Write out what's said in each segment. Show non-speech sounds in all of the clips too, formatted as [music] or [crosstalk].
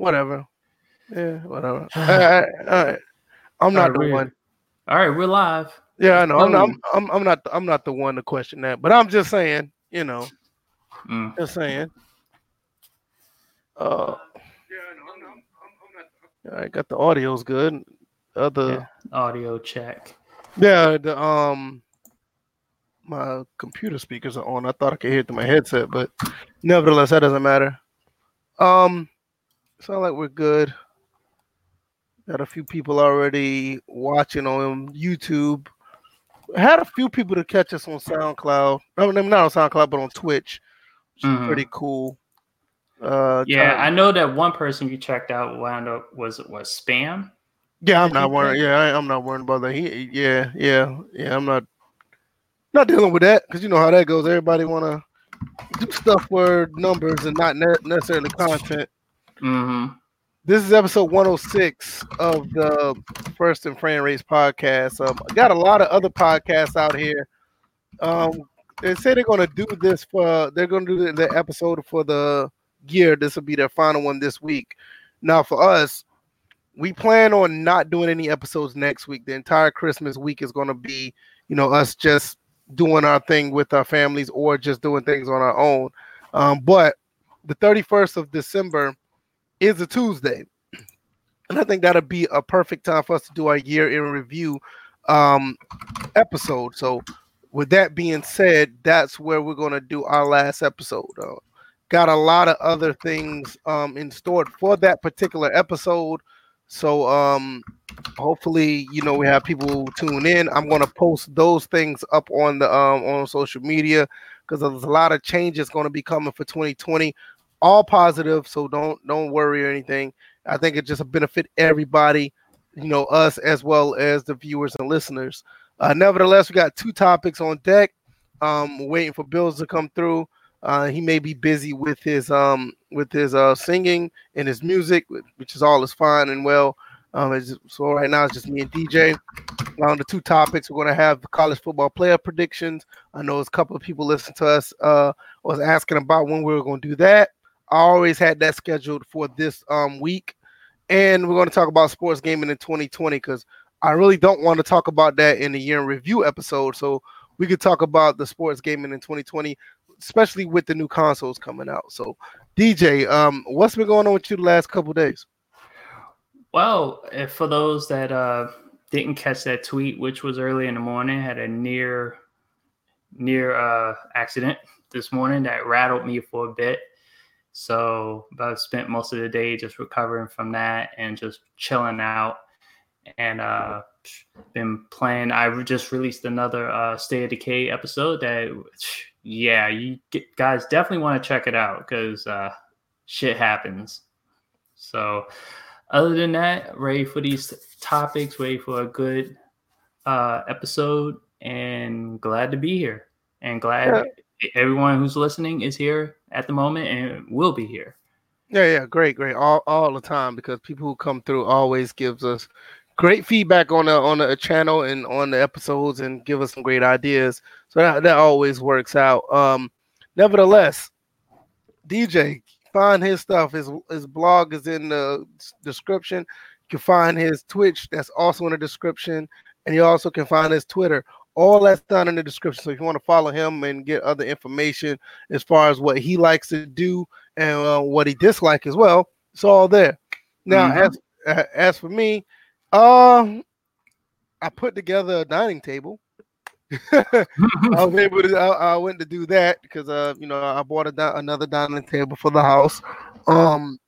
whatever. Yeah, whatever. all right, all right. I'm not All right, the one. All right, we're live. Yeah, I know. I'm, not, I'm, I'm, I'm not. I'm not the one to question that. But I'm just saying. You know, Mm. just saying. Uh, I got the audio's good. Other, Audio check. yeah. the um, my computer speakers are on. I thought I could hear it through my headset, but nevertheless, that doesn't matter. Um, sound like we're good. Got a few people already watching on YouTube. Had a few people to catch us on SoundCloud. No, no, not on SoundCloud, but on Twitch, which is Mhm. pretty cool. Uh, Yeah, I know that one person you checked out wound up was was spam. Yeah, I'm not worried. Yeah, I, I'm not worried about that. He, yeah, yeah, yeah. I'm not not dealing with that because you know how that goes. Everybody want to do stuff for numbers and not ne- necessarily content. Mm-hmm. This is episode 106 of the First and Frame Race podcast. Um, I got a lot of other podcasts out here. Um, they say they're going to do this for. They're going to do the, the episode for the year. This will be their final one this week. Now, for us, we plan on not doing any episodes next week. The entire Christmas week is going to be, you know, us just doing our thing with our families or just doing things on our own. Um, but the 31st of December is a Tuesday. And I think that'll be a perfect time for us to do our year in review um, episode. So, with that being said, that's where we're going to do our last episode. Uh, got a lot of other things um, in store for that particular episode. So, um, hopefully, you know, we have people tune in. I'm going to post those things up on the um, on social media because there's a lot of changes going to be coming for 2020 all positive so don't don't worry or anything. I think it just benefit everybody you know us as well as the viewers and listeners. Uh, nevertheless we got two topics on deck. Um waiting for bills to come through. Uh he may be busy with his um with his uh singing and his music which is all is fine and well. Um so right now it's just me and dj on the two topics we're to have college football player predictions. I know a couple of people listening to us uh was asking about when we were to do that I always had that scheduled for this um week, and we're going to talk about sports gaming in 2020 because I really don't want to talk about that in the year in review episode. So we could talk about the sports gaming in 2020, especially with the new consoles coming out. So DJ, um, what's been going on with you the last couple days? Well, if for those that uh, didn't catch that tweet, which was early in the morning, had a near near uh, accident this morning that rattled me for a bit. So I spent most of the day just recovering from that and just chilling out. And uh, been playing. I just released another uh, State of Decay episode. That yeah, you get, guys definitely want to check it out because uh, shit happens. So other than that, ready for these topics, ready for a good uh, episode, and glad to be here. And glad everyone who's listening is here at the moment and will be here. Yeah, yeah, great, great, all all the time because people who come through always gives us great feedback on the on the channel and on the episodes and give us some great ideas. So that, that always works out. Um, nevertheless, DJ find his stuff. His his blog is in the description. You can find his Twitch. That's also in the description, and you also can find his Twitter. All that's done in the description. So if you want to follow him and get other information as far as what he likes to do and uh, what he dislikes as well, it's all there. Now, Mhm. as as for me, um, I put together a dining table. [laughs] I was able to. I, I went to do that because uh, you know, I bought a another dining table for the house. Um,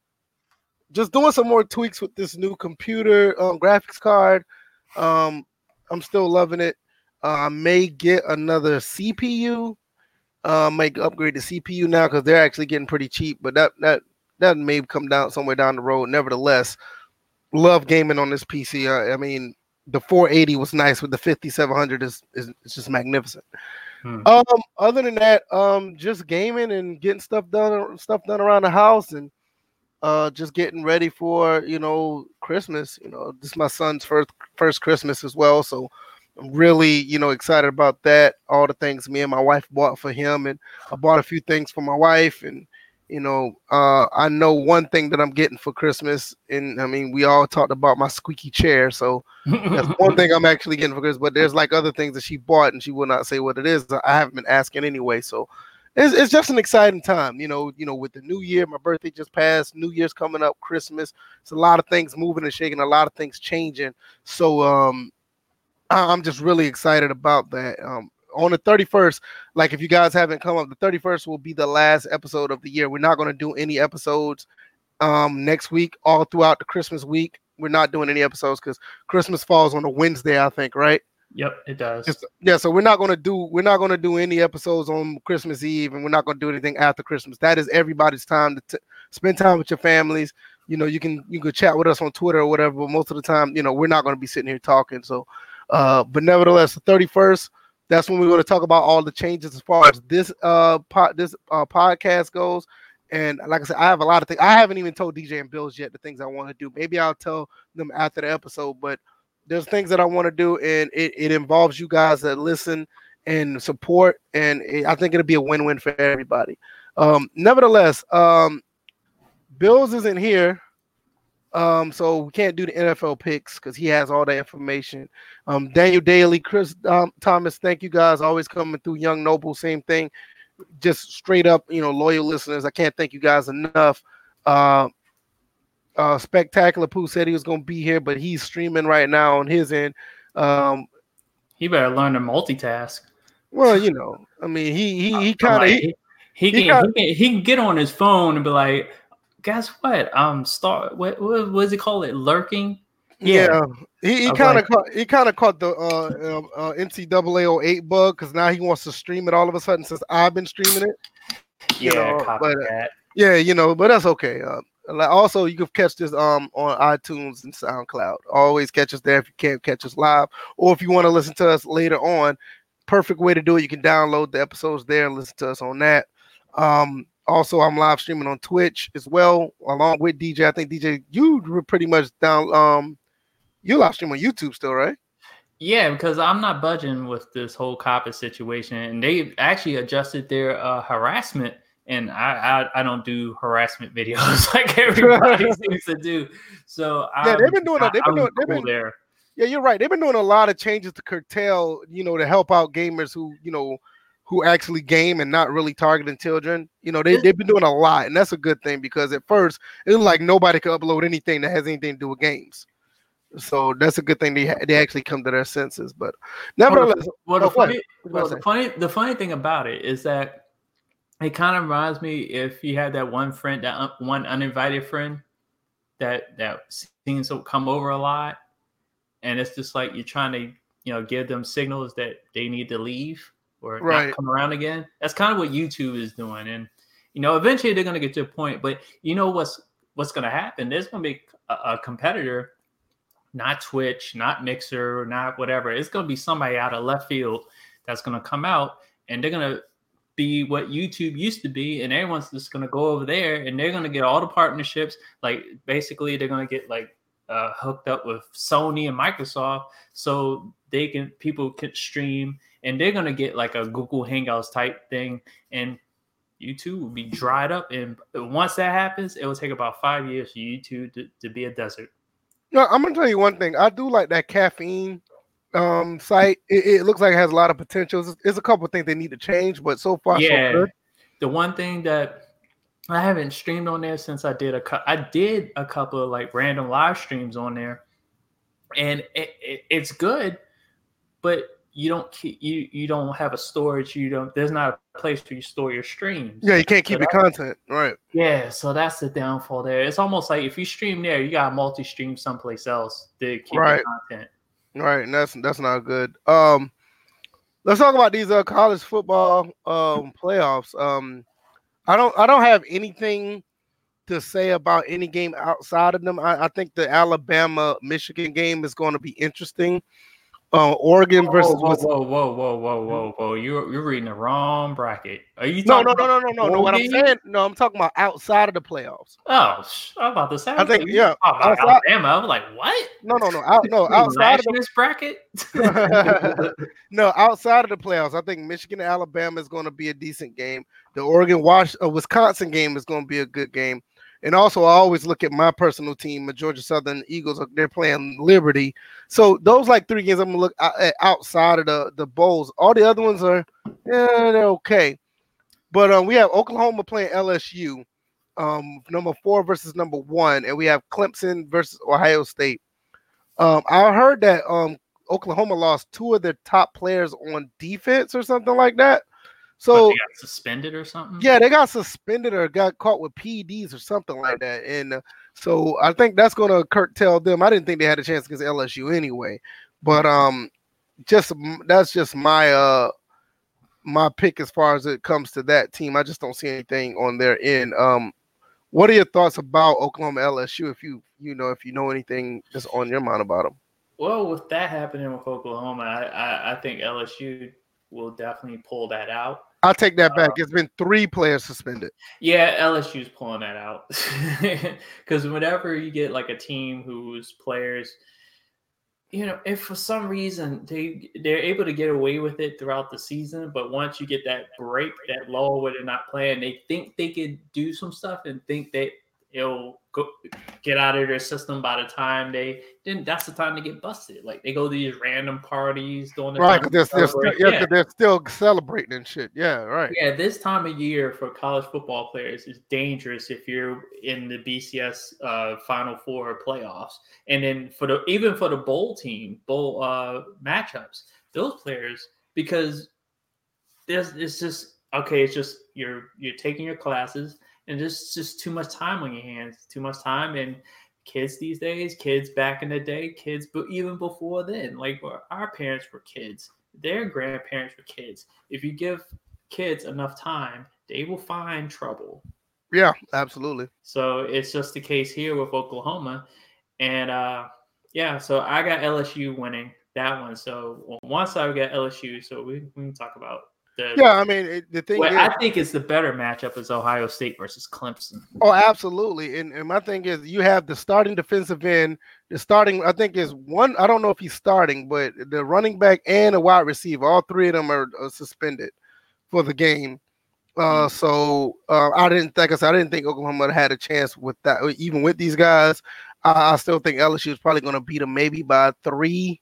just doing some more tweaks with this new computer um, graphics card. Um, I'm still loving it. Uh, I may get another CPU. Uh, make upgrade the CPU now because they're actually getting pretty cheap. But that that that may come down somewhere down the road. Nevertheless, love gaming on this PC. I, I mean, the 480 was nice, but the 5700 is is, is just magnificent. Hmm. Um, other than that, um, just gaming and getting stuff done, stuff done around the house, and uh, just getting ready for you know Christmas. You know, this is my son's first first Christmas as well, so I'm really you know excited about that. All the things me and my wife bought for him, and I bought a few things for my wife, and You know, uh, I know one thing that I'm getting for Christmas, and I mean, we all talked about my squeaky chair, so that's [laughs] one thing I'm actually getting for Christmas. But there's like other things that she bought, and she will not say what it is. I haven't been asking anyway, so it's, it's just an exciting time. You know, you know, with the new year, my birthday just passed, New Year's coming up, Christmas. It's a lot of things moving and shaking, a lot of things changing. So, um, I'm just really excited about that. Um, on the 31st, like if you guys haven't come up, the 31st will be the last episode of the year. We're not going to do any episodes um next week, all throughout the Christmas week. We're not doing any episodes because Christmas falls on a Wednesday, I think, right? Yep, it does. Just, yeah, so we're not gonna do we're not gonna do any episodes on Christmas Eve, and we're not gonna do anything after Christmas. That is everybody's time to t- spend time with your families. You know, you can you can chat with us on Twitter or whatever, but most of the time, you know, we're not gonna be sitting here talking. So, uh, but nevertheless, the thirty first, that's when we're going to talk about all the changes as far as this uh pod, this uh, podcast goes. And like I said, I have a lot of things. I haven't even told DJ and Bills yet the things I want to do. Maybe I'll tell them after the episode. But there's things that I want to do, and it, it involves you guys that listen and support. And it, I think it'll be a win-win for everybody. Um, nevertheless, um, Bills isn't here. Um, so we can't do the NFL picks because he has all the information. Um, Daniel Daly, Chris um, Thomas, thank you guys. Always coming through. Young Noble, same thing. Just straight up, you know, loyal listeners. I can't thank you guys enough. Uh, uh, Spectacular Pooh said he was going to be here, but he's streaming right now on his end. Um, he better learn to multitask. Well, you know, I mean, he he he [laughs] kind of he, he, he, can, kinda, he, can, he can get on his phone and be like, guess what? Um, start what what, what does he call it? Lurking. Yeah, yeah. he, he kind of caught he kind of caught the uh, um, uh, NCAA 08 bug because now he wants to stream it all of a sudden since I've been streaming it. Yeah, know, but, uh, yeah, you know, but that's okay. Uh, also, you can catch this um on iTunes and SoundCloud. Always catch us there if you can't catch us live, or if you want to listen to us later on. Perfect way to do it. You can download the episodes there and listen to us on that. Um, also, I'm live streaming on Twitch as well, along with DJ. I think DJ, you were pretty much down. Um, you live stream on YouTube still, right? Yeah, because I'm not budging with this whole copy situation, and they actually adjusted their uh, harassment. And I, I, I don't do harassment [laughs] videos like everybody [laughs] seems to do. So yeah, I'm, they've been doing. they've been doing. They've been there. Yeah, you're right. They've been doing a lot of changes to curtail, you know, to help out gamers who, you know, who actually game and not really targeting children. You know, they, they've been doing a lot, and that's a good thing because at first it was like nobody could upload anything that has anything to do with games. So that's a good thing they they actually come to their senses. But nevertheless, well, the, oh, well, the funny, well, the funny the funny thing about it is that it kind of reminds me if you had that one friend, that one uninvited friend that that seems to come over a lot, and it's just like you're trying to you know give them signals that they need to leave or right. not come around again. That's kind of what YouTube is doing, and you know, eventually they're going to get to a point. But you know what's what's going to happen? There's going to be a, a, competitor, not Twitch, not Mixer, not whatever. It's going to be somebody out of left field that's going to come out, and they're going to be what YouTube used to be, and everyone's just going to go over there, and they're going to get all the partnerships. Like basically, they're going to get like uh, hooked up with Sony and Microsoft, so they can people can stream and they're gonna get like a Google Hangouts type thing, and YouTube will be dried up. And once that happens, it will take about five years for YouTube to, to be a desert. No, I'm gonna tell you one thing. I do like that caffeine um site. It, it looks like it has a lot of potential. There's a couple of things they need to change, but so far, yeah. So good. The one thing that I haven't streamed on there since I did a I did a couple of like random live streams on there, and it, it, it's good, but you don't keep you you don't have a storage you don't there's not a place where you store your streams. Yeah you can't keep so your content right. Yeah so that's the downfall there. It's almost like if you stream there you got multi-stream someplace else to keep right. your content. Right and that's that's not good. Um let's talk about these uh college football um playoffs. Um i don't i don't have anything to say about any game outside of them. I, I think the alabama michigan game is going to be interesting uh, Oregon versus whoa, whoa, whoa, whoa, whoa, whoa, whoa! You're you're reading the wrong bracket. Are you? No, no, no, no, no, no, no. What I'm saying, no, I'm talking about outside of the playoffs. Oh, I'm about to say. I think, yeah, outside, Alabama. I was like, what? No, no, no, out, no, [laughs] outside of this bracket. [laughs] no, outside of the playoffs, I think Michigan and Alabama is going to be a decent game. The Oregon, Wash, uh, Wisconsin game is going to be a good game. And also, I always look at my personal team, the Georgia Southern Eagles. They're playing Liberty, so those like three games I'm gonna look at outside of the the bowls. All the other ones are, yeah, they're okay. But um, we have Oklahoma playing LSU, um, number four versus number one, and we have Clemson versus Ohio State. Um, I heard that um Oklahoma lost two of their top players on defense or something like that. So got suspended or something. Yeah, they got suspended or got caught with PEDs or something like that, and uh, so I think that's going to curtail them. I didn't think they had a chance against LSU anyway, but um, just that's just my uh my pick as far as it comes to that team. I just don't see anything on their end. Um, what are your thoughts about Oklahoma LSU? If you you know if you know anything just on your mind about them. Well, with that happening with Oklahoma, I, I, I think LSU will definitely pull that out. I'll take that back. Um, it's been three players suspended. Yeah, LSU's pulling that out [laughs] because whenever you get like a team whose players, you know, if for some reason they they're able to get away with it throughout the season, but once you get that break, that lull where they're not playing, they think they could do some stuff and think that it'll go, get out of their system by the time they then that's the time to get busted. Like they go to these random parties doing the right. They're, they're, still, yeah, yeah. they're still celebrating and shit. Yeah, right. Yeah, this time of year for college football players is dangerous if you're in the BCS uh, Final Four playoffs, and then for the even for the bowl team bowl uh, matchups, those players because there's it's just okay. It's just you're you're taking your classes and just just too much time on your hands, too much time. And kids these days, kids back in the day, kids, but even before then, like our parents were kids, their grandparents were kids. If you give kids enough time, they will find trouble. Yeah, absolutely. So it's just the case here with Oklahoma, and uh, yeah, so I got LSU winning that one. So once I got LSU, so we, we can talk about the, yeah, I mean it, the thing. Well, is, I think is the better matchup is Ohio State versus Clemson. Oh, absolutely. And, and my thing is, you have the starting defensive end. The starting, I think, is one. I don't know if he's starting, but the running back and a wide receiver, all three of them are, are suspended for the game. Uh, mm. so uh, I didn't think I said I didn't think Oklahoma had a chance with that. Even with these guys, I, I still think LSU is probably going to beat them maybe by three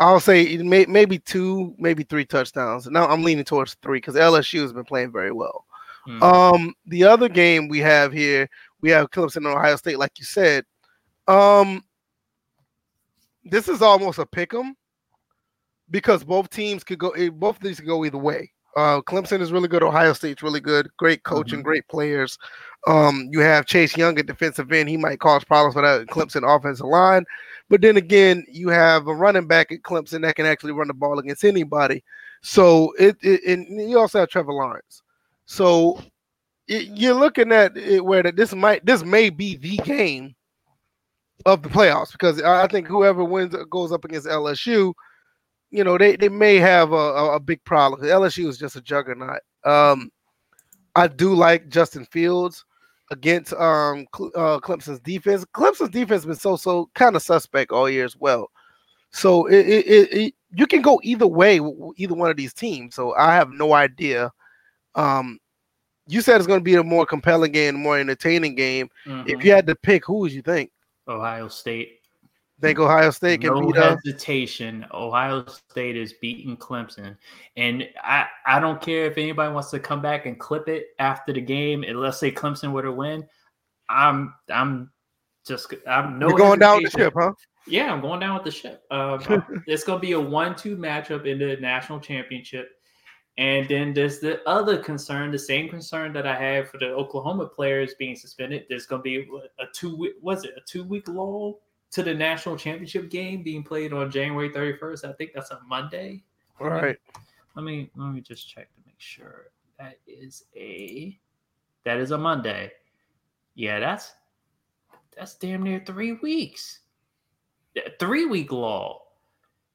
I'll say may, maybe two, maybe three touchdowns. Now I'm leaning towards three because LSU has been playing very well. Mm. Um, the other game we have here, we have Clemson and Ohio State, like you said. Um, this is almost a pick 'em because both teams could go. Eh, both of these could go either way. Uh, Clemson is really good. Ohio State's really good. Great coaching, mm-hmm. great players. Um, you have Chase Young at defensive end. He might cause problems for that Clemson offensive line. But then again, you have a running back at Clemson that can actually run the ball against anybody. So it, it and you also have Trevor Lawrence. So it, you're looking at it where that this might this may be the game of the playoffs because I think whoever wins goes up against LSU you know, they, they may have a, a, big problem. LSU is just a juggernaut. Um, I do like Justin Fields against um uh, Clemson's defense. Clemson's defense has been so so kind of suspect all year as well. So it, it, it, you can go either way, either one of these teams. So I have no idea. Um, you said it's going to be a more compelling game, more entertaining game. Mm-hmm. If you had to pick, who would you think? Ohio State think Ohio State can no beat hesitation. Ohio State is beating Clemson, and I I don't care if anybody wants to come back and clip it after the game. And let's say Clemson were to win, I'm I'm just I'm no. You're going down with the ship, huh? Yeah, I'm going down with the ship. Um, [laughs] it's going to be a one-two matchup in the national championship. And then there's the other concern, the same concern that I have for the Oklahoma players being suspended. There's going to be a two was it a two week lull to the national championship game being played on January 31st. I think that's a Monday. All right. Let me let me just check to make sure. That is a that is a Monday. Yeah, that's that's damn near three weeks. Three week law.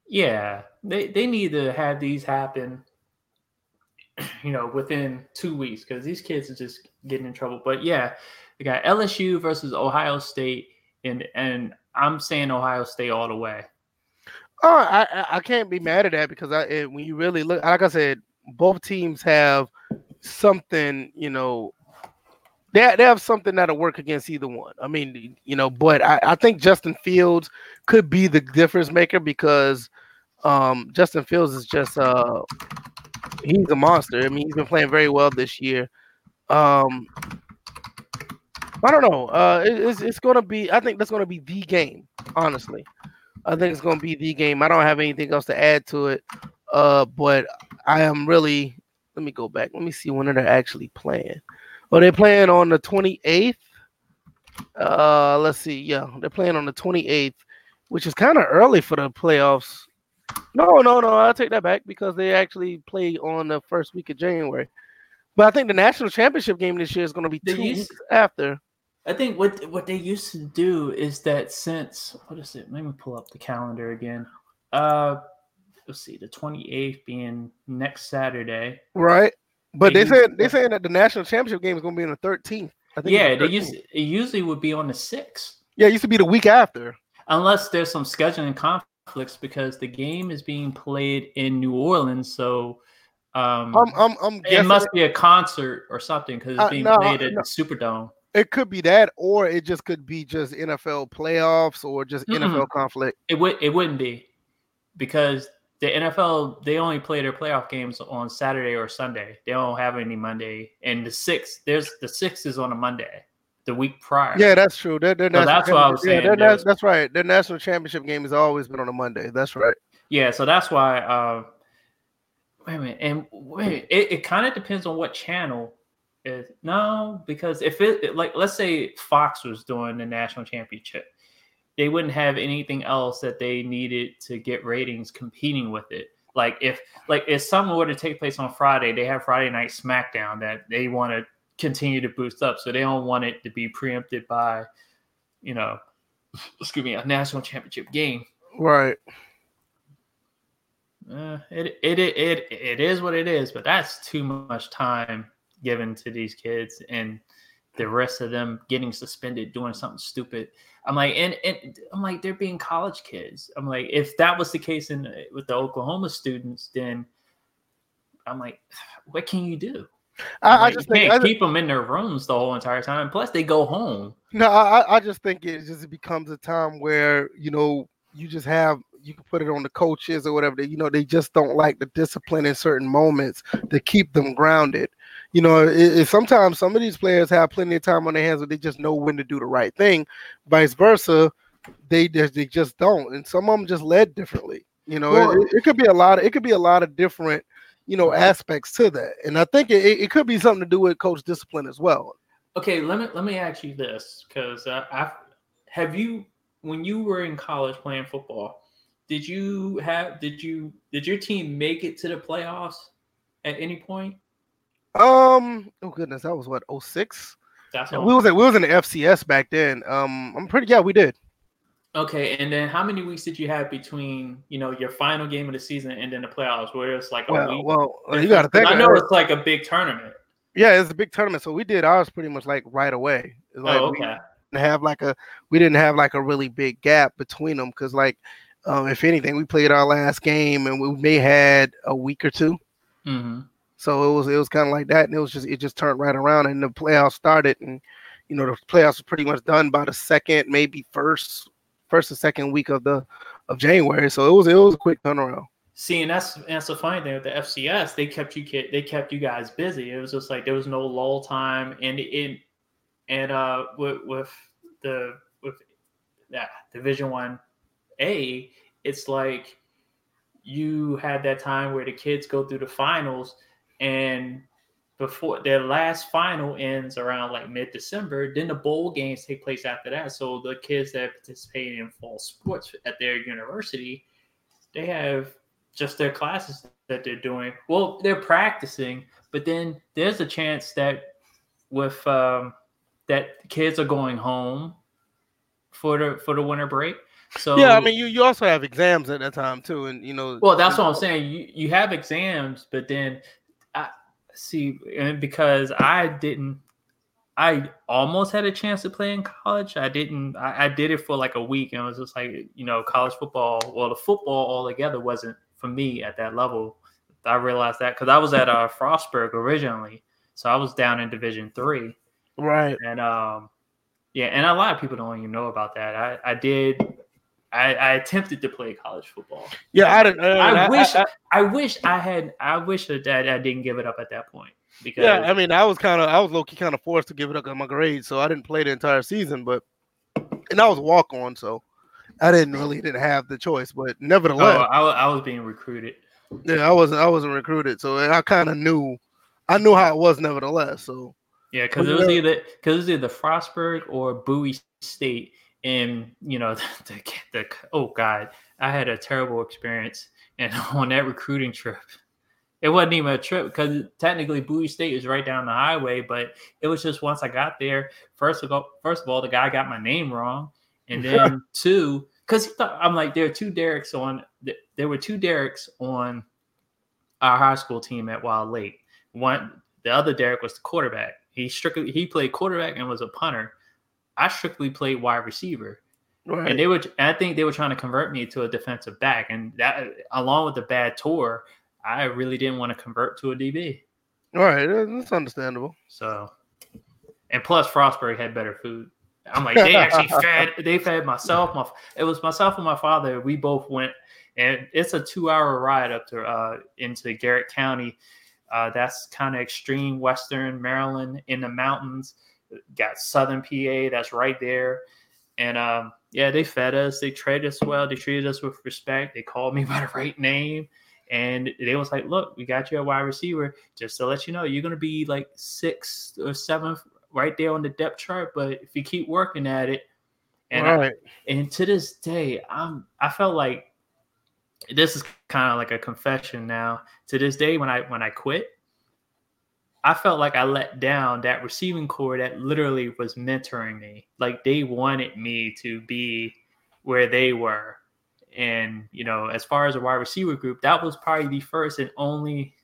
Yeah, they they need to have these happen. [clears throat] You know, within two weeks because these kids are just getting in trouble. But yeah, they got LSU versus Ohio State, and and I'm saying Ohio State all the way. Oh, I I can't be mad at that because I it, when you really look, like I said, both teams have something, you know, they, they have something that'll work against either one. I mean, you know, but I, I think Justin Fields could be the difference maker because um, Justin Fields is just uh he's a monster. I mean, he's been playing very well this year. Um, I don't know. Uh, it, it's it's gonna be. I think that's gonna be the game. Honestly, I think it's gonna be the game. I don't have anything else to add to it. Uh, but I am really. Let me go back. Let me see when they're actually playing. Oh, they're playing on the 28th. Uh, let's see. Yeah, they're playing on the 28th, which is kind of early for the playoffs. No, no, no. I'll take that back because they actually play on the first week of January. But I think the national championship game this year is going to be two weeks after. I think what what they used to do is that since what is it? Let me pull up the calendar again. Uh, let's see, the 28th being next Saturday. Right. But they, they said they saying that the national championship game is going to be on the 13th. I think yeah, the they used it usually would be on the 6th. Yeah, it used to be the week after. Unless there's some scheduling conflicts because the game is being played in New Orleans, so um, I'm, I'm, I'm it must be a concert or something because it's uh, being uh, no, played at no. the Superdome. It could be that, or it just could be just NFL playoffs or just Mm-mm. NFL conflict. It would it wouldn't be because the NFL they only play their playoff games on Saturday or Sunday. They don't have any Monday. And the sixth, there's the sixth is on a Monday, the week prior. Yeah, that's true. So that's what I was saying. Yeah, that's, that's right. Their national championship game has always been on a Monday. That's right. Yeah, so that's why. Uh, wait a minute, and wait, it, it kind of depends on what channel. Is no, because if it like let's say Fox was doing the national championship, they wouldn't have anything else that they needed to get ratings competing with it. Like if like if something were to take place on Friday, they have Friday night SmackDown that they want to continue to boost up, so they don't want it to be preempted by, you know, [laughs] excuse me, a national championship game. Right. Uh, it, it it it it is what it is, but that's too much time given to these kids and the rest of them getting suspended doing something stupid. I'm like, and, and I'm like, they're being college kids. I'm like, if that was the case in with the Oklahoma students, then I'm like, what can you do? I, like, I just can't think, keep them in their rooms the whole entire time. Plus, they go home. No, I, I just think it just becomes a time where you know you just have you can put it on the coaches or whatever. They, you know, they just don't like the discipline in certain moments to keep them grounded you know, it, it, sometimes some of these players have plenty of time on their hands, but they just know when to do the right thing. Vice versa, they just they just don't, and some of them just led differently. You know, well, it, it, could be a lot. Of, it could be a lot of different, you know, aspects to that, and I think it, it could be something to do with coach discipline as well. Okay, let me let me ask you this because I, I have you when you were in college playing football, did you have did you did your team make it to the playoffs at any point? Um. Oh goodness, that was what 06? That's we was we was in the FCS back then. Um. I'm pretty. Yeah, we did. Okay, and then how many weeks did you have between you know your final game of the season and then the playoffs, where it's like a well, week? Well, you got to think. I know it's like a big tournament. Yeah, it's a big tournament. So we did ours pretty much like right away. Like oh, okay. We have like a we didn't have like a really big gap between them because like um, if anything, we played our last game and we may had a week or 2 mm-hmm. So it was it was kind of like that, and it was just it just turned right around, and the playoffs started, and you know the playoffs were pretty much done by the second, maybe first first or second week of the of January. So it was it was a quick turnaround. See, and that's that's the funny thing with the FCS. They kept you they kept you guys busy. It was just like there was no lull time, and it and uh with with the with that Division One A, it's like you had that time where the kids go through the finals and before their last final ends around like mid December, then the bowl games take place after that. So the kids that participate in fall sports at their university, they have just their classes that they're doing. Well, they're practicing, but then there's a chance that with um, that kids are going home for the for the winter break. So yeah, I mean, you, you also have exams at that time too, and you know. Well, that's what I'm saying. You you have exams, but then I see, and because I didn't, I almost had a chance to play in college. I didn't. I, I did it for like a week, and it was just like you know, college football. Well, the football altogether wasn't for me at that level. I realized that because I was at uh, Frostburg originally, so I was down in Division Three, right? And um, yeah, and a lot of people don't even know about that. I I did. I, I attempted to play college football. Yeah, I don't, Uh, I, I, wish. I, I, wish I had. I wish that I didn't give it up at that point. Because yeah, I mean, I was kind of, I was low key kind of forced to give it up on my grades, so I didn't play the entire season. But and I was walk on, so I didn't really didn't have the choice. But nevertheless, oh, I, I was being recruited. Yeah, I wasn't. I wasn't recruited, so I kind of knew. I knew how it was, nevertheless. So yeah, because it was either because it was either Frostburg or Bowie State, and you know the, [laughs] the, the oh god, I had a terrible experience, [laughs] and on that recruiting trip, it wasn't even a trip because technically Bowie State is right down the highway, but it was just once I got there. First of all, first of all, the guy got my name wrong, and [laughs] then two, because I'm like there are two Derek's on. There were two Derek's on our high school team at Wild Lake. One, the other Derek was the quarterback. He strictly he played quarterback and was a punter. I strictly played wide receiver. Right. And they were, I think they were trying to convert me to a defensive back, and that, along with the bad tour, I really didn't want to convert to a DB. All right, that's understandable. So, and plus, Frostburg had better food. I'm like, they actually [laughs] fed, they fed myself. My, it was myself and my father. We both went, and it's a two-hour ride up to uh, into Garrett County. Uh, that's kind of extreme Western Maryland in the mountains. Got Southern PA, that's right there. And um, yeah, they fed us. They treated us well. They treated us with respect. They called me [laughs] by the right name. And they was like, look, we got you a wide receiver. Just to let you know, you're gonna be like sixth or seventh right there on the depth chart. But if you keep working at it, and right. I, and to this day, I'm I felt like this is kind of like a confession now. To this day, when I when I quit, I felt like I let down that receiving corps that literally was mentoring me. Like they wanted me to be where they were. And, you know, as far as a wide receiver group, that was probably the first and only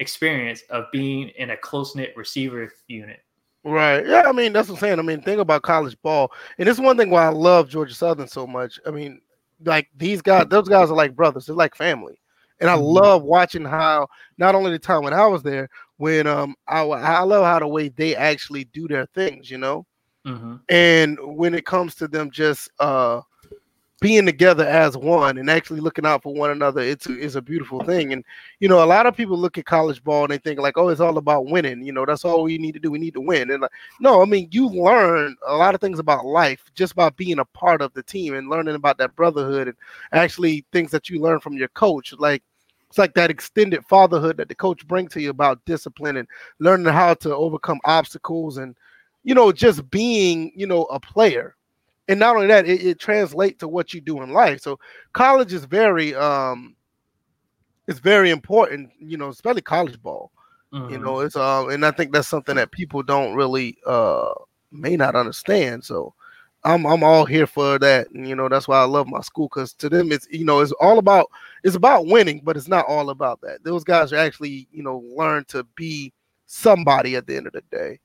experience of being in a close knit receiver unit. Right. Yeah. I mean, that's what I'm saying. I mean, think about college ball. And it's one thing why I love Georgia Southern so much. I mean, like these guys, those guys are like brothers. They're like family. And I mm-hmm. love watching how not only the time when I was there, when um I, I love how the way they actually do their things, you know. Mm-hmm. And when it comes to them just uh being together as one and actually looking out for one another, it's a, it's a beautiful thing. And you know, a lot of people look at college ball and they think like, oh, it's all about winning. You know, that's all we need to do. We need to win. And like, no, I mean, you learn a lot of things about life just by being a part of the team and learning about that brotherhood and actually things that you learn from your coach, like it's like that extended fatherhood that the coach brings to you about discipline and learning how to overcome obstacles and you know just being you know a player. And not only that it, it translates to what you do in life. So college is very um it's very important you know especially college ball mm-hmm. you know it's um and i think that's something that people don't really uh may not understand. So I'm I'm all here for that. And, you know, that's why I love my school because to them it's you know it's all about it's about winning, but it's not all about that. Those guys are actually you know learn to be somebody at the end of the day,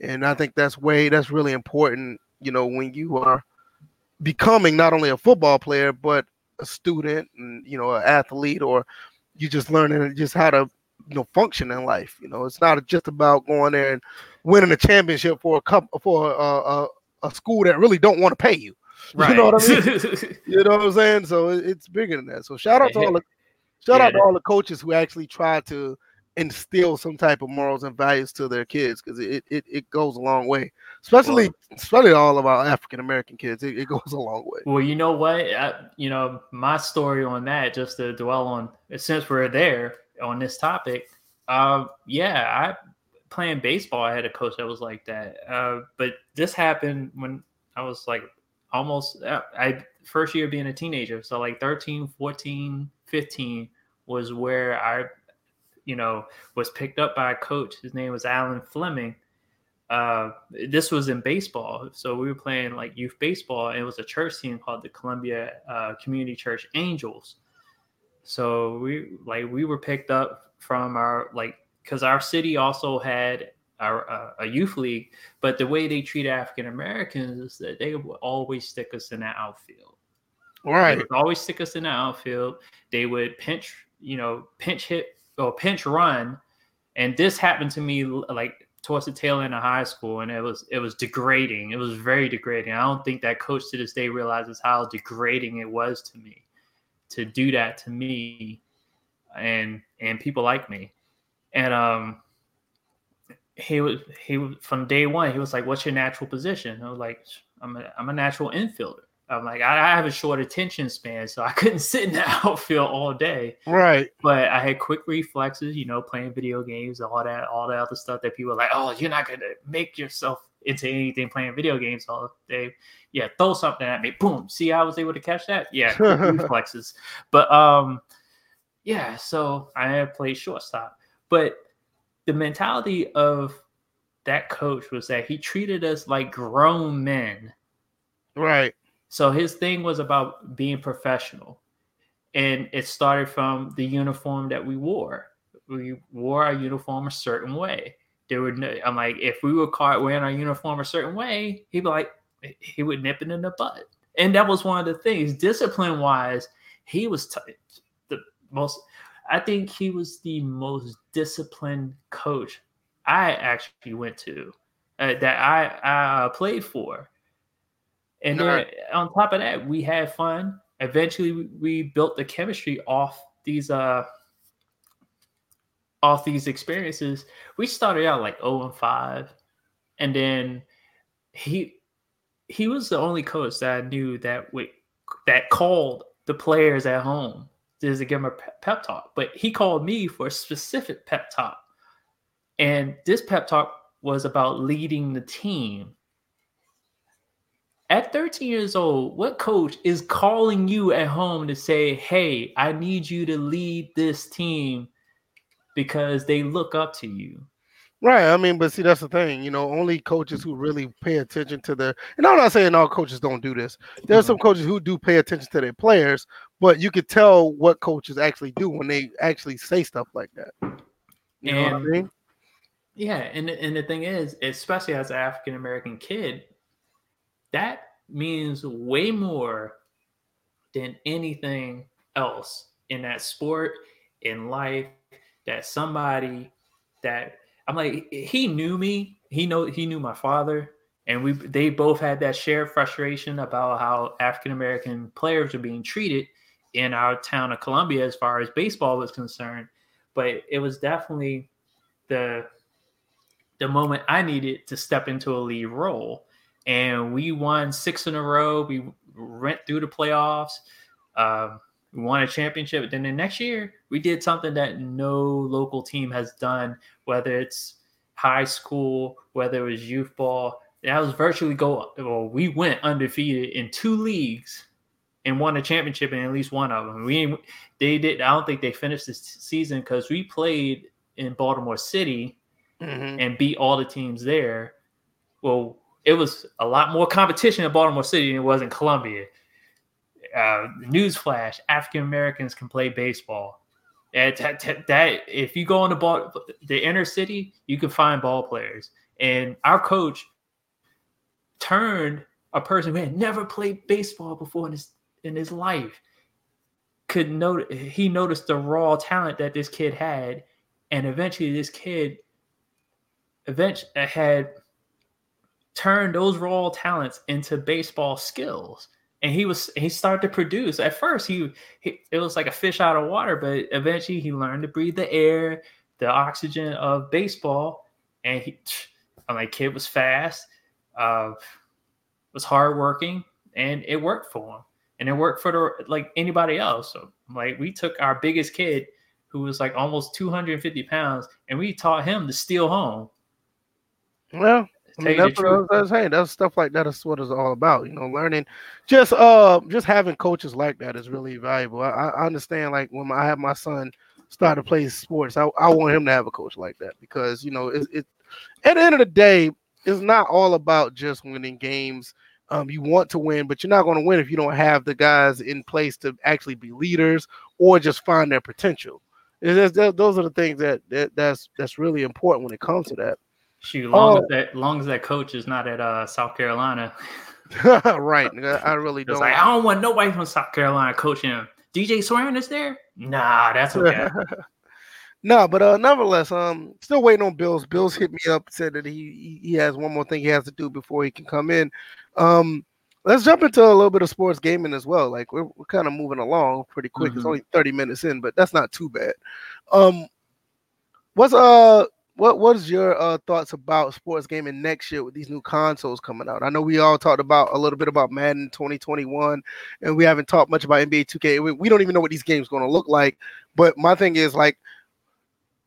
and I think that's way that's really important. You know, when you are becoming not only a football player but a student and you know an athlete, or you just learning just how to you know function in life. You know, it's not just about going there and winning a championship for a cup for a, a a school that really don't want to pay you. Right. [laughs] You know what I mean? [laughs] you know what I'm saying? So it's bigger than that. So shout out to all the shout yeah. out to all the coaches who actually try to instill some type of morals and values to their kids because it, it it goes a long way especially well, especially all of our african american kids it, it, [laughs] goes a long way well you know what I, you know my story on that just to dwell on since we're there on this topic um yeah i playing baseball, I had a coach that was like that. Uh, but this happened when I was like almost uh, I first year being a teenager. So like 13, 14, 15 was where I, you know, was picked up by a coach. His name was Alan Fleming. uh, this was in baseball. So we were playing like youth baseball, and it was a church team called the Columbia uh, Community Church Angels. So we like we were picked up from our like because our city also had our uh, a youth league, but the way they treat African Americans is that they would always stick us in the outfield. Right. always stick us in the outfield. They would pinch, you know, pinch hit or pinch run, and this happened to me like towards the tail end of high school, and it was it was degrading. It was very degrading. I don't think that coach to this day realizes how degrading it was to me to do that to me and and people like me. And um he was he from day one, he was like, What's your natural position? I was like, I'm a I'm a natural infielder. I'm like, I, I have a short attention span, so I couldn't [laughs] sit in the [laughs] outfield all day. Right. But I had quick reflexes, you know, playing video games, all that, all that other stuff that people are like, oh, you're not gonna make yourself into anything playing video games all day. Yeah, throw something at me. Boom. See how I was able to catch that? Yeah, [laughs] reflexes. But um, yeah, so I played shortstop. But the mentality of that coach was that he treated us like grown men. Right. So his thing was about being professional. And it started from the uniform that we wore. We wore our uniform a certain way there would I'm like, if we were caught wearing our uniform a certain way, he'd be like, he would nip it in the butt. And that was one of the things, discipline wise, he was t- the most. I think he was the most disciplined coach I actually went to uh, that I, I uh, played for. And then on top of that, we had fun. Eventually, we, we built the chemistry off these uh off these experiences, we started out like 0 and 5. And then he he was the only coach that I knew that we, that called the players at home to give them a pep talk. But he called me for a specific pep talk. And this pep talk was about leading the team. At 13 years old, what coach is calling you at home to say, Hey, I need you to lead this team because they look up to you. Right. I mean, but see, that's the thing. You know, only coaches who really pay attention to their, and I'm not saying all coaches don't do this. There are mm-hmm. some coaches who do pay attention to their players, but you could tell what coaches actually do when they actually say stuff like that. You and, know what I mean? Yeah. And, and the thing is, especially as an African American kid, that means way more than anything else in that sport, in life, that somebody that I'm like he knew me. He know he knew my father, and we they both had that shared frustration about how African American players are being treated in our town of Columbia as far as baseball was concerned. But it was definitely the the moment I needed to step into a lead role. And we won six in a row. We went through the playoffs. Um, we won a championship. Then the next year, we did something that no local team has done, whether it's high school, whether it was youth ball. That was virtually go. Well, we went undefeated in two leagues and won a championship in at least one of them. We they did. I don't think they finished this season because we played in Baltimore City mm-hmm. and beat all the teams there. Well, it was a lot more competition in Baltimore City than it was in Columbia uh, newsflash: African Americans can play baseball. That, that, that, if you go in the ball, the inner city, you can find ball players. And our coach turned a person who had never played baseball before in his in his life could note he noticed the raw talent that this kid had, and eventually this kid eventually had turned those raw talents into baseball skills and he was he started to produce. At first, he, he it was like a fish out of water, but eventually he learned to breathe the air, the oxygen of baseball, and he, [sniffs] I'm like, kid was fast, uh, was hardworking, and it worked for him, and it worked for the like anybody else. So like we took our biggest kid, who was like almost 250 pounds, and we taught him to steal home. Well, I mean, that's what I was, I was, saying. That's stuff like that is what it's all about. You know, learning, just uh, just having coaches like that is really valuable. I, I understand. Like when I have my son start to play sports, I, I want him to have a coach like that because you know it, it. At the end of the day, it's not all about just winning games. Um, you want to win, but you're not going to win if you don't have the guys in place to actually be leaders or just find their potential. those are the things that, that that's that's really important when it comes to that. Shoot, long oh. as that long as that coach is not at uh, South Carolina. [laughs] right. I really don't. Like, I don't want nobody from South Carolina coaching him. DJ Swearing is there? Nah, that's okay. [laughs] no, but uh, nevertheless, um, still waiting on Bills. Bills hit me up, said that he he has one more thing he has to do before he can come in. Um, let's jump into a little bit of sports gaming as well. Like we're, we're kind of moving along pretty quick. Mm-hmm. It's only 30 minutes in, but that's not too bad. Um, what's uh what what is your uh, thoughts about sports gaming next year with these new consoles coming out? I know we all talked about a little bit about Madden 2021, and we haven't talked much about NBA 2K. We, we don't even know what these games going to look like. But my thing is like,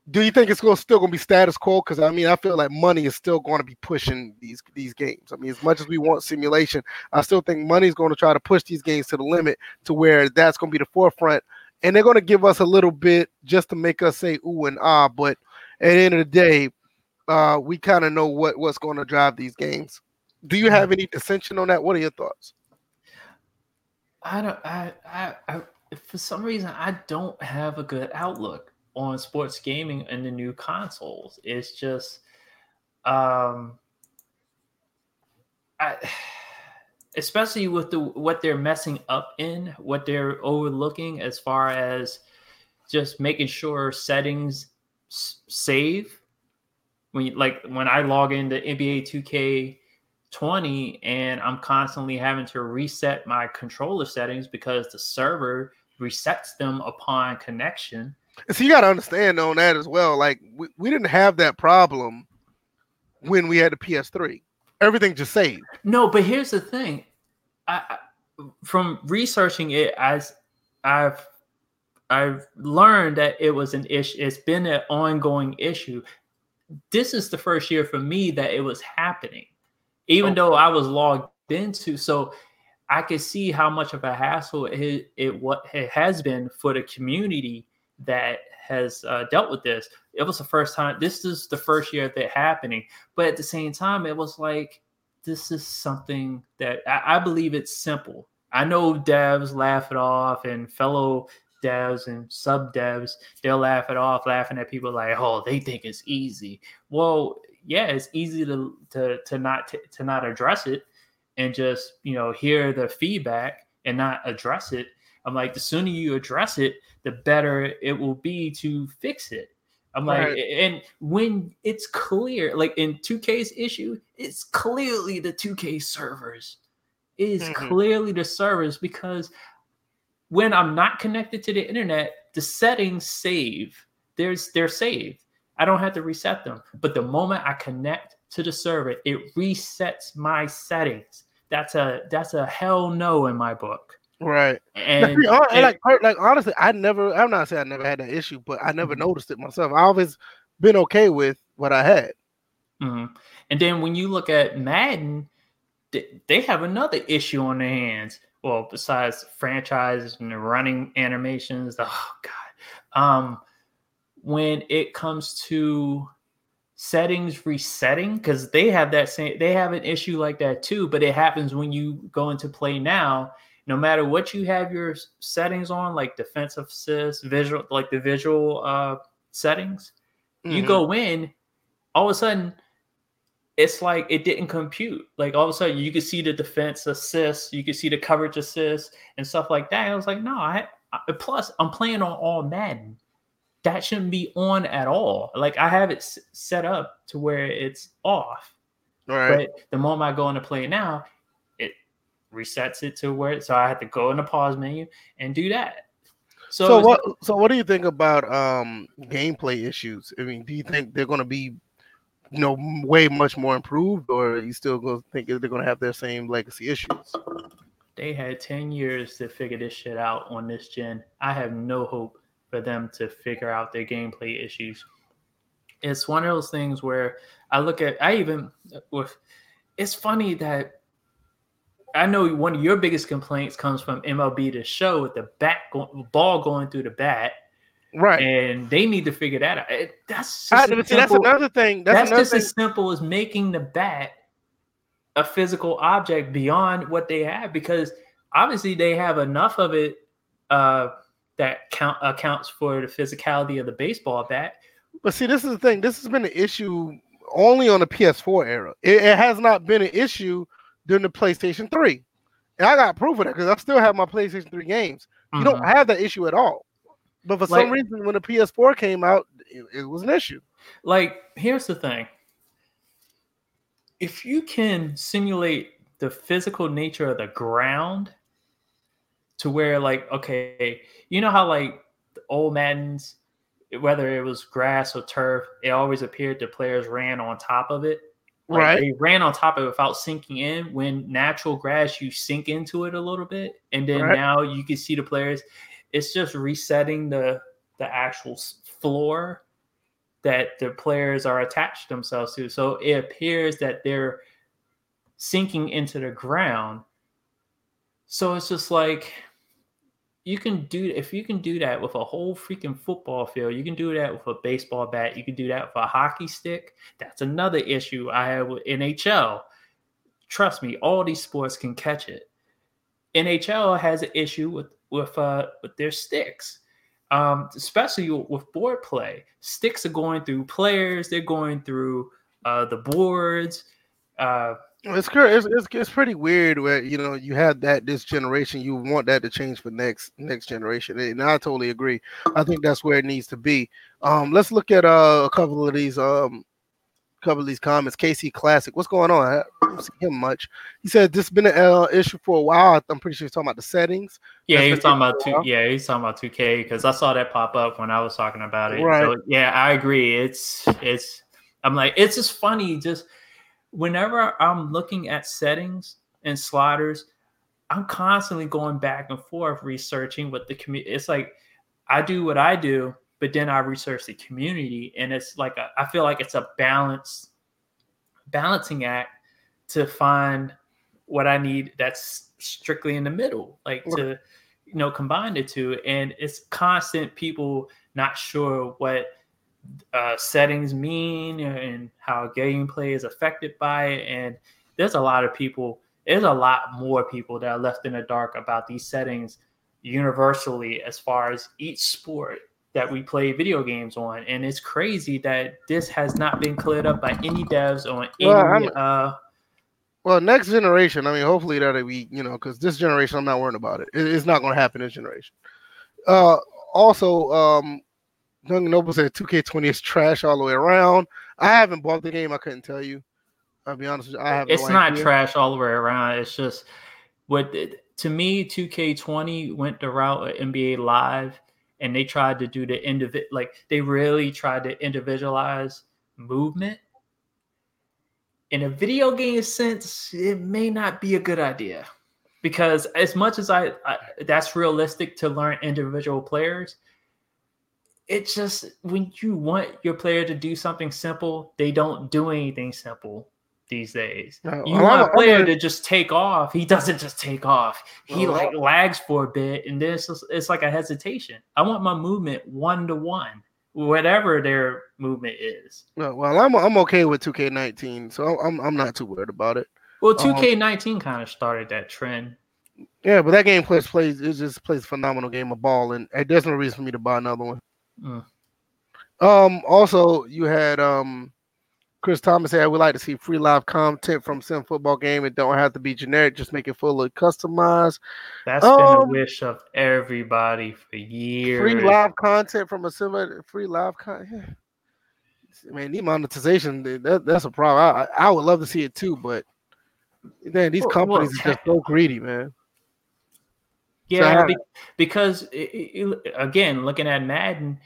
do you think it's still going to be status quo? Because I mean, I feel like money is still going to be pushing these these games. I mean, as much as we want simulation, I still think money is going to try to push these games to the limit to where that's going to be the forefront, and they're going to give us a little bit just to make us say ooh and ah, but at the end of the day, uh, we kind of know what what's going to drive these games. Do you have any dissension on that? What are your thoughts? I don't. I, I, I for some reason I don't have a good outlook on sports gaming and the new consoles. It's just, um, I, [sighs] especially with the what they're messing up in, what they're overlooking as far as just making sure settings save when you, like when I log into NBA 2K 20 and I'm constantly having to reset my controller settings because the server resets them upon connection. So you got to understand on that as well. Like we, we didn't have that problem when we had the PS3. Everything just saved. No, but here's the thing. I, I from researching it as I've I've learned that it was an issue. It's been an ongoing issue. This is the first year for me that it was happening, even though I was logged into. So I could see how much of a hassle it, it what it has been for the community that has uh, dealt with this. It was the first time. This is the first year that happening, but at the same time, it was like this is something that I, I believe it's simple. I know devs laugh it off and fellow devs and sub devs, they'll laugh it off, laughing at people like, oh, they think it's easy. Well, yeah, it's easy to to to not to, to not address it and just you know hear the feedback and not address it. I'm like, the sooner you address it, the better it will be to fix it. I'm like, and when it's clear, like in 2K's issue, it's clearly the 2K servers. It is mm-hmm. clearly the servers because when I'm not connected to the internet, the settings save. There's they're saved. I don't have to reset them. But the moment I connect to the server, it resets my settings. That's a that's a hell no in my book. Right. And, and like like honestly, I never I'm not saying I never had that issue, but I never mm-hmm. noticed it myself. I always been okay with what I had. Mm-hmm. And then when you look at Madden, they have another issue on their hands well, besides franchises and running animations, oh god, um, when it comes to settings resetting, because they have that same, they have an issue like that too, but it happens when you go into play now. No matter what you have your settings on, like defensive assist, visual, like the visual uh, settings, mm-hmm. you go in, all of a sudden it's like it didn't compute. Like all of a sudden, you could see the defense assist, you could see the coverage assist, and stuff like that. I was like, no, I, I plus I'm playing on all Madden. That shouldn't be on at all. Like I have it s- set up to where it's off. Right. But the moment I go into play now, resets it to where. So I had to go in the pause menu and do that. So, so what? So what do you think about um gameplay issues? I mean, do you think they're going to be you know, way much more improved, or you still going to think they're going to have their same legacy issues? They had 10 years to figure this shit out on this gen. I have no hope for them to figure out their gameplay issues. It's one of those things where I look at, I even, with, it's funny that I know one of your biggest complaints comes from MLB the show with the bat ball going through the bat Right. And they need to figure that out. It, that's I, see, that's another thing. That's, that's another just thing. as simple as making the bat a physical object beyond what they have because obviously they have enough of it uh, that count accounts for the physicality of the baseball bat. But see, this is the thing. This has been an issue only on the PS4 era. It, it has not been an issue during the PlayStation 3. And I got proof of that because I still have my PlayStation 3 games. You don't Mhm. have that issue at all. But for some reason, when the PS4 came out, it, it was an issue. like here's the thing if you can simulate the physical nature of the ground to where like okay you know how like the old maddens whether it was grass or turf it always appeared the players ran on top of it Like, Right. they ran on top of it without sinking in when natural grass you sink into it a little bit and then Right. now you can see the players it's just resetting the the actual floor that the players are attached themselves to. So it appears that they're sinking into the ground. So it's just like you can do if you can do that with a whole freaking football field, you can do that with a baseball bat, you can do that with a hockey stick. That's another issue I have with NHL. Trust me, all these sports can catch it. NHL has an issue with with uh with their sticks um, especially with board play. Sticks are going through players, they're going through uh, the boards. Uh, It's, it's it's it's pretty weird where you know you have that this generation. You want that to change for next next generation, and I totally agree. I think that's where it needs to be. Um, let's look at uh, a couple of these um, couple of these comments. KC Classic, what's going on? I don't see him much. He said this has been an uh, issue for a while. I'm pretty sure he's talking about the settings. yeah, That's he was talking about two. Yeah, he's talking about two K because I saw that pop up when I was talking about it. Right. So yeah, I agree. It's it's. I'm like it's just funny. Just whenever I'm looking at settings and sliders, I'm constantly going back and forth researching what the community. It's like I do what I do, but then I research the community, and it's like a, I feel like it's a balance, balancing act to find what I need that's strictly in the middle, like to you know combine the two, and it's constant people not sure what uh, settings mean and how gameplay is affected by it, and there's a lot of people. There's a lot more people that are left in the dark about these settings universally as far as each sport that we play video games on and it's crazy that this has not been cleared up by any devs on any Well, I'm- uh Well, next generation. I mean, hopefully that'll be you know because this generation, I'm not worrying about it. it it's not going to happen this generation. Uh, also, um, Duncan Noble said 2K20 is trash all the way around. I haven't bought the game. I couldn't tell you. I'll be honest with you. I have. it's no not idea. trash all the way around it's just what to me 2k20 went the route of nba live and they tried to do the individual. like they really tried to individualize movement in a video game sense it may not be a good idea because as much as I, I that's realistic to learn individual players it's just when you want your player to do something simple they don't do anything simple these days No, you want a player gonna- just take off. He doesn't just take off. He Well, like lags for a bit, and then it's, just- it's like a hesitation. I want my movement one to one, whatever their movement is. No, well, I'm I'm okay with 2K19, so I'm I'm not too worried about it. Well, Uh-huh. 2K19 kind of started that trend. Yeah, but that game plays plays it just plays a phenomenal game of ball, and there's no reason for me to buy another one. Mm. Um, also you had um Chris Thomas said I would like to see free live content from Sim Football game. It don't have to be generic, just make it fully customized. That's been a Um, wish of everybody for years. Free live content from a sim free live content. Man, the monetization that, that's a problem. I, I would love to see it too, but man, these Well, companies well, are just so greedy, man. Yeah, So- because again, looking at Madden,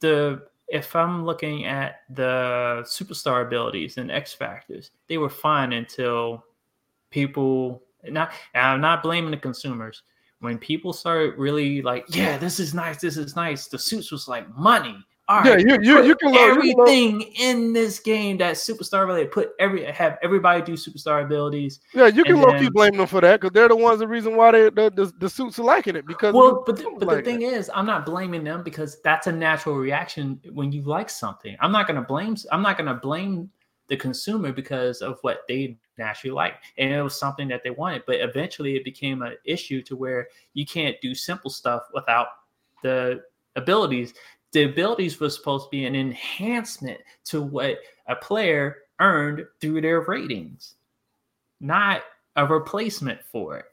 the if I'm looking at the superstar abilities and X factors, they were fine until people. Not, and I'm not blaming the consumers. When people started really like, yeah, this is nice, this is nice. The suits was like money, all right, yeah, you, you, you can load, everything you can in this game that superstar related. Put every have everybody do superstar abilities. Yeah, you can low key blame them for that because they're the ones the reason why they the, the, the suits are liking it. Because well, but the, but like the thing it. is, I'm not blaming them because that's a natural reaction when you like something. I'm not gonna blame. I'm not gonna blame the consumer because of what they naturally like, and it was something that they wanted. But eventually, it became an issue to where you can't do simple stuff without the abilities the abilities were supposed to be an enhancement to what a player earned through their ratings, not a replacement for it.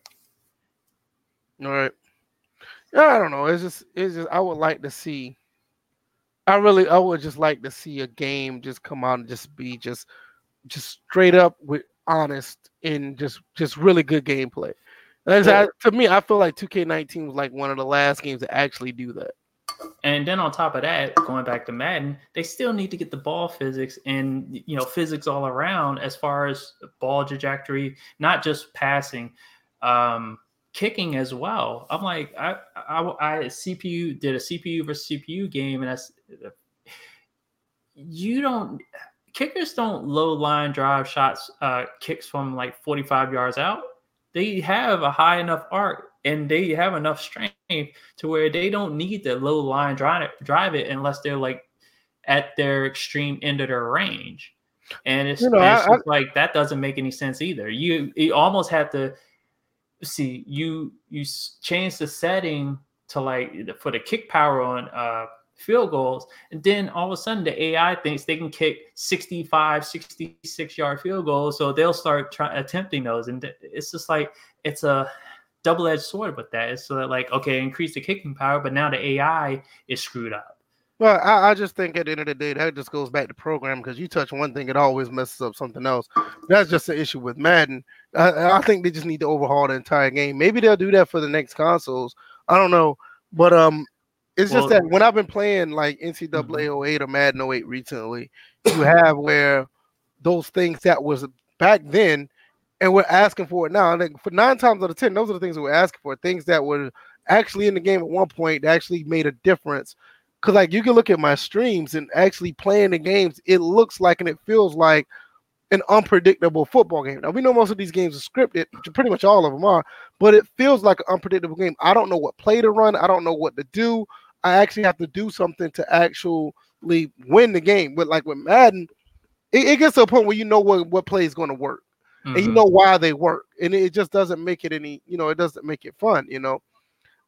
All right. Yeah, I don't know. It's just it's just I would like to see I really I would just like to see a game just come out and just be just just straight up with honest and just just really good gameplay. Yeah. I, to me, I feel like 2K19 was like one of the last games to actually do that. And then on top of that, going back to Madden, they still need to get the ball physics and you know physics all around as far as ball trajectory, not just passing, um, kicking as well. I'm like, I, I, I CPU did a CPU versus CPU game, and that's you don't kickers don't low line drive shots uh, kicks from like 45 yards out. They have a high enough arc and they have enough strength to where they don't need the low line drive it, drive it unless they're like at their extreme end of their range. And it's, you know, it's I, I, like that doesn't make any sense either. You you almost have to see you you change the setting to like for the kick power on uh field goals and then all of a sudden the ai thinks they can kick 65 66 yard field goals so they'll start trying attempting those and it's just like it's a double-edged sword with that. It's so that like, okay, increase the kicking power, but now the AI is screwed up. Well, I, I, just think at the end of the day, that just goes back to programming because you touch one thing, it always messes up something else. That's just the issue with Madden. I, I, think they just need to overhaul the entire game. Maybe they'll do that for the next consoles. I don't know, but um, it's well, just that when I've been playing like NCAA mm-hmm. 08 or Madden 08 recently, you have where those things that was back then and we're asking for it now. And for nine times out of ten, those are the things we're asking for. Things that were actually in the game at one point that actually made a difference. Because like you can look at my streams and actually playing the games, it looks like and it feels like an unpredictable football game. Now we know most of these games are scripted, pretty much all of them are, but it feels like an unpredictable game. I don't know what play to run. I don't know what to do. I actually have to do something to actually win the game. But like with Madden, it, it gets to a point where you know what, what play is going to work mm-hmm. and you know why they work, and it just doesn't make it any, you know, it doesn't make it fun, you know.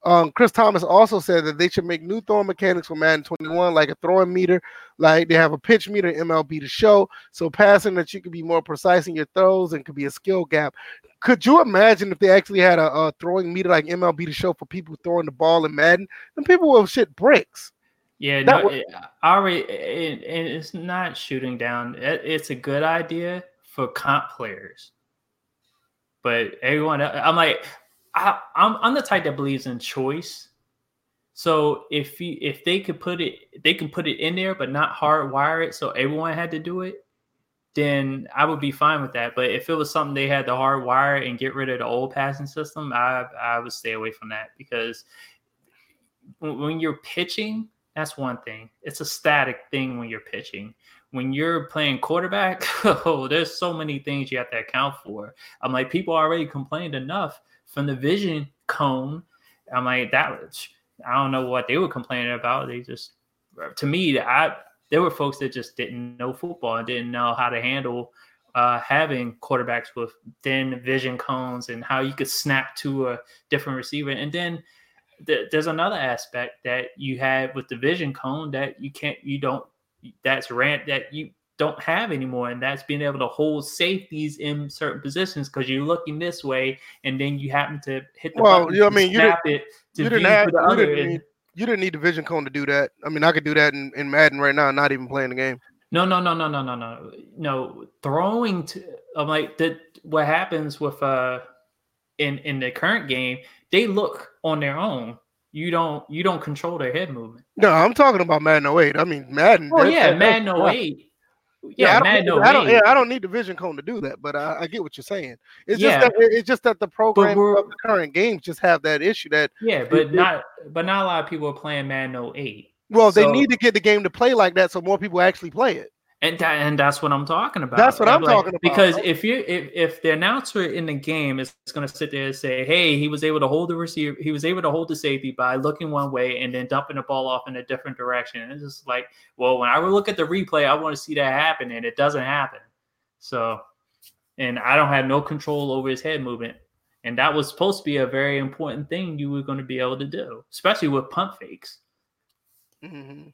Um, Chris Thomas also said that they should make new throwing mechanics for Madden 21, like a throwing meter, like they have a pitch meter in MLB The Show, so passing that you could be more precise in your throws and could be a skill gap. Could you imagine if they actually had a, a throwing meter like MLB The Show for people throwing the ball in Madden? And people will shit bricks. Yeah, that no, was, it, already, it, it's not shooting down. It, it's a good idea for comp players. But everyone, I'm like, I, I'm I'm the type that believes in choice. So if you, if they could put it, they can put it in there, but not hardwire it, so everyone had to do it. Then I would be fine with that. But if it was something they had to hardwire and get rid of the old passing system, I I would stay away from that because when you're pitching, that's one thing. It's a static thing when you're pitching when you're playing quarterback, [laughs] oh, there's so many things you have to account for. I'm like, people already complained enough from the vision cone. I'm like, that was, I don't know what they were complaining about. They just, to me, I there were folks that just didn't know football and didn't know how to handle uh, having quarterbacks with thin vision cones and how you could snap to a different receiver. And then th- there's another aspect that you have with the vision cone that you can't, you don't that's rant that you don't have anymore, and that's being able to hold safeties in certain positions because you're looking this way, and then you happen to hit the well. You know, I mean, you didn't, it you didn't have you didn't, need, you didn't need the vision cone to do that. I mean, I could do that in, in Madden right now, not even playing the game. No, no, no, no, no, no, no, no. Throwing to I'm like that. What happens with uh in in the current game? They look on their own you don't you don't control their head movement. No, I'm talking about Madden 08. I mean Madden. Oh yeah, Madden 08. Yeah, yeah Madden 08. I don't, oh yeah, I don't need the vision cone to do that, but I, I get what you're saying. It's yeah. just that it's just that the program of the current games just have that issue that yeah, but it, not but not a lot of people are playing Madden 08. Well, they need to get the game to play like that so more people actually play it. And that, and that's what I'm talking about. That's what I'm, like, talking about. Because if you if, if the announcer in the game is going to sit there and say, "Hey, he was able to hold the receiver, he was able to hold the safety by looking one way and then dumping the ball off in a different direction," it's just like, well, when I look at the replay, I want to see that happen, and it doesn't happen. So, and I don't have no control over his head movement, and that was supposed to be a very important thing you were going to be able to do, especially with pump fakes. Mm-hmm.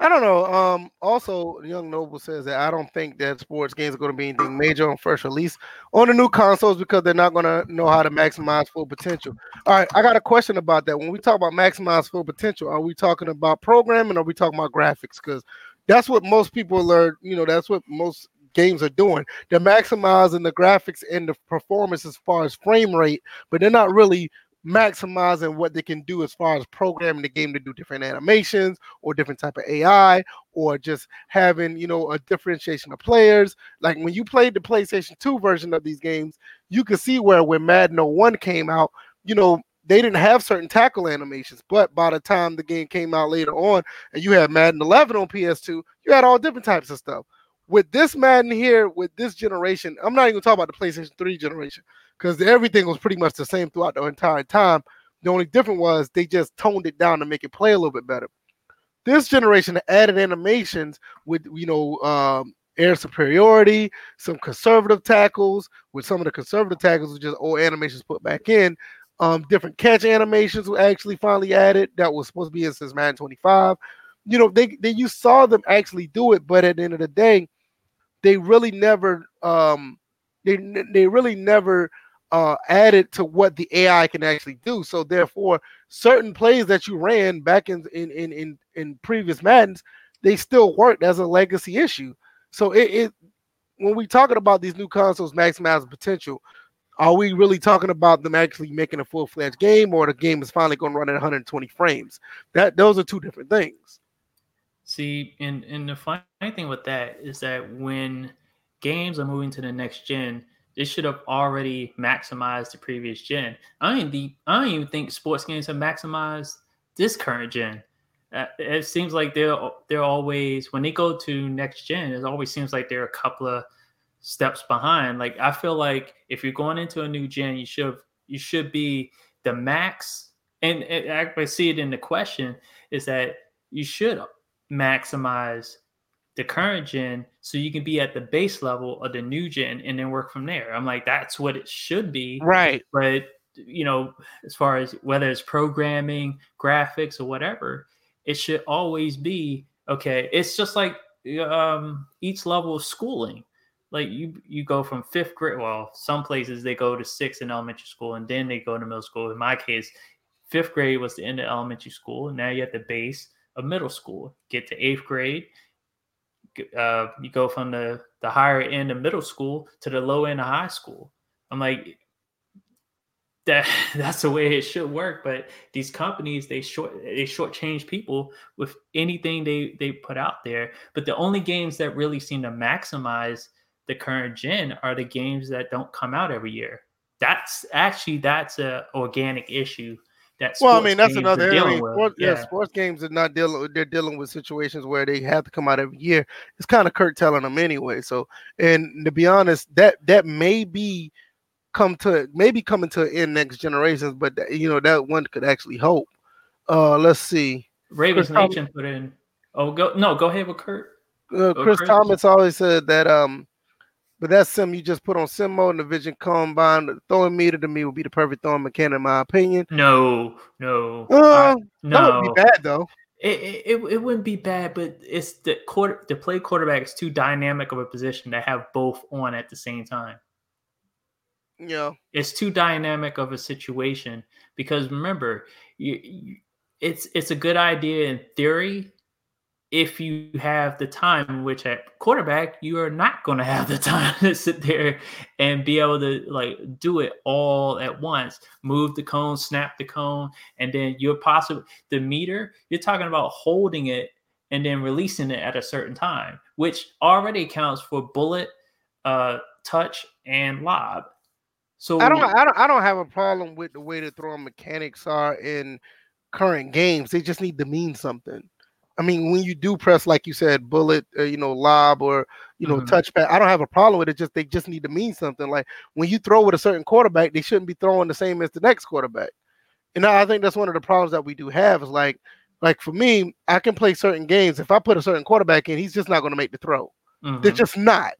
I don't know. Um, also, Young Noble says that I don't think that sports games are going to be anything major on first release on the new consoles because they're not going to know how to maximize full potential. All right, I got a question about that. When we talk about maximize full potential, are we talking about programming or are we talking about graphics? Because that's what most people are, you know, that's what most games are doing. They're maximizing the graphics and the performance as far as frame rate, but they're not really maximizing what they can do as far as programming the game to do different animations or different type of AI or just having you know a differentiation of players. Like when you played the PlayStation 2 version of these games, you could see where when Madden 01 came out, you know, they didn't have certain tackle animations, but by the time the game came out later on and you had Madden 11 on PS2, you had all different types of stuff. With this Madden here, with this generation, I'm not even talking about the PlayStation 3 generation because everything was pretty much the same throughout the entire time. The only difference was they just toned it down to make it play a little bit better. This generation added animations with you know um, air superiority, some conservative tackles. With some of the conservative tackles, which just old animations put back in. Um, different catch animations were actually finally added. That was supposed to be in since Madden 25. You know, they, they you saw them actually do it, but at the end of the day, they really never um they they really never uh, added to what the AI can actually do. So therefore, certain plays that you ran back in in in in, in previous Maddens, they still worked as a legacy issue. So it, it when we talking about these new consoles maximizing potential, are we really talking about them actually making a full fledged game, or the game is finally going to run at 120 frames? That those are two different things. See, and and the funny thing with that is that when games are moving to the next gen, they should have already maximized the previous gen. I don't even, I don't even think sports games have maximized this current gen. Uh, it seems like they're they're always when they go to next gen. It always seems like they're a couple of steps behind. Like I feel like if you're going into a new gen, you should you should be the max. And, and I see it in the question is that you should maximize the current gen so you can be at the base level of the new gen and then work from there. I'm like, that's what it should be. Right. But, you know, as far as whether it's programming, graphics, or whatever, it should always be okay. It's just like um, each level of schooling. Like you, you go from fifth grade. Well, some places they go to sixth in elementary school and then they go to middle school. In my case, fifth grade was the end of elementary school. And now you're at the base of middle school. Get to eighth grade uh, you go from the the higher end of middle school to the low end of high school. I'm like, that [laughs] that's the way it should work. But these companies they short they shortchange people with anything they they put out there. But the only games that really seem to maximize the current gen are the games that don't come out every year. That's actually that's a organic issue that well, I mean, that's another area. Sports, yeah. yeah. sports games are not dealing. They're dealing with situations where they have to come out every year. It's kind of Kurt telling them anyway. So, and to be honest, that that may be come to maybe coming to an end next generations, but you know that one could actually hope. Uh, let's see. Ravens Nation put in. Oh, go no, go ahead with Kurt. Uh, Chris Kurt. Thomas always said that um but that sim you just put on sim mode and the vision combine throwing meter to me would be the perfect throwing mechanic in my opinion. No, no, uh, no. That would be bad though. It, it, it wouldn't be bad, but it's the quarter the play quarterback is too dynamic of a position to have both on at the same time. Yeah, it's too dynamic of a situation because remember, you, you, it's it's a good idea in theory if you have the time, which at quarterback, you are not going [laughs] to have the time to sit there and be able to like do it all at once. Move the cone, snap the cone, and then you're possible the meter, you're talking about holding it and then releasing it at a certain time, which already accounts for bullet, uh, touch, and lob. So I don't, I don't, I don't have a problem with the way the throwing mechanics are in current games. They just need to mean something. I mean, when you do press, like you said, bullet, uh, you know, lob or you know, Mhm. touchback, I don't have a problem with it. Just they just need to mean something. Like when you throw with a certain quarterback, they shouldn't be throwing the same as the next quarterback. And I think that's one of the problems that we do have is like, like for me, I can play certain games. If I put a certain quarterback in, he's just not going to make the throw. They're Mhm. just not.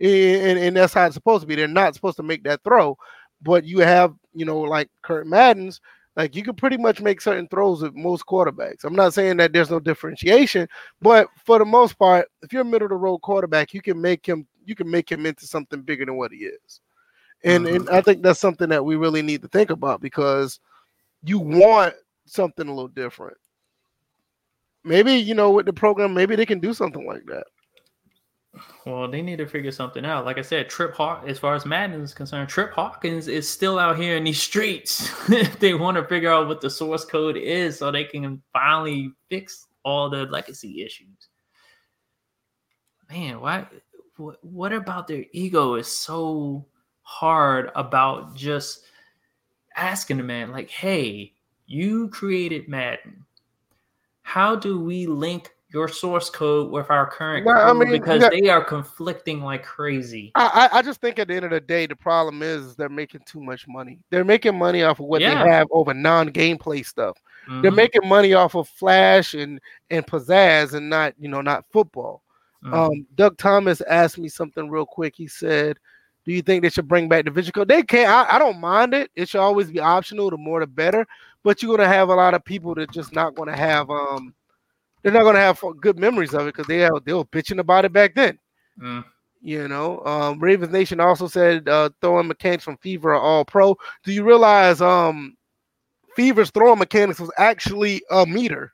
And, and that's how it's supposed to be. They're not supposed to make that throw. But you have, you know, like Kurt Madden's, like you can pretty much make certain throws with most quarterbacks. I'm not saying that there's no differentiation, but for the most part, if you're a middle of the road quarterback, you can make him you can make him into something bigger than what he is. And and mm-hmm. I think that's something that we really need to think about because you want something a little different. Maybe, you know, with the program, maybe they can do something like that. Well, they need to figure something out. Like I said, Trip Hawk, as far as Madden is concerned, Trip Hawkins is still out here in these streets. [laughs] they want to figure out what the source code is so they can finally fix all the legacy issues. Man, why? What, about their ego is so hard about just asking the man, like, hey, you created Madden. How do we link your source code with our current Well, I code? mean, because yeah. they are conflicting like crazy. I, I just think at the end of the day, the problem is they're making too much money. They're making money off of what Yeah. they have over non-gameplay stuff. They're Mhm, making money off of flash and and pizzazz and not you know not football. mhm. Um, Doug Thomas asked me something real quick. He said, "Do you think they should bring back the vision cone?" They can't. I, I don't mind it. It should always be optional. The more, the better. But you're gonna have a lot of people that just not gonna have. Um, they're not gonna have good memories of it because they have, they were bitching about it back then. Mm. You know, um, Ravens Nation also said uh, throwing mechanics from Fever are all pro. Do you realize um, Fever's throwing mechanics was actually a meter?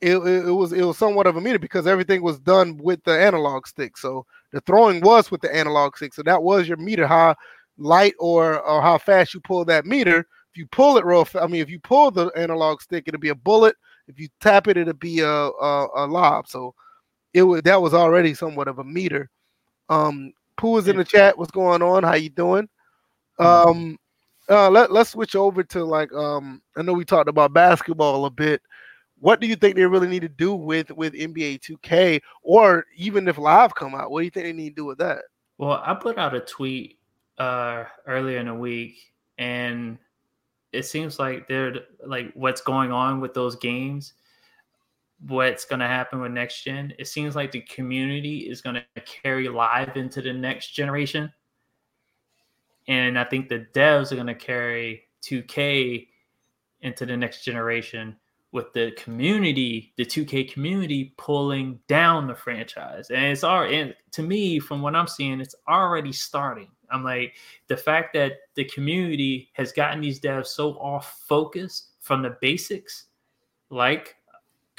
It, it, it was it was somewhat of a meter because everything was done with the analog stick. So the throwing was with the analog stick. So that was your meter, how light or or how fast you pull that meter. If you pull it real, I mean, if you pull the analog stick, it'll be a bullet. If you tap it, it'll be a a, a lob. So it was that was already somewhat of a meter. Um, Pooh is in the chat. What's going on? How you doing? Um, uh, let let's switch over to like um. I know we talked about basketball a bit. What do you think they really need to do with with NBA 2K or even if live come out? What do you think they need to do with that? Well, I put out a tweet uh, earlier in the week, and it seems like they're like what's going on with those games. What's going to happen with next gen? It seems like the community is going to carry live into the next generation, and I think the devs are going to carry 2K into the next generation with the community, the 2K community pulling down the franchise. And it's already, and to me, from what I'm seeing, it's already starting. I'm like, the fact that the community has gotten these devs so off focus from the basics, like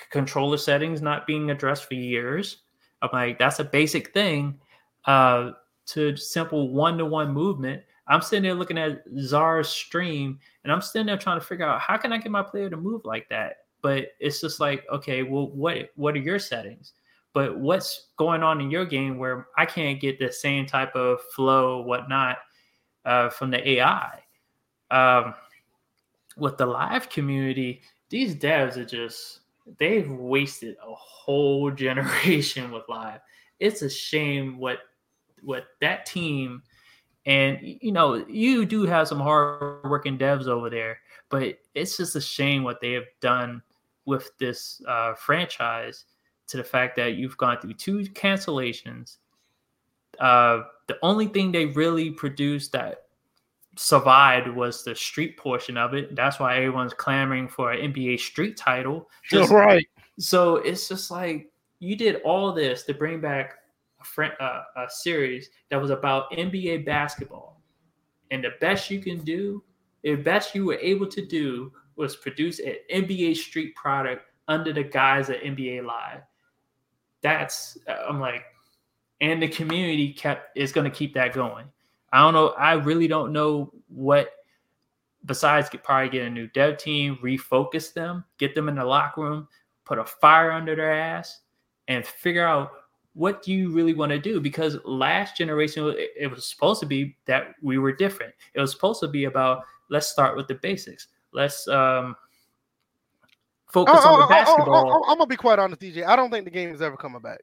controller settings not being addressed for years. I'm like, that's a basic thing. Uh, to simple one to one movement. I'm sitting there looking at Czar's stream and I'm sitting there trying to figure out how can I get my player to move like that. But it's just like, okay, well, what what are your settings? But what's going on in your game where I can't get the same type of flow, whatnot, uh, from the AI? Um, with the live community, these devs are just they've wasted a whole [laughs] generation with live. It's a shame what what that team and you know you do have some hard working devs over there but it's just a shame what they have done with this uh, franchise to the fact that you've gone through two cancellations uh, the only thing they really produced that survived was the street portion of it that's why everyone's clamoring for an nba street title [laughs] Just- right. so it's just like you did all this to bring back a, friend, uh, a series that was about NBA basketball, and the best you can do, the best you were able to do, was produce an NBA Street product under the guise of NBA Live. That's I'm like, and the community kept is going to keep that going. I don't know. I really don't know what besides probably get a new dev team, refocus them, get them in the locker room, put a fire under their ass, and figure out what do you really want to do because last generation it was supposed to be that we were different it was supposed to be about let's start with the basics let's um focus I, on oh, the I, I, basketball. I, am gonna be quite honest, DJ. I don't think the game is ever coming back.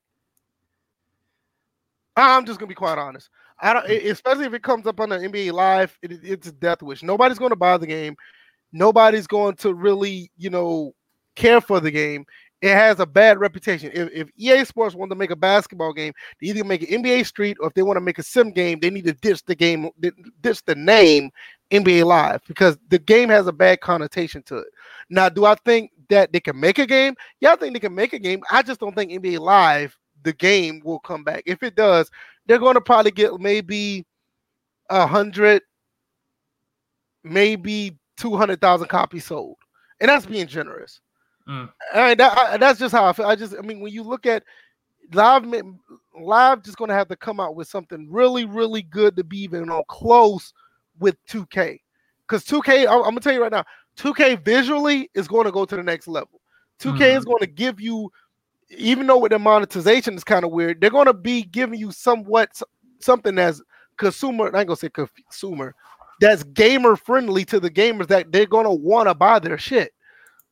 I'm just gonna be quite honest. I don't, especially if it comes up on the NBA Live. It, it's a death wish. Nobody's going to buy the game. Nobody's going to really, you know, care for the game. It has a bad reputation. If, if EA Sports want to make a basketball game, they either make an NBA Street or if they want to make a sim game, they need to ditch the game, ditch the name NBA Live because the game has a bad connotation to it. Now, do I think that they can make a game? Yeah, I think they can make a game. I just don't think NBA Live, the game, will come back. If it does, they're going to probably get maybe a hundred, maybe two hundred thousand copies sold, and that's being generous. Mm. Mean, that, I, that's just how I feel. I just, I mean, when you look at live, live, just going to have to come out with something really, really good to be even on close with 2K, because 2K, I'm, I'm gonna tell you right now, 2K visually is going to go to the next level. 2K mm. is going to give you even though with the monetization is kind of weird, they're gonna be giving you somewhat something that's consumer. I ain't gonna say consumer, that's gamer friendly to the gamers that they're gonna want to buy their shit.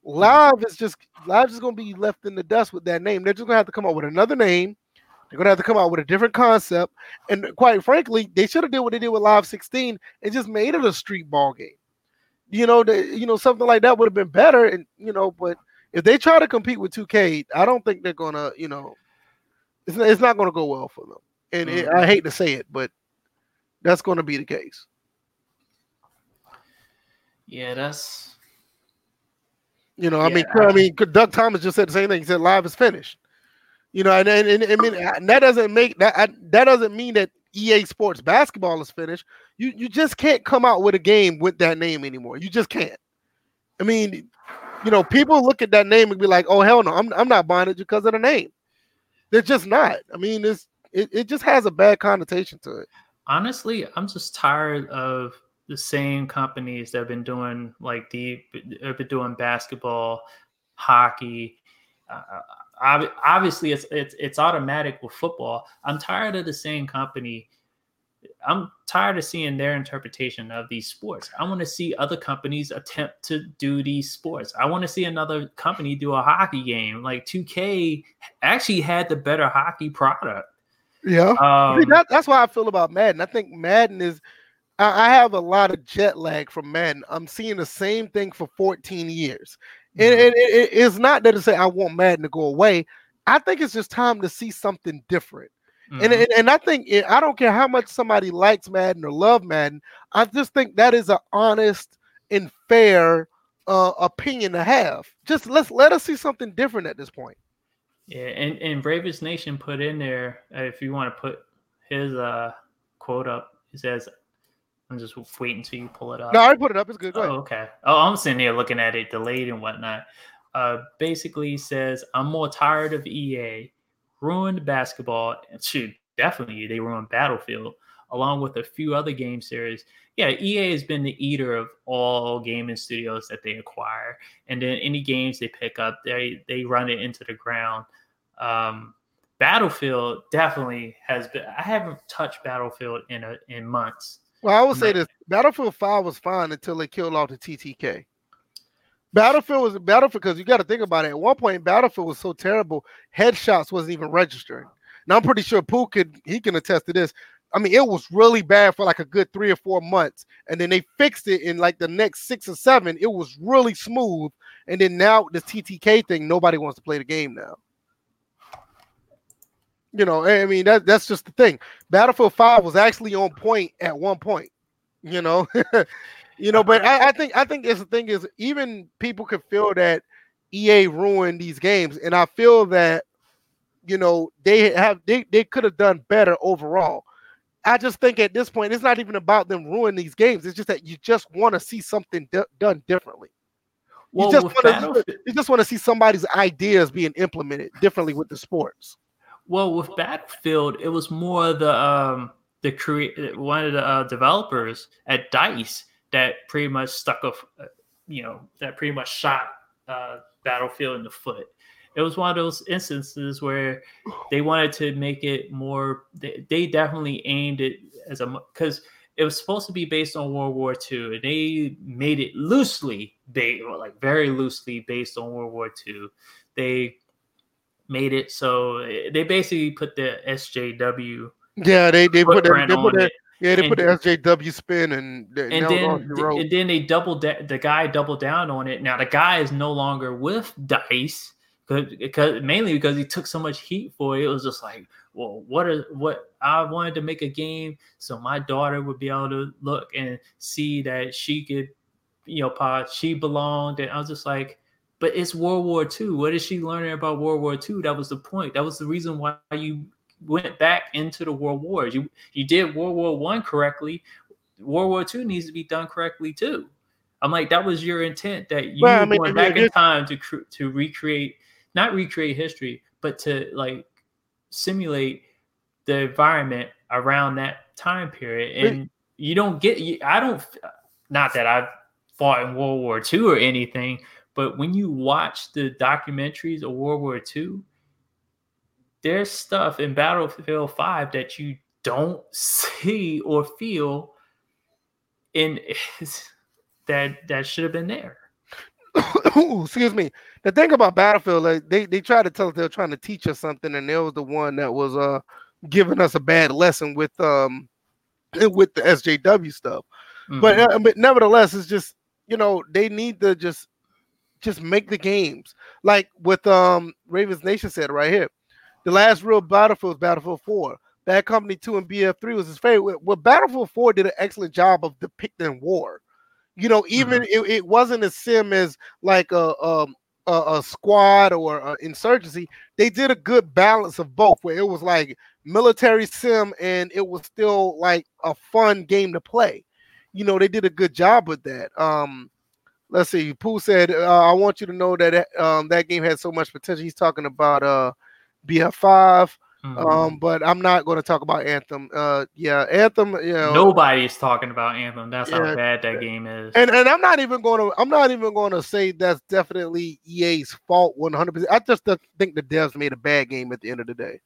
Live is just live is gonna be left in the dust with that name. They're just gonna have to come up with another name. They're gonna have to come out with a different concept. And quite frankly, they should have did what they did with Live 16 and just made it a street ball game. You know, the, you know, something like that would have been better. And you know, but if they try to compete with 2K, I don't think they're gonna, you know, it's not, it's not gonna go well for them. And mm-hmm. it, I hate to say it, but that's going to be the case. Yeah, that's. You know, I mean, I mean, Doug Thomas just said the same thing. He said, "Live is finished." You know, and, and, and I mean, that doesn't make that that doesn't mean that EA Sports basketball is finished. You you just can't come out with a game with that name anymore. You just can't. I mean, you know, people look at that name and be like, "Oh hell no, I'm I'm not buying it because of the name." They're just not. I mean, it's it, it just has a bad connotation to it. Honestly, I'm just tired of the same companies that have been doing like the have been doing basketball, hockey. Uh, obviously, it's it's it's automatic with football. I'm tired of the same company I'm tired of seeing their interpretation of these sports. I want to see other companies attempt to do these sports. I want to see another company do a hockey game. Like 2K actually had the better hockey product. Yeah, um, see, that, that's why I feel about Madden. I think Madden is. I, I have a lot of jet lag from Madden. I'm seeing the same thing for 14 years, mm-hmm. and it, it, it's not that to say I want Madden to go away. I think it's just time to see something different. Mm-hmm. And, and, and I think it, I don't care how much somebody likes Madden or love Madden. I just think that is an honest and fair uh, opinion to have. Just let's let us see something different at this point. Yeah, and and Bravest Nation put in there uh, if you want to put his uh quote up. He says, "I'm just waiting until you pull it up." No, I put it up. It's good. Go oh, okay. Oh, I'm sitting here looking at it delayed and whatnot. Uh, basically says, "I'm more tired of EA ruined basketball. And [laughs] shoot, definitely they ruined Battlefield, along with a few other game series. Yeah, EA has been the eater of all gaming studios that they acquire, and then any games they pick up, they they run it into the ground. Um, Battlefield definitely has been. I haven't touched Battlefield in a in months. Well, I will say this: Battlefield Five was fine until they killed off the TTK. Battlefield was Battlefield because you got to think about it. At one point, Battlefield was so terrible, headshots wasn't even registering. Now I'm pretty sure Pooh could he can attest to this. I mean, it was really bad for like a good three or four months, and then they fixed it in like the next six or seven. It was really smooth, and then now this TTK thing, nobody wants to play the game now. You know, I mean that that's just the thing. Battlefield Five was actually on point at one point. You know, [laughs] You know, but I, I think I think it's the thing is even people could feel that EA ruined these games, and I feel that you know they have they, they could have done better overall. I just think at this point it's not even about them ruining these games. It's just that you just want to see something d- done differently. Well, you just want to you just want to see somebody's ideas being implemented differently with the sports. Well, with Battlefield, it was more the um the create one of the uh, developers at Dice that pretty much stuck a, uh, you know, that pretty much shot uh, Battlefield in the foot. It was one of those instances where they wanted to make it more. They, they definitely aimed it as a because it was supposed to be based on World War II, and they made it loosely based, like very loosely based on World War II. They made it so they basically put the SJW. Yeah, they they put that, they put that, it. Yeah they And- put the SJW spin and and then the and then they doubled da- the guy doubled down on it. Now the guy is no longer with Dice because mainly because he took so much heat for it. It was just like, well, what are what I wanted to make a game so my daughter would be able to look and see that she could, you know, pod she belonged, and I was just like. But it's World War II. What is she learning about World War II? That was the point. That was the reason why you went back into the World Wars. You you did World War One correctly. World War Two needs to be done correctly too. I'm like, that was your intent that you Well, I mean, yeah, back in time to cr- to recreate, not recreate history, but to like simulate the environment around that time period. But- And you don't get, you- I don't, not that I've fought in World War II or anything, but when you watch the documentaries of World War II, there's stuff in Battlefield 5 that you don't [laughs] see or feel in [laughs] that that should have been there. [coughs] Excuse me. The thing about Battlefield, like they they tried to tell us they were trying to teach us something, and they was the one that was uh giving us a bad lesson with um [coughs] with the SJW stuff. But Mhm. uh, but nevertheless, it's just you know they need to just just make the games like with um Ravens Nation said right here. The last real Battlefield was Battlefield 4. Bad Company 2 and BF3 was his favorite. Well, Battlefield 4 did an excellent job of depicting war. You know, even it, it wasn't a sim as like a um a, a squad or a insurgency. They did a good balance of both, where it was like military sim and it was still like a fun game to play. You know, they did a good job with that. Um, let's see. Pooh said, uh, "I want you to know that um that game had so much potential." He's talking about uh BF5. Mhm. Um, but I'm not going to talk about Anthem. Uh, yeah, Anthem. You know, Nobody is talking about Anthem. That's Yeah. how bad that game is. and and I'm not even going to. I'm not even going to say that's definitely EA's fault 100. percent I just don't think the devs made a bad game at the end of the day.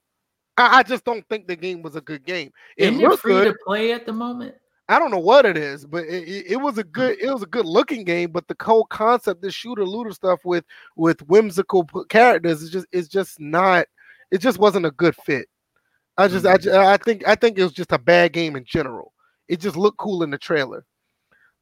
I, I just don't think the game was a good game. It Isn't it free good. to play at the moment? I don't know what it is, but it, it, it was a good it was a good looking game. But the whole concept, this shooter looter stuff with with whimsical characters, is just it's just not. It just wasn't a good fit. I just I, ju- I think I think it was just a bad game in general. It just looked cool in the trailer.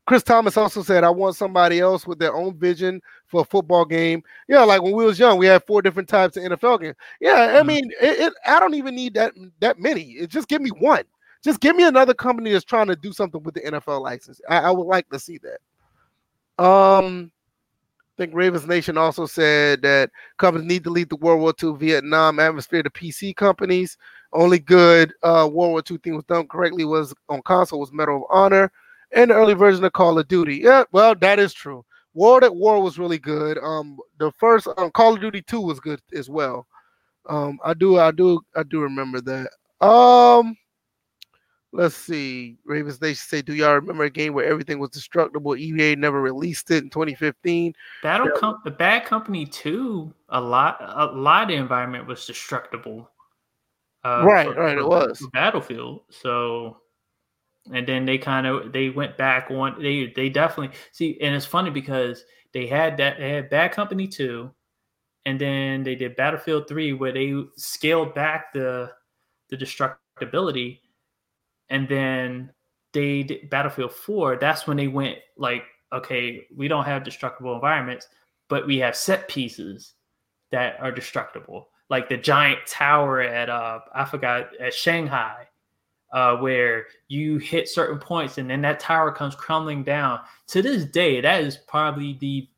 Chris Thomas also said, "I want somebody else with their own vision for a football game." Yeah, like when we was young, we had four different types of NFL games. Yeah, I Mhm. mean, it, it, I don't even need that that many. It, just give me one. Just give me another company that's trying to do something with the NFL license. I, I would like to see that. Um, I think Ravens Nation also said that companies need to lead the World War II Vietnam atmosphere to PC companies. Only good uh, World War II thing was done correctly was on console was Medal of Honor and the early version of Call of Duty. Yeah, well, that is true. World at War was really good. Um, the first um, Call of Duty 2 was good as well. Um, I do, I do, I do remember that. Um, let's see. Ravens Nation say, do y'all remember a game where everything was destructible? EA never released it in 2015. Battle Yeah. Com- the Bad Company Two, a lot, a lot of the environment was destructible. Uh, Right, right, it was. Battlefield. So, and then they kind of they went back on. They they definitely see, and it's funny because they had that they had Bad Company Two, and then they did Battlefield Three, where they scaled back the the destructibility, and then they did Battlefield Four. That's when they went like, okay, we don't have destructible environments, but we have set pieces that are destructible, like the giant tower at uh I forgot at Shanghai, uh, where you hit certain points and then that tower comes crumbling down. To this day, that is probably the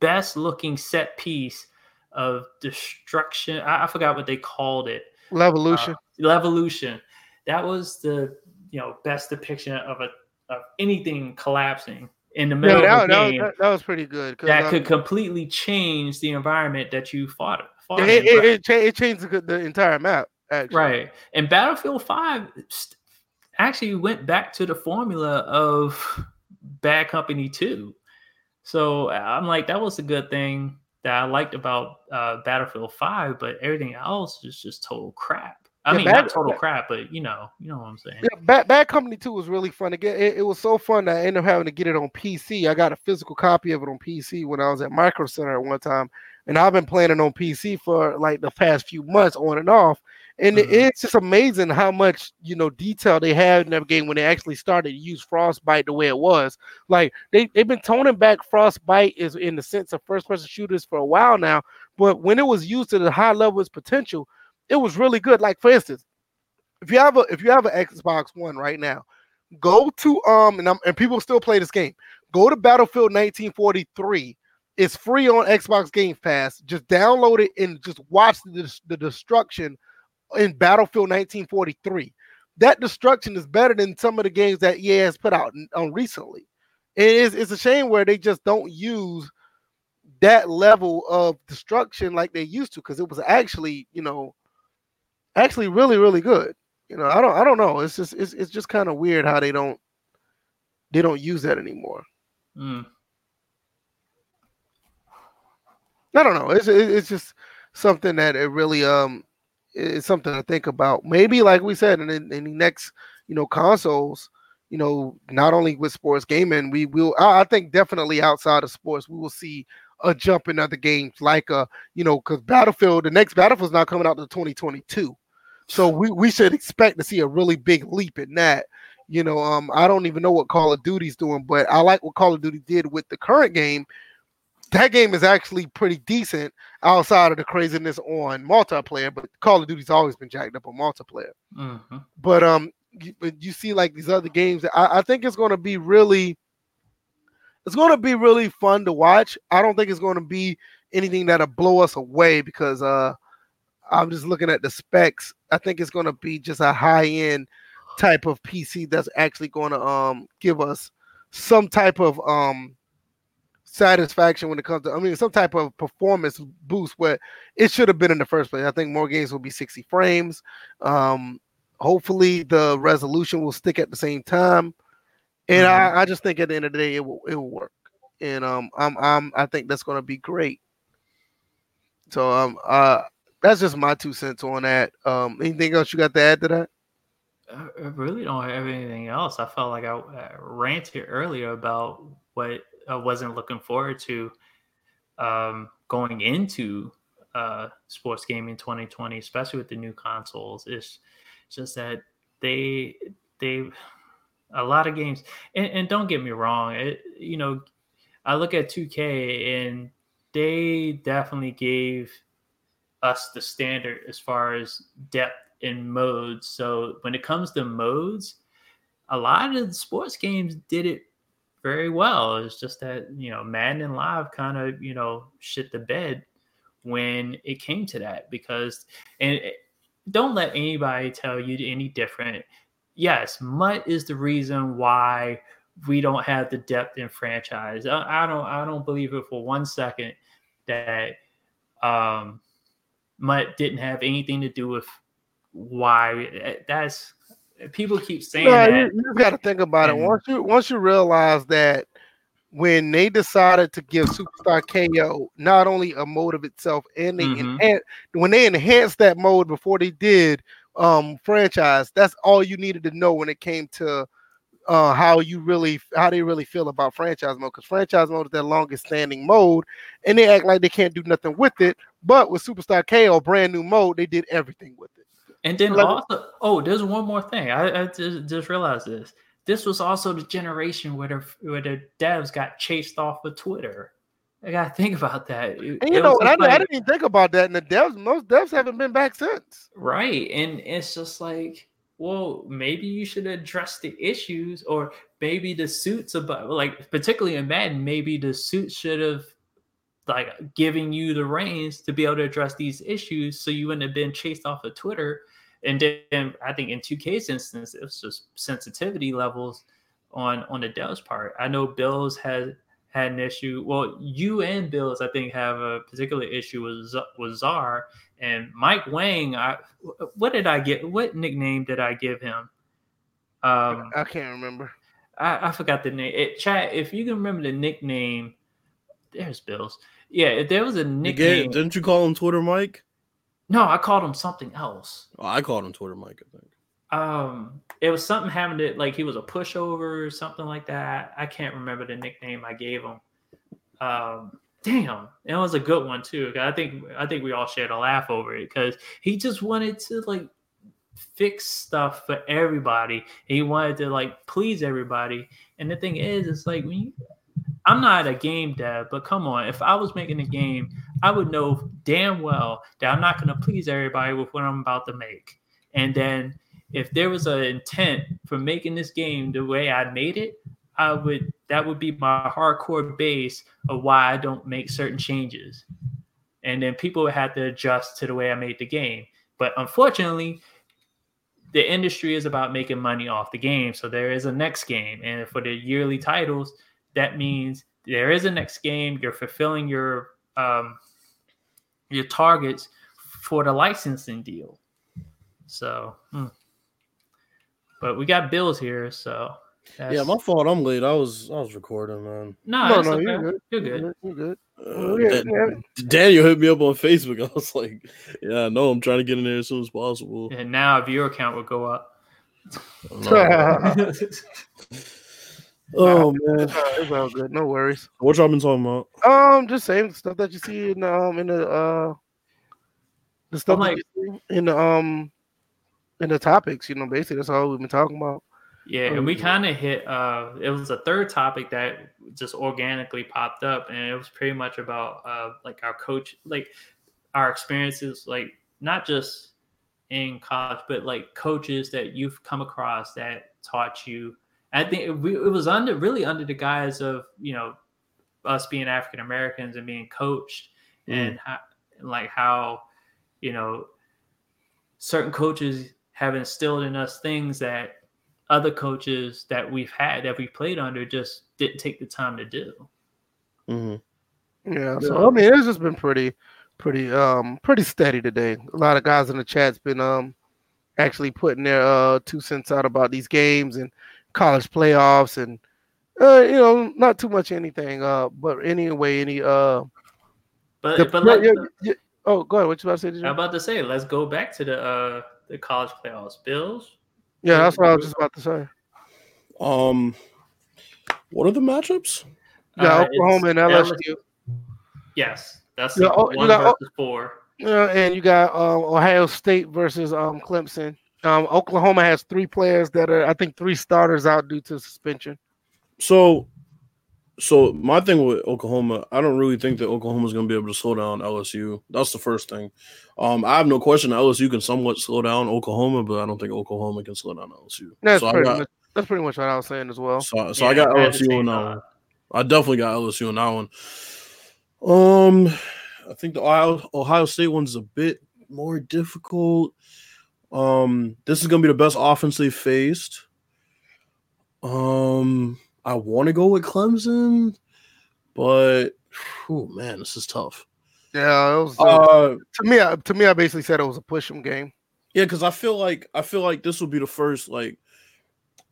best looking set piece of destruction. I, I forgot what they called it. Levolution. Uh, Levolution. That was the you know best depiction of a of anything collapsing in the middle yeah, of that, a that, game that, that was pretty good. that uh, could completely change the environment that you fought. fought it, in. it, it, cha- it changed the, the entire map. Actually. right. And Battlefield 5 st- actually went back to the formula of Bad Company 2. So I'm like, that was a good thing that I liked about uh, Battlefield 5, but everything else is just total crap. I Yeah, mean, bad- not total bad- crap, but you know, you know what I'm saying. Yeah, Bad, Bad Company 2 was really fun to get. It, it was so fun that I ended up having to get it on PC. I got a physical copy of it on PC when I was at Micro Center at one time. And I've been playing it on PC for like the past few months on and off. And Mhm. it's just amazing how much, you know, detail they had in that game when they actually started to use Frostbite the way it was. Like they, they've been toning back Frostbite is in the sense of first person shooters for a while now. But when it was used to the high level its potential, it was really good. Like for instance, if you have a if you have an Xbox One right now, go to um and I'm, and people still play this game. Go to Battlefield 1943. It's free on Xbox Game Pass. Just download it and just watch the the destruction in Battlefield 1943. That destruction is better than some of the games that EA has put out on recently. It is it's a shame where they just don't use that level of destruction like they used to because it was actually you know actually really really good. You know i don't i don't know. It's just it's, it's just kind of weird how they don't they don't use that anymore. Mm. i don't know. It's it's just something that it really um it's something to think about. Maybe like we said in, in the next you know consoles you know not only with sports gaming we will i, I think definitely outside of sports we will see a jump in other games like uh you know because battlefield the next battlefield's not coming out to 2022 so we, we should expect to see a really big leap in that. You know um i don't even know what call of duty's doing but i like what call of duty did with the current game. That game is actually pretty decent outside of the craziness on multiplayer but call of duty's always been jacked up on multiplayer. Hmm but um you, but you see like these other games I, I think it's going to be really it's going to be really fun to watch. I don't think it's going to be anything that'll blow us away because uh i'm just looking at the specs i think it's going to be just a high end type of pc that's actually going to um give us some type of um satisfaction when it comes to i mean some type of performance boost where it should have been in the first place. I think more games will be 60 frames. Um hopefully the resolution will stick at the same time. And I, I just think at the end of the day it will it will work. And um i'm, I'm i think that's going to be great. So um uh that's just my two cents on that um anything else you got to add to that I I really don't have anything else. I felt like I uh, ranted earlier about what I wasn't looking forward to um, going into uh, sports gaming 2020, especially with the new consoles. It's just that they they a lot of games, and, and don't get me wrong, it, you know, I look at 2K and they definitely gave us the standard as far as depth in modes. So when it comes to modes, a lot of the sports games did it very well. It's just that, you know, Madden and Live kind of, you know, shit the bed when it came to that because and don't let anybody tell you any different. Yes, Mutt is the reason why we don't have the depth in franchise. I, I don't I don't believe it for one second that um Mutt didn't have anything to do with why that's people keep saying No, that. you, you got to think about it once you once you realize that when they decided to give Superstar KO not only a mode of itself and they Mhm. enhan- when they enhanced that mode before they did um franchise, that's all you needed to know when it came to uh how you really how they really feel about franchise mode because franchise mode is their longest standing mode and they act like they can't do nothing with it but with superstar ko brand new mode they did everything with it And then Like- also, oh, there's one more thing. I, I just, just realized this. This was also the generation where the where the devs got chased off of Twitter. I gotta think about that. It- and you know I, didn't- I didn't even think about that and the devs most devs haven't been back since Right. And it's just like, well, maybe you should address the issues, or maybe the suits about like particularly in Madden, maybe the suit should have like giving you the reins to be able to address these issues so you wouldn't have been chased off of Twitter. And then I think in 2K's instance, it was just sensitivity levels on on the Devs part. I know Bills had had an issue. Well, you and Bills, I think, have a particular issue with Z- with Czar and Mike Wang. I what did I get? What nickname did I give him? Um, i can't remember I, I forgot the name. It, chat, if you can remember the nickname, there's Bills. Yeah, if there was a nickname. didn't you call him Twitter Mike? No, I called him something else. Oh, I called him Twitter Mike. I think. Um, it was something happened to like he was a pushover or something like that. I can't remember the nickname I gave him. Um, damn, it was a good one too. I think I think we all shared a laugh over it because he just wanted to like fix stuff for everybody. He wanted to like please everybody. And the thing is, it's like when you, I'm not a game dev, but come on, if I was making a game, I would know damn well that I'm not going to please everybody with what I'm about to make. And then if there was an intent for making this game the way I made it, I would that would be my hardcore base of why I don't make certain changes. And then people would have to adjust to the way I made the game. But unfortunately, the industry is about making money off the game. So there is a next game. And for the yearly titles, that means there is a next game. You're fulfilling your um, your targets for the licensing deal. So, hmm. but we got bills here, so yeah, my fault. I'm late. I was I was recording, man. No, no, no okay. you're good. You're good. You're good. Uh, Dan- Daniel hit me up on Facebook. [laughs] I was like, "Yeah, I know. I'm trying to get in there as soon as possible." And now a viewer count would go up. [laughs] [laughs] oh man, it's all good. No worries. What y'all been talking about? Um, just same stuff that you see in um in the uh the stuff like, in the um in the topics. You know, basically that's all we've been talking about. Yeah, and we mm-hmm. kind of hit. Uh, it was a third topic that just organically popped up, and it was pretty much about uh, like our coach, like our experiences, like not just in college, but like coaches that you've come across that taught you. I think it, it was under really under the guise of you know us being African Americans and being coached, mm. and how, like how you know certain coaches have instilled in us things that other coaches that we've had that we played under just didn't take the time to do. Mm-hmm. Yeah, so I mean, it's just been pretty, pretty, um, pretty steady today. A lot of guys in the chat's been um actually putting their uh two cents out about these games and college playoffs and uh you know not too much anything uh but anyway any uh but the, but like yeah, yeah, oh go ahead what you about to say I'm about to say let's go back to the uh the college playoffs Bills yeah, that's what I was just about to say. Um, what are the matchups? Yeah, uh, Oklahoma and LSU. Yes, that's yeah, oh, one got, versus four. Yeah, and you got um, Ohio State versus um, Clemson. Um, Oklahoma has three players that are, I think, three starters out due to suspension. So so my thing with Oklahoma, I don't really think that Oklahoma is going to be able to slow down LSU. That's the first thing. Um, I have no question LSU can somewhat slow down Oklahoma, but I don't think Oklahoma can slow down LSU. That's, so pretty, got, much, that's pretty much what I was saying as well. So, so yeah, I got LSU on that one. I definitely got LSU on that one. Um, I think the Ohio, Ohio State one's a bit more difficult. Um, this is going to be the best offense they've faced. Um, I want to go with Clemson, but oh man, this is tough. Yeah, it was. Uh, uh, to me, I, to me, I basically said it was a push push 'em game. Yeah, because I feel like I feel like this will be the first like,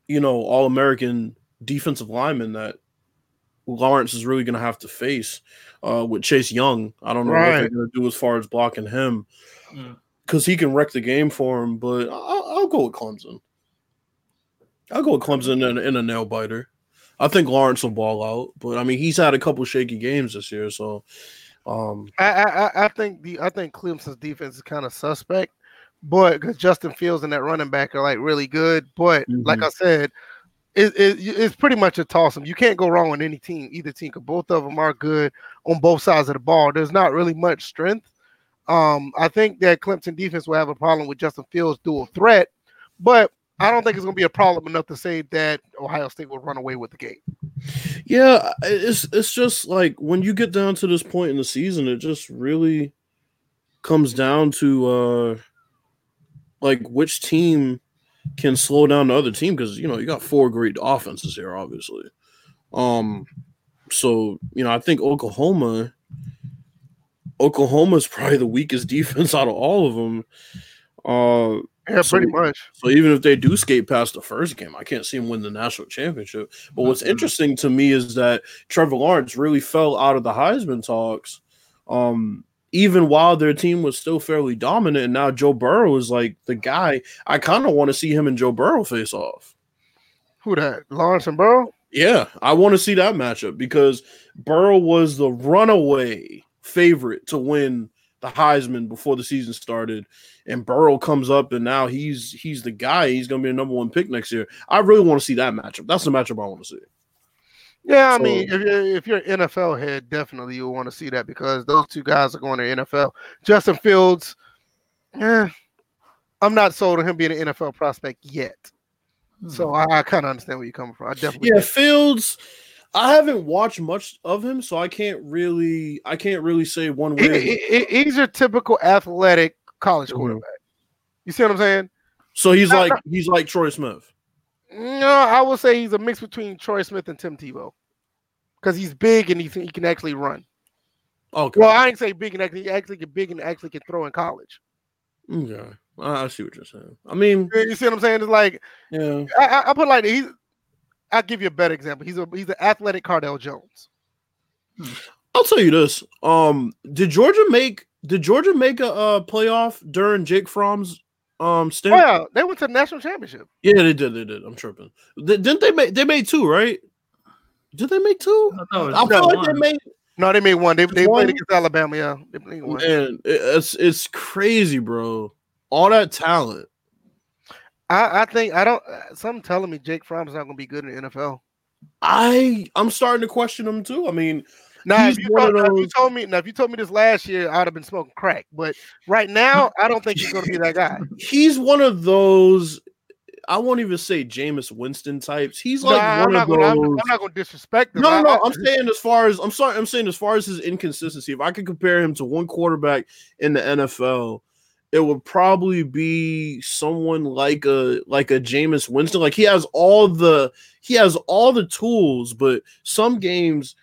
you know, All American defensive lineman that Lawrence is really going to have to face uh, with Chase Young. I don't know right. what they're going to do as far as blocking him because he can wreck the game for him. But I'll, I'll, go with Clemson. I'll go with Clemson in, in a nail biter. I think Lawrence will ball out, but I mean he's had a couple shaky games this year, so um I I, I think the I think Clemson's defense is kind of suspect, but because Justin Fields and that running back are like really good, but mm-hmm. like I said, it, it, it's pretty much a toss up. You can't go wrong with any team, either team, because both of them are good on both sides of the ball. There's not really much strength. Um, I think that Clemson defense will have a problem with Justin Fields' dual threat, but I don't think it's going to be a problem enough to say that Ohio State will run away with the game. Yeah, it's it's just like when you get down to this point in the season, it just really comes down to uh like which team can slow down the other team because you know you got four great offenses here, obviously. Um, so you know I think Oklahoma, Oklahoma is probably the weakest [laughs] defense out of all of them. Uh, yeah, so, pretty much. So even if they do skate past the first game, I can't see them win the national championship. But what's interesting to me is that Trevor Lawrence really fell out of the Heisman talks. Um, even while their team was still fairly dominant, and now Joe Burrow is like the guy. I kind of want to see him and Joe Burrow face off. Who that? Lawrence and Burrow? Yeah, I want to see that matchup because Burrow was the runaway favorite to win the Heisman before the season started, and Burrow comes up and now he's he's the guy. He's going to be a number one pick next year. I really want to see that matchup. That's the matchup I want to see. Yeah, I mean, if you're if you're an NFL head, definitely you'll want to see that because those two guys are going to NFL. Justin Fields, yeah, I'm not sold on him being an NFL prospect yet. So hmm. I, I kind of understand where you're coming from. I definitely yeah, Fields. I haven't watched much of him, so I can't really I can't really say one way. He, he, he's your typical athletic college mm-hmm. quarterback. You see what I'm saying? So he's like he's like Troy Smith. No, I would say he's a mix between Troy Smith and Tim Tebow because he's big and he, he can actually run. Okay. Well, I ain't say big and actually, he actually get big and actually can throw in college. Okay, I see what you're saying. I mean, you see what I'm saying? It's like, yeah, I, I put like he's I'll give you a better example. He's a he's an athletic Cardale Jones. I'll tell you this. Um, did Georgia make did Georgia make a, a playoff during Jake Fromm's um stint? Oh, yeah, they went to the national championship. Yeah, they did. They did. I'm tripping. They, didn't they make they made two, right? Did they make two? I, I feel like they made no, they made one. They, they played against Alabama, yeah. They played one. And it's it's crazy, bro. All that talent. I, I think I don't. Uh, some telling me Jake Fromm is not going to be good in the NFL. I I'm starting to question him too. I mean, now if you, told, those... if you, told, me now if you told me this last year, I'd have been smoking crack. But right now, [laughs] I don't think he's going to be that guy. He's one of those. I won't even say Jameis Winston types. He's like nah, one of gonna, those. I'm, I'm, not going to disrespect him. No, no, no. I'm saying as far as I'm sorry. I'm saying as far as his inconsistency. If I could compare him to one quarterback in the NFL it would probably be someone like a like a Jameis Winston. Like he has all the he has all the tools, but some games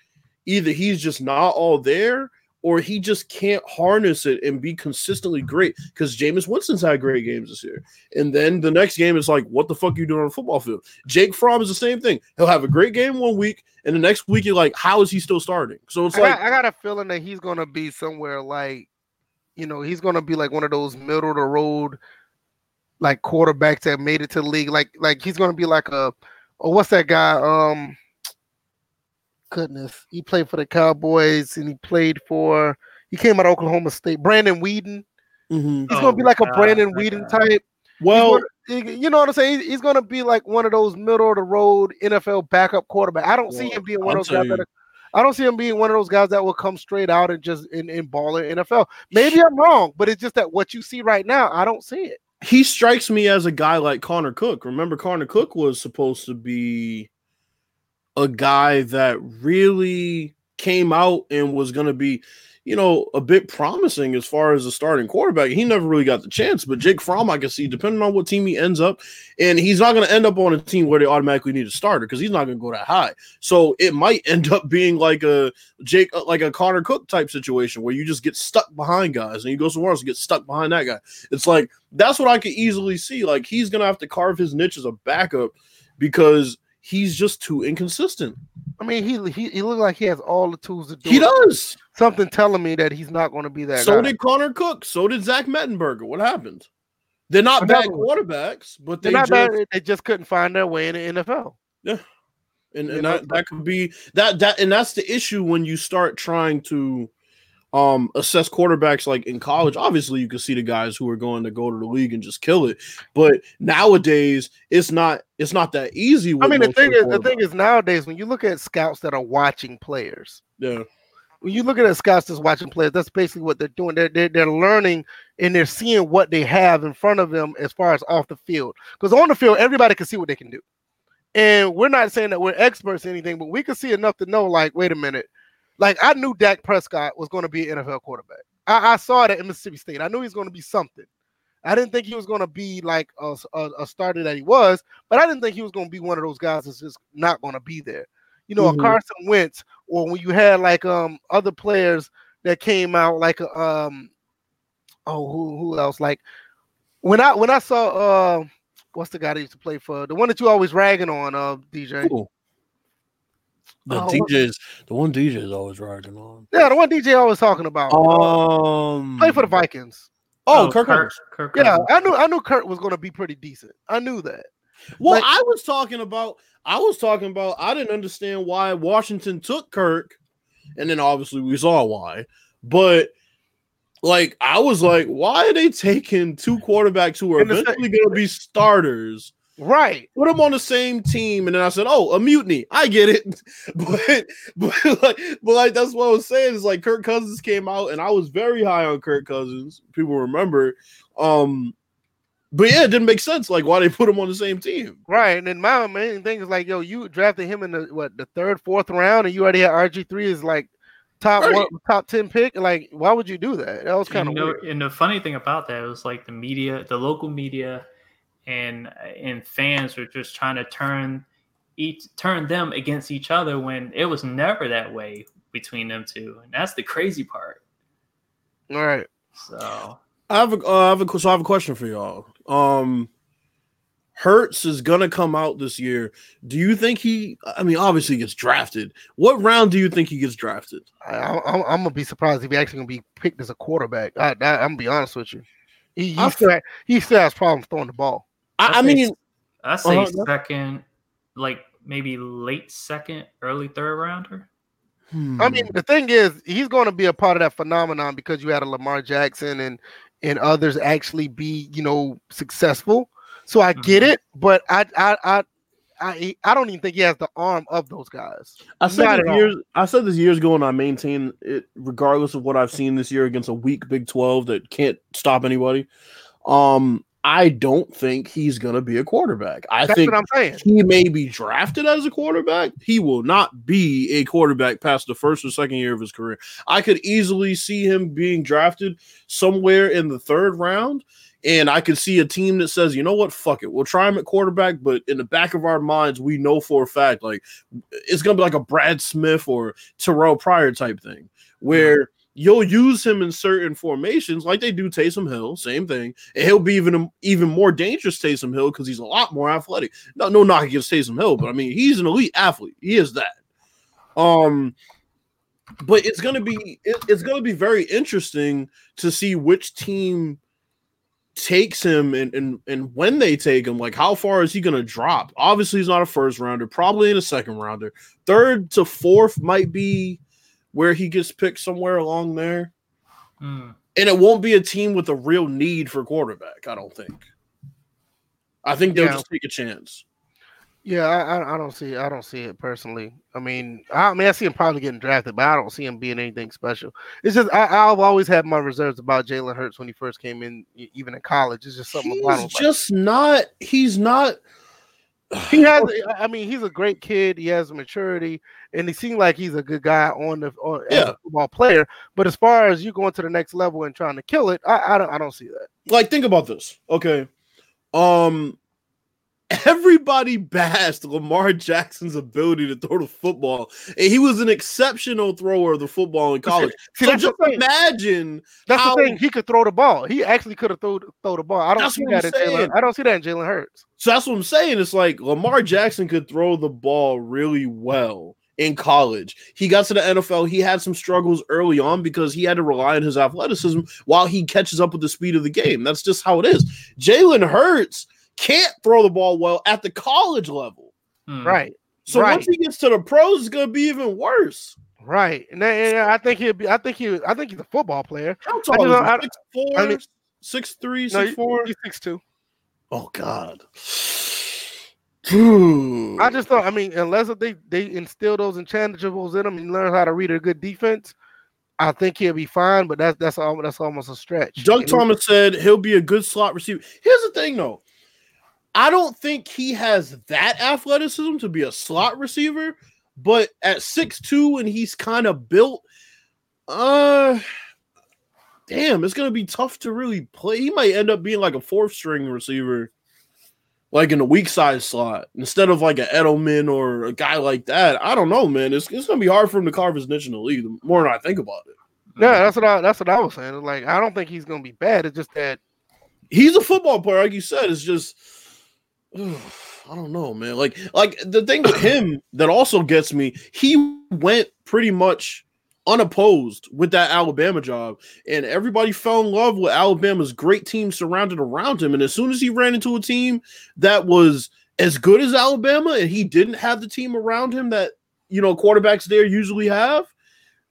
either he's just not all there or he just can't harness it and be consistently great because Jameis Winston's had great games this year. And then the next game is like, what the fuck are you doing on the football field? Jake Fromm is the same thing. He'll have a great game one week, and the next week you're like, how is he still starting? So it's I like got, I got a feeling that he's gonna be somewhere like you know, he's gonna be like one of those middle of the road like quarterbacks that made it to the league. Like like he's gonna be like a oh what's that guy? Um goodness, he played for the Cowboys and he played for he came out of Oklahoma State. Brandon Weeden. Mm-hmm. He's oh, gonna be like a Brandon Weeden type. Well, gonna, you know what I'm saying? He's gonna be like one of those middle of the road NFL backup quarterback. I don't well, see him being one I'll of those guys that are, I don't see him being one of those guys that will come straight out and just in, in ball in NFL. Maybe I'm wrong, but it's just that what you see right now, I don't see it. He strikes me as a guy like Connor Cook. Remember, Connor Cook was supposed to be a guy that really came out and was going to be you know, a bit promising as far as a starting quarterback. He never really got the chance, but Jake Fromm, I can see, depending on what team he ends up, and he's not going to end up on a team where they automatically need a starter because he's not going to go that high. So it might end up being like a Jake, uh, like a Connor Cook type situation where you just get stuck behind guys and you go somewhere else and get stuck behind that guy. It's like that's what I could easily see. Like he's going to have to carve his niche as a backup because he's just too inconsistent. I mean, he he, he looks like he has all the tools to do. He it. does. Something telling me that he's not going to be that. So guy. did Connor Cook. So did Zach Mettenberger. What happened? They're not bad quarterbacks, but they just, bad, they just couldn't find their way in the NFL. Yeah, and, and that, that could be that that and that's the issue when you start trying to um assess quarterbacks like in college obviously you can see the guys who are going to go to the league and just kill it. But nowadays it's not it's not that easy i mean the thing is the thing is nowadays when you look at scouts that are watching players yeah. when you look at scouts that's watching players that's basically what they're doing. They're, they're, they're learning and they're seeing what they have in front of them as far as off the field. Because on the field everybody can see what they can do. And we're not saying that we're experts in anything but we can see enough to know like wait a minute like I knew Dak Prescott was going to be an NFL quarterback. I, I saw that in Mississippi State. I knew he was going to be something. I didn't think he was going to be like a, a, a, starter that he was, but I didn't think he was going to be one of those guys that's just not going to be there. You know, mm-hmm. a Carson Wentz, or when you had like um other players that came out like um oh who who else like when I when I saw uh what's the guy that used to play for the one that you always ragging on uh DJ. Cool. The Oh, DJs, the one DJ is always riding on. Yeah, the one DJ I was talking about. Um, play for the Vikings. Oh, Kirk. Cousins. Kirk Yeah, Cousins. I knew I knew Kurt was going to be pretty decent. I knew that. Well, Like- I was talking about. I was talking about. I didn't understand why Washington took Kirk, and then obviously we saw why. But like, I was like, why are they taking two quarterbacks who are In eventually going to be starters? Right. Put them on the same team, and then I said, "Oh, a mutiny." I get it, [laughs] but but like, but like that's what I was saying is like Kirk Cousins came out, and I was very high on Kirk Cousins. People remember, um, but yeah, it didn't make sense. Like why they put him on the same team. Right. And then my main thing is like, yo, you drafted him in the what the third, fourth round, and you already had RG three is like top one, top ten pick. Like, why would you do that? That was kind of you know, weird. and the funny thing about that was like the media, the local media, and and fans were just trying to turn each turn them against each other when it was never that way between them two, and that's the crazy part. All right. So I have a, uh, I have a, so I have a question for y'all. Um, Hurts is gonna come out this year. Do you think he? I mean, obviously he gets drafted. What round do you think he gets drafted? I, I, I'm gonna be surprised if he actually gonna be picked as a quarterback. I, I, I'm gonna be honest with you. He, he I- still he still has problems throwing the ball. I, I I'd mean, I say Uh-huh, second, like maybe late second, early third rounder. I hmm. mean, the thing is, he's going to be a part of that phenomenon because you had a Lamar Jackson and and others actually be you know successful. So I get Mhm. it, but I I I I, I don't even think he has the arm of those guys. I said Not all. years. I said this years ago, and I maintain it regardless of what I've seen this year against a weak Big Twelve that can't stop anybody. Um, I don't think he's gonna be a quarterback. I That's think what I'm saying. he may be drafted as a quarterback. He will not be a quarterback past the first or second year of his career. I could easily see him being drafted somewhere in the third round. And I could see a team that says, you know what, fuck it. We'll try him at quarterback, but in the back of our minds, we know for a fact, like it's gonna be like a Brad Smith or Terrelle Pryor type thing, mm-hmm. where you'll use him in certain formations, like they do Taysom Hill, same thing, and he'll be even even more dangerous Taysom Hill because he's a lot more athletic. No, no knock against Taysom Hill, but I mean he's an elite athlete. He is that. Um, but it's gonna be it- it's gonna be very interesting to see which team takes him and and and when they take him, like how far is he gonna drop? Obviously, he's not a first rounder, probably in a second rounder. Third to fourth might be where he gets picked somewhere along there. Hmm. And it won't be a team with a real need for quarterback, I don't think. I think they'll Yeah. just take a chance. Yeah, I, I I don't see I don't see it personally. I mean, I, I mean I see him probably getting drafted, but I don't see him being anything special. It's just I, I've always had my reserves about Jalen Hurts when he first came in, even in college. It's just something about him. He's just not. He's not. He [sighs] has. I mean, he's a great kid. He has maturity, and he seems like he's a good guy on the on, as Yeah. a football player. But as far as you going to the next level and trying to kill it, I, I don't I don't see that. like think about this okay um everybody bashed lamar jackson's ability to throw the football and he was an exceptional thrower of the football in college See, so just imagine That's how- the thing. He could throw the ball. He actually could have throw throw the ball. I don't see that I'm in Jalen. I don't see that in Jalen Hurts. so that's what i'm saying it's like lamar jackson could throw the ball really well in college he got to the nfl he had some struggles early on because he had to rely on his athleticism while he catches up with the speed of the game that's just how it is jalen hurts can't throw the ball well at the college level Hmm. Right. So Right. once he gets to the pros, it's gonna be even worse. Right. And, then- and I think he'll be. I think he. I think he's a football player. How I tall don't is know, he? I- Six four, I mean- six three, No, six four. he's six two. Oh God. Dude. I just thought. I mean, unless they they instill those intangibles in him and learn how to read a good defense, I think he'll be fine. But that's that's all. That's almost a stretch. Doug Thomas said he'll be a good slot receiver. Here's the thing, though. I don't think he has that athleticism to be a slot receiver, but at six two and he's kind of built, uh, damn, it's gonna be tough to really play. He might end up being like a fourth string receiver, like in a weak side slot instead of like an Edelman or a guy like that. I don't know, man. It's, it's gonna be hard for him to carve his niche in the league. The more I think about it, Yeah, that's what I. That's what I was saying. Like, I don't think he's gonna be bad. It's just that. he's a football player, like you said. It's just [sighs] I don't know, man. Like, like the thing with him that also gets me, he went pretty much unopposed with that Alabama job, and everybody fell in love with Alabama's great team surrounded around him. And as soon as he ran into a team that was as good as Alabama, and he didn't have the team around him that you know quarterbacks there usually have,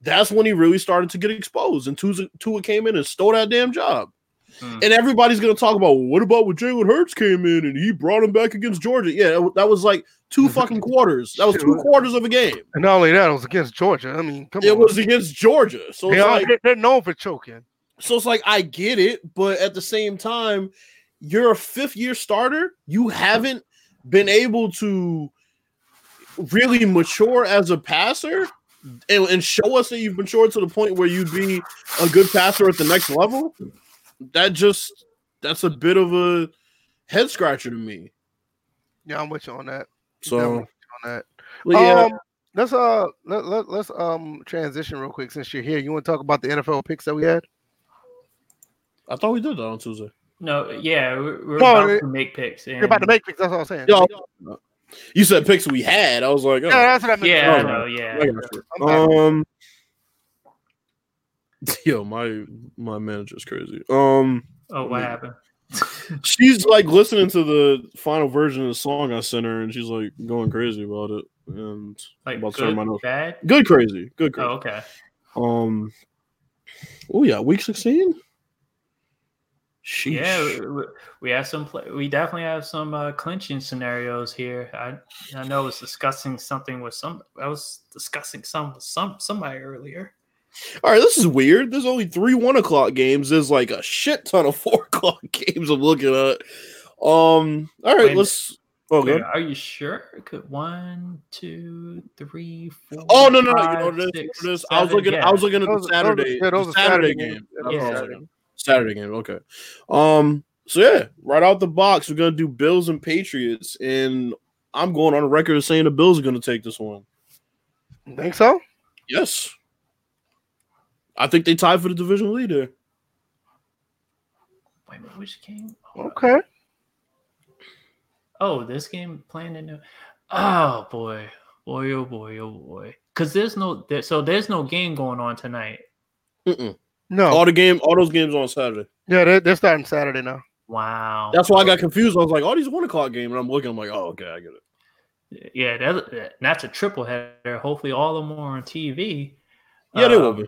that's when he really started to get exposed. And Tua, Tua came in and stole that damn job. Hmm. And everybody's gonna talk about well, what about when Jalen Hurts came in and he brought him back against Georgia? Yeah, that was like two [laughs] fucking quarters. That was two quarters of a game. And not only that, it was against Georgia. I mean, come It on. was against Georgia. So they are, like they're- they're known for choking. so it's like I get it, but at the same time, you're a fifth year starter. You haven't been able to really mature as a passer and, and show us that you've matured to the point where you'd be a good passer at the next level. That just that's a bit of a head scratcher to me. Yeah, I'm with you on that. So Definitely with you on that. but yeah, Um, let's uh let, let, let's um transition real quick since you're here. You want to talk about the NFL picks that we had? I thought we did that on Tuesday. No, yeah, we're, we're No, about it- to make picks. And, You're about to make picks. That's all I'm saying. Yeah, you said picks we had. I was like, oh. Yeah, that's what I meant. Yeah, I Oh, know. Yeah, I got you. Um, [laughs] yo, my my manager's crazy. Um, Oh, what happened? [laughs] she's like listening to the final version of the song I sent her, and she's like going crazy about it. And Like about my good, nose. bad? good crazy, good Oh, crazy. okay. Um, oh yeah, week sixteen. Sheesh. Yeah, we have some. We definitely have some uh, clinching scenarios here. I I know I was discussing something with some. I was discussing some with some somebody earlier. All right, this is weird. There's only three one o'clock games. There's like a shit ton of [laughs] four o'clock games I'm looking at. Um, all right, Wait. let's. Oh, Wait, good. are you sure? Could one, two, three, four. Oh no no no! You know five, what it is? Six, what it is? I was looking. Yeah. I was looking at the those are- Saturday. yeah, those the are Saturday Saturday game. games. That's what I was Yeah. looking. Saturday game. Okay. Um. So yeah, right out the box, we're gonna do Bills and Patriots, and I'm going on the record of saying the Bills are gonna take this one. Think so? Yes. I think they tied for the division lead there. Wait a minute, which game? Hold on. Okay. Oh, this game playing in the. Oh boy, boy, oh boy, oh boy. Because there's no, there, so there's no game going on tonight. Mm-mm. No. All the game, all those games on Saturday. yeah, they're, they're starting Saturday now. Wow. That's why I got confused. I was like, "Oh, these one o'clock game," and I'm looking. I'm like, "Oh, okay, I get it." Yeah, that, that's a triple header. Hopefully, all of them are on TV. Yeah, they will Um, be.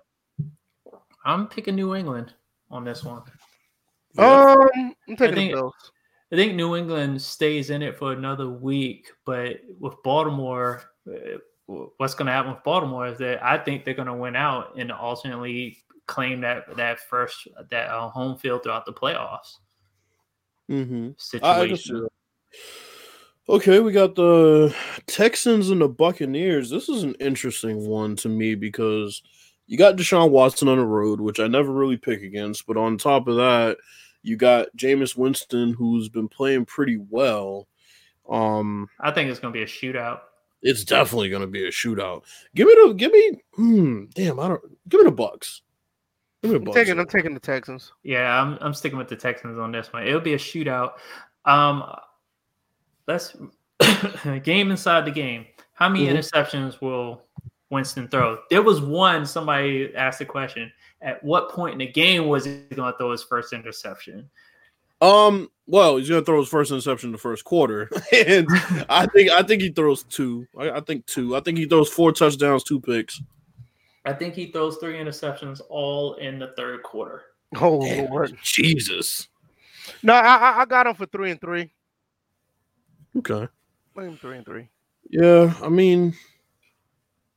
I'm picking New England on this one. Yeah. Um, I'm taking think- the Bills. I think New England stays in it for another week, but with Baltimore, uh, what's going to happen with Baltimore is that I think they're going to win out and ultimately claim that that first that uh, home field throughout the playoffs Mm-hmm. I, I situation. Okay, we got the Texans and the Buccaneers. This is an interesting one to me because you got Deshaun Watson on the road, which I never really pick against. But on top of that, you got Jameis Winston, who's been playing pretty well. Um, I think it's going to be a shootout. it's definitely going to be a shootout. Give me the, give me, hmm, damn, I don't, give me the Bucks. Give me the I'm taking, I'm taking the Texans. Yeah, I'm I'm sticking with the Texans on this one. It'll be a shootout. Um, let's [coughs] game inside the game. How many Mhm. interceptions will Winston throw? There was one. Somebody asked the question: At what point in the game was he going to throw his first interception? Um, well, he's gonna throw his first interception in the first quarter, [laughs] and I think I think he throws two. I, I think two. I think he throws four touchdowns, two picks. I think he throws three interceptions all in the third quarter. Oh Lord. Jesus. No, I, I- I got him for three and three. Okay. Three and three. Yeah, I mean,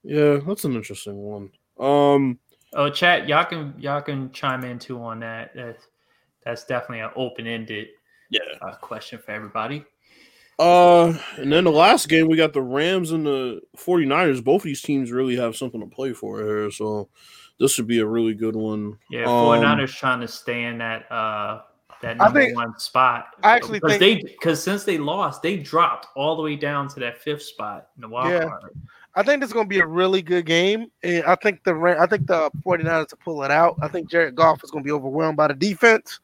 yeah, that's an interesting one. Um, Oh, chat, y'all can y'all can chime in too on that. That's that's definitely an open ended yeah. uh, question for everybody. Uh, and then the last game we got the Rams and the 49ers. Both of these teams really have something to play for here, so this should be a really good one. Yeah, Um, 49ers trying to stay in that uh that I number think- one spot. I actually because think- they because since they lost, they dropped all the way down to that fifth spot in the wild Yeah. card. I think this is going to be a really good game. And I think the Ra- I think the 49ers to pull it out. I think Jared Goff is going to be overwhelmed by the defense.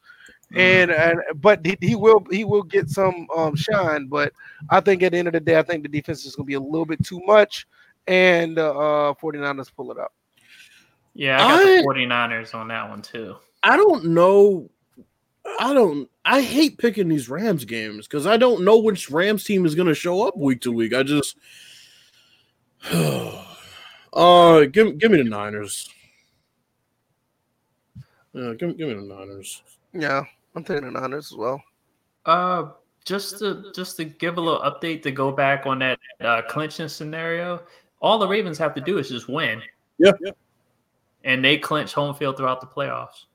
and and but he, he will he will get some um shine. But I think at the end of the day, I think the defense is going to be a little bit too much, and uh 49ers pull it up. Yeah, I got I- the 49ers on that one too. I don't know. I don't. I hate picking these Rams games because I don't know which Rams team is going to show up week to week. I just. [sighs] uh, give give me the Niners. Yeah, give, give me the Niners. Yeah, I'm taking the Niners as well. Uh, just to just to give a little update to go back on that uh, clinching scenario, all the Ravens have to do is just win, Yeah. and they clinch home field throughout the playoffs.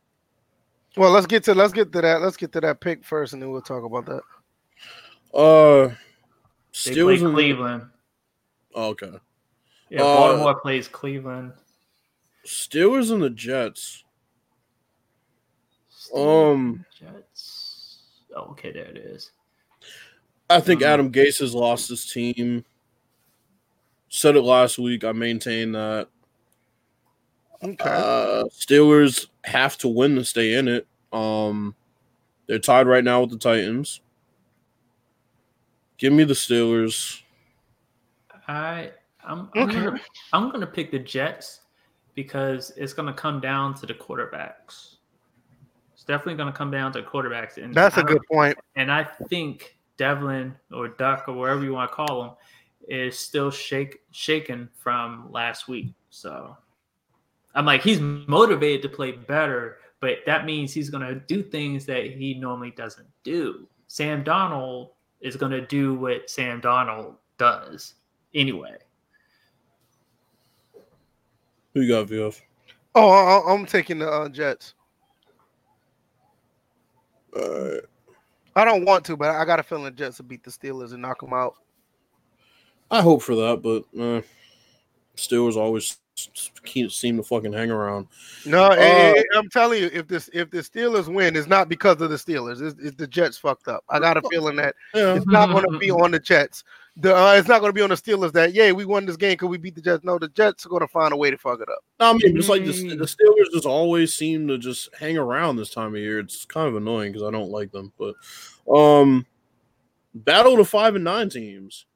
Well, let's get to let's get to that. Let's get to that pick first, and then we'll talk about that. Uh, They Steelers play and- Cleveland. Oh, okay. Yeah, Uh, Baltimore plays Cleveland. Steelers and the Jets. Um, Jets. Oh, okay, there it is. I think Mhm. Adam Gase has lost his team. Said it last week. I maintain that. Okay. Uh, Steelers have to win to stay in it. Um, they're tied right now with the Titans. Give me the Steelers. I I'm I'm, Okay. gonna, I'm gonna pick the Jets because it's gonna come down to the quarterbacks. It's definitely gonna come down to quarterbacks, and That's I a good point. And I think Devlin or Duck or wherever you want to call him is still shake shaken from last week. So I'm like he's motivated to play better, but that means he's gonna do things that he normally doesn't do. Sam Darnold is gonna do what Sam Darnold does anyway. Who you got, VF? Oh, I, I'm taking the uh, Jets. Uh, I don't want to, but I got a feeling the Jets will beat the Steelers and knock them out. I hope for that, but uh, Steelers always seem to fucking hang around. No, Uh, I'm telling you, if this if the Steelers win, it's not because of the Steelers. It's, it's the Jets fucked up. I got a [laughs] feeling that Yeah, it's not going to be on the Jets. The uh, it's not going to be on the Steelers that yeah we won this game because we beat the Jets. No, the Jets are going to find a way to fuck it up. I mean, just like the, Mm. the Steelers just always seem to just hang around this time of year. It's kind of annoying because I don't like them. But um, battle of the five and nine teams,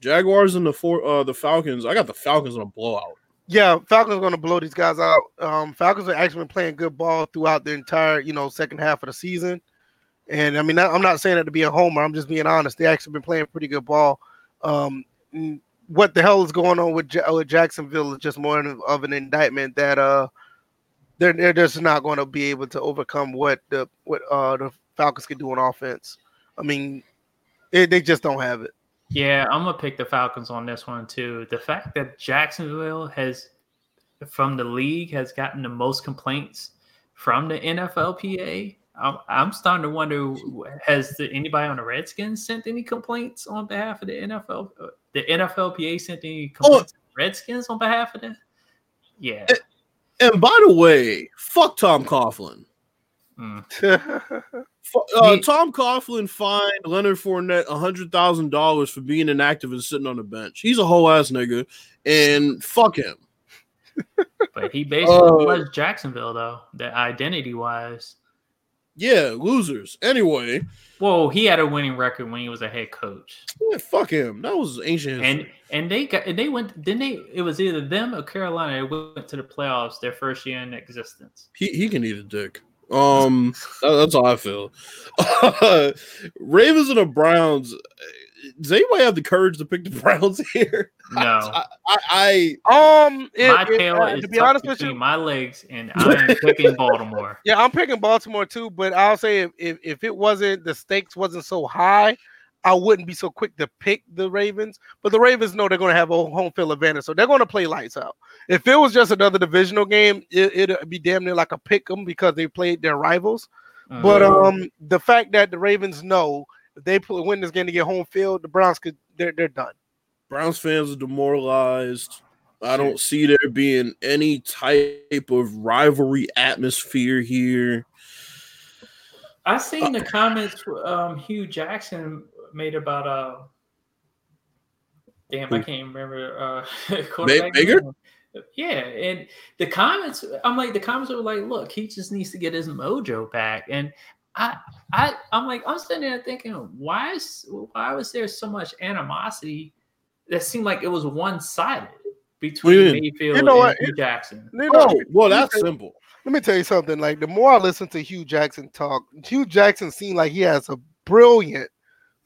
Jaguars and the four uh the Falcons. I got the Falcons in a blowout. Yeah, Falcons going to blow these guys out. Um, Falcons are actually been playing good ball throughout the entire you know second half of the season. And I mean, I- I'm not saying that to be a homer. I'm just being honest. They actually been playing pretty good ball. Um, what the hell is going on with, Ja- with Jacksonville is just more of an indictment that uh they're they're just not going to be able to overcome what the what uh the Falcons can do on offense. I mean, it, they just don't have it. Yeah, I'm gonna pick the Falcons on this one too. The fact that Jacksonville has, from the league, has gotten the most complaints from the NFLPA. I'm, I'm starting to wonder: has the, anybody on the Redskins sent any complaints on behalf of the NFL? uh, The NFLPA sent any complaints to the Redskins on behalf of them? Yeah. And by the way, fuck Tom Coughlin. Mm. [laughs] Uh, Tom Coughlin fined Leonard Fournette hundred thousand dollars for being inactive and sitting on the bench. He's a whole ass nigga, and fuck him. But he basically Uh, was Jacksonville, though, the identity wise. Yeah, losers. Anyway, Well, he had a winning record when he was a head coach. yeah, fuck him. That was ancient. and history. and they got and they went didn't they it was either them or carolina they went to the playoffs their first year in existence he he can eat a dick. Um, that- that's how I feel. [laughs] Ravens and the Browns. Does anybody have the courage to pick the [laughs] Browns here? no I, I, um, it- my it- tail uh, is to be tucked honest with you, my legs and [laughs] i'm picking baltimore Yeah, I'm picking Baltimore too, but I'll say if, if, if it wasn't the stakes wasn't so high, I wouldn't be so quick to pick the Ravens. But the Ravens know they're going to have a home field advantage, so they're going to play lights out. If it was just another divisional game, it, it'd be damn near like a pick 'em because they played their rivals. But Mhm. um, the fact that the Ravens know if they put, win this game to get home field, the Browns could they're they're done. Browns fans are demoralized. I don't see there being any type of rivalry atmosphere here. i seen the comments um hue jackson made about uh damn i can't remember uh [laughs] quarterback Baker? name. yeah and the comments i'm like the comments were like look he just needs to get his mojo back and I I I'm like I'm sitting there thinking, why is why was there so much animosity that seemed like it was one sided between Mayfield you know and Hue Jackson? You know, oh, well, that's simple. Let me tell you something. Like the more I listen to Hue Jackson talk, Hue Jackson seems like he has a brilliant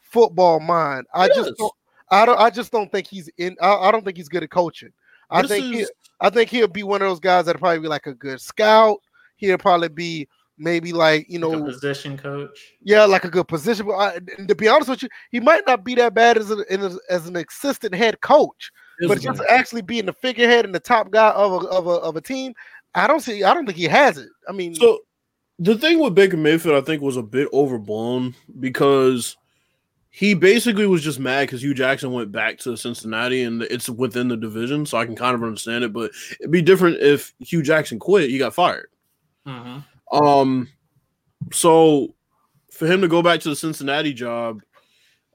football mind. I yes. just don't, I don't I just don't think he's in I, I don't think he's good at coaching. I this think is... he, I think he'll be one of those guys that'll probably be like a good scout. He'll probably be maybe like you know like position coach. Yeah, like a good position. But I, to be honest with you, he might not be that bad as, a, as an assistant head coach, but just actually being the figurehead and the top guy of a, of a of a team, I don't see. I don't think he has it. I mean, so the thing with Baker Mayfield, I think, was a bit overblown because he basically was just mad because Hue Jackson went back to Cincinnati and it's within the division, so I can kind of understand it. But it'd be different if Hue Jackson quit, he got fired. Mm-hmm. Um, so for him to go back to the Cincinnati job,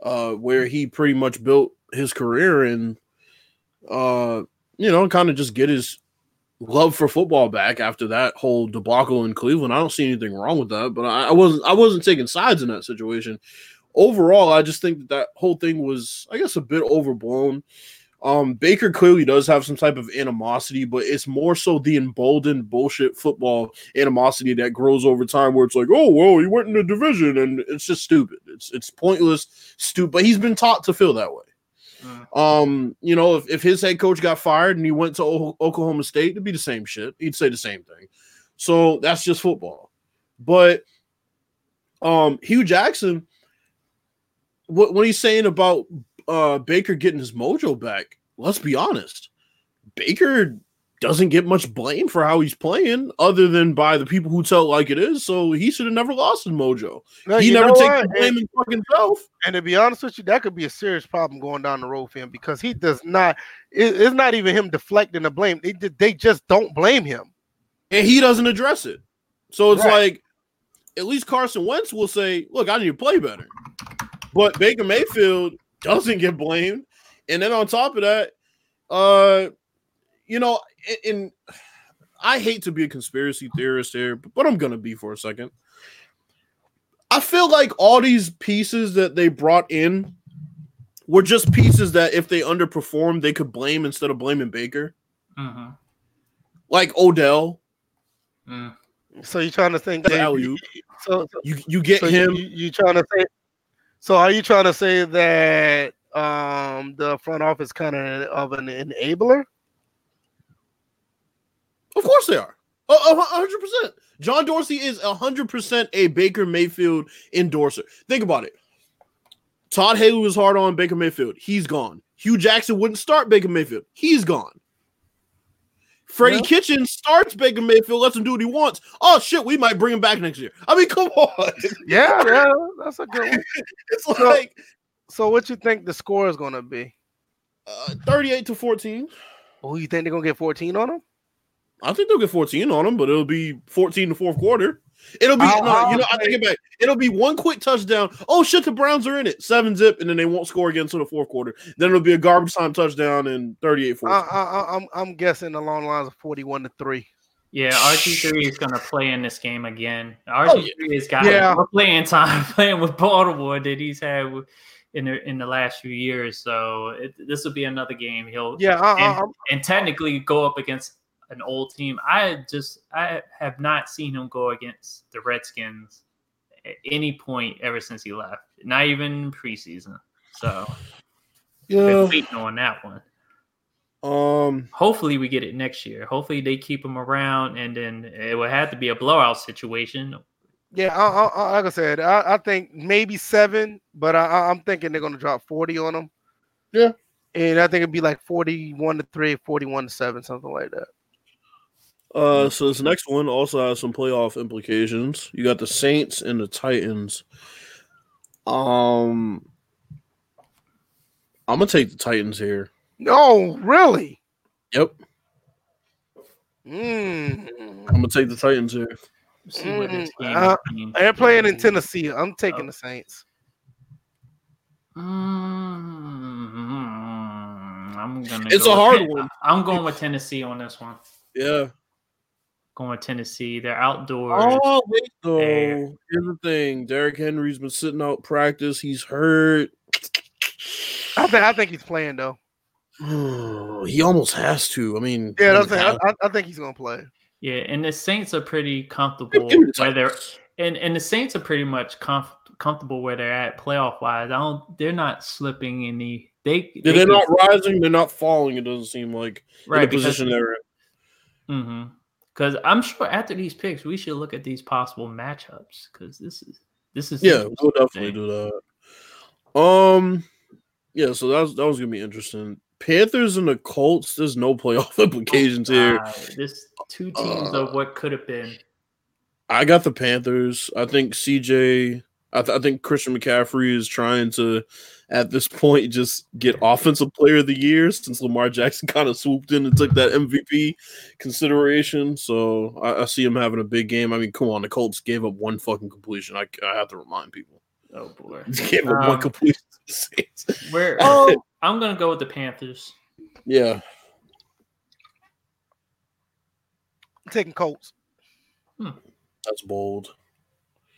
uh, where he pretty much built his career and, uh, you know, kind of just get his love for football back after that whole debacle in Cleveland. I don't see anything wrong with that, but I, I wasn't I wasn't taking sides in that situation overall, I just think that that whole thing was, I guess, a bit overblown. Um, Baker clearly does have some type of animosity, but it's more so the emboldened bullshit football animosity that grows over time, where it's like, oh well, he went in the division, and it's just stupid. It's it's pointless, stupid. But he's been taught to feel that way. Mm. Um, you know, if, if his head coach got fired and he went to o- Oklahoma State, it'd be the same shit. He'd say the same thing. So that's just football. But um, Hue Jackson what what he's saying about uh, Baker getting his mojo back. Let's be honest, Baker doesn't get much blame for how he's playing, other than by the people who tell it like it is. So he should have never lost his mojo. No, he never takes the blame and, fucking self. And to be honest with you, that could be a serious problem going down the road for him because he does not. It, it's not even him deflecting the blame. They they just don't blame him, and he doesn't address it. So it's right. like, at least Carson Wentz will say, "Look, I need to play better." But Baker Mayfield doesn't get blamed. And then on top of that, uh, you know, and I hate to be a conspiracy theorist here, but I'm gonna be for a second. I feel like all these pieces that they brought in were just pieces that if they underperformed, they could blame instead of blaming Baker. Mm-hmm. Like Odell. Mm. So you're trying to think that you, so, so, you you get so him. You, you trying to say so are you trying to say that um, the front office kind of of an enabler? Of course they are. hundred percent. John Dorsey is hundred percent a Baker Mayfield endorser. Think about it. Todd Haley was hard on Baker Mayfield. He's gone. Hue Jackson wouldn't start Baker Mayfield. He's gone. Freddie yeah. Kitchen starts Baker Mayfield, lets him do what he wants. Oh shit, we might bring him back next year. I mean, come on. [laughs] Yeah, yeah, that's a good one. [laughs] it's so, like so what you think the score is gonna be? Uh, 38 to 14. Oh, you think they're gonna get 14 on them? I think they'll get 14 on them, but it'll be 14 in the fourth quarter. It'll be I'll, no, I'll you know, I take it back. It'll be one quick touchdown. Oh shit, the Browns are in it. Seven zip, and then they won't score again until the fourth quarter. Then it'll be a garbage time touchdown and 38 4. I, I, I'm I'm guessing along the lines of 41 to 3. Yeah, RG3 is going to play in this game again. RG3 oh, yeah. has got yeah. more playing time [laughs] playing with Baltimore that he's had in the in the last few years. So it, this will be another game. He'll yeah, I, and, and, technically go up against an old team. I just I have not seen him go against the Redskins at any point ever since he left. Not even preseason. So yeah, waiting on that one. Um, hopefully we get it next year. Hopefully they keep him around, and then it would have to be a blowout situation. Yeah, I, I, like I said, I, I, think maybe seven, but I, am thinking they're going to drop 40 on them. Yeah, and I think it'd be like 41 to three, 41 to seven, something like that. Uh, so this next one also has some playoff implications. You got the Saints and the Titans. Um, I'm gonna take the Titans here. No, really? Yep. Mm. I'm gonna take the Titans here. Mm. Uh, they're playing in Tennessee. I'm taking oh. the Saints. Mm. I'm gonna. It's a hard one. I'm going with Tennessee on this one. Yeah. Going to Tennessee. They're outdoors. Oh, wait, though. There. Here's the thing: Derrick Henry's been sitting out practice. He's hurt. I think I think he's playing though. [sighs] he almost has to. I mean, Yeah, I that's mean, I, I, I think he's gonna play. Yeah, and the Saints are pretty comfortable me the where they're and and the Saints are pretty much comf- comfortable where they're at playoff wise. I don't. They're not slipping any. They Yeah, they they're can- not rising. They're not falling. It doesn't seem like right in the position they're in. Mm-hmm. Because I'm sure after these picks, we should look at these possible matchups. Because this is this is Yeah, we'll definitely do that. Um, yeah. So that was that was gonna be interesting. Panthers and the Colts. There's no playoff [laughs] implications here. Uh, this two teams of what could have been. I got the Panthers. I think CJ. I, th- I think Christian McCaffrey is trying to, at this point, just get Offensive Player of the Year since Lamar Jackson [laughs] kind of swooped in and took that MVP consideration. So I, I see him having a big game. I mean, come on, the Colts gave up one fucking completion. I, I have to remind people. Oh boy, [laughs] gave up one Um, completion. to the Saints. where [laughs] Oh, I'm gonna go with the Panthers. Yeah. I'm taking Colts. That's bold.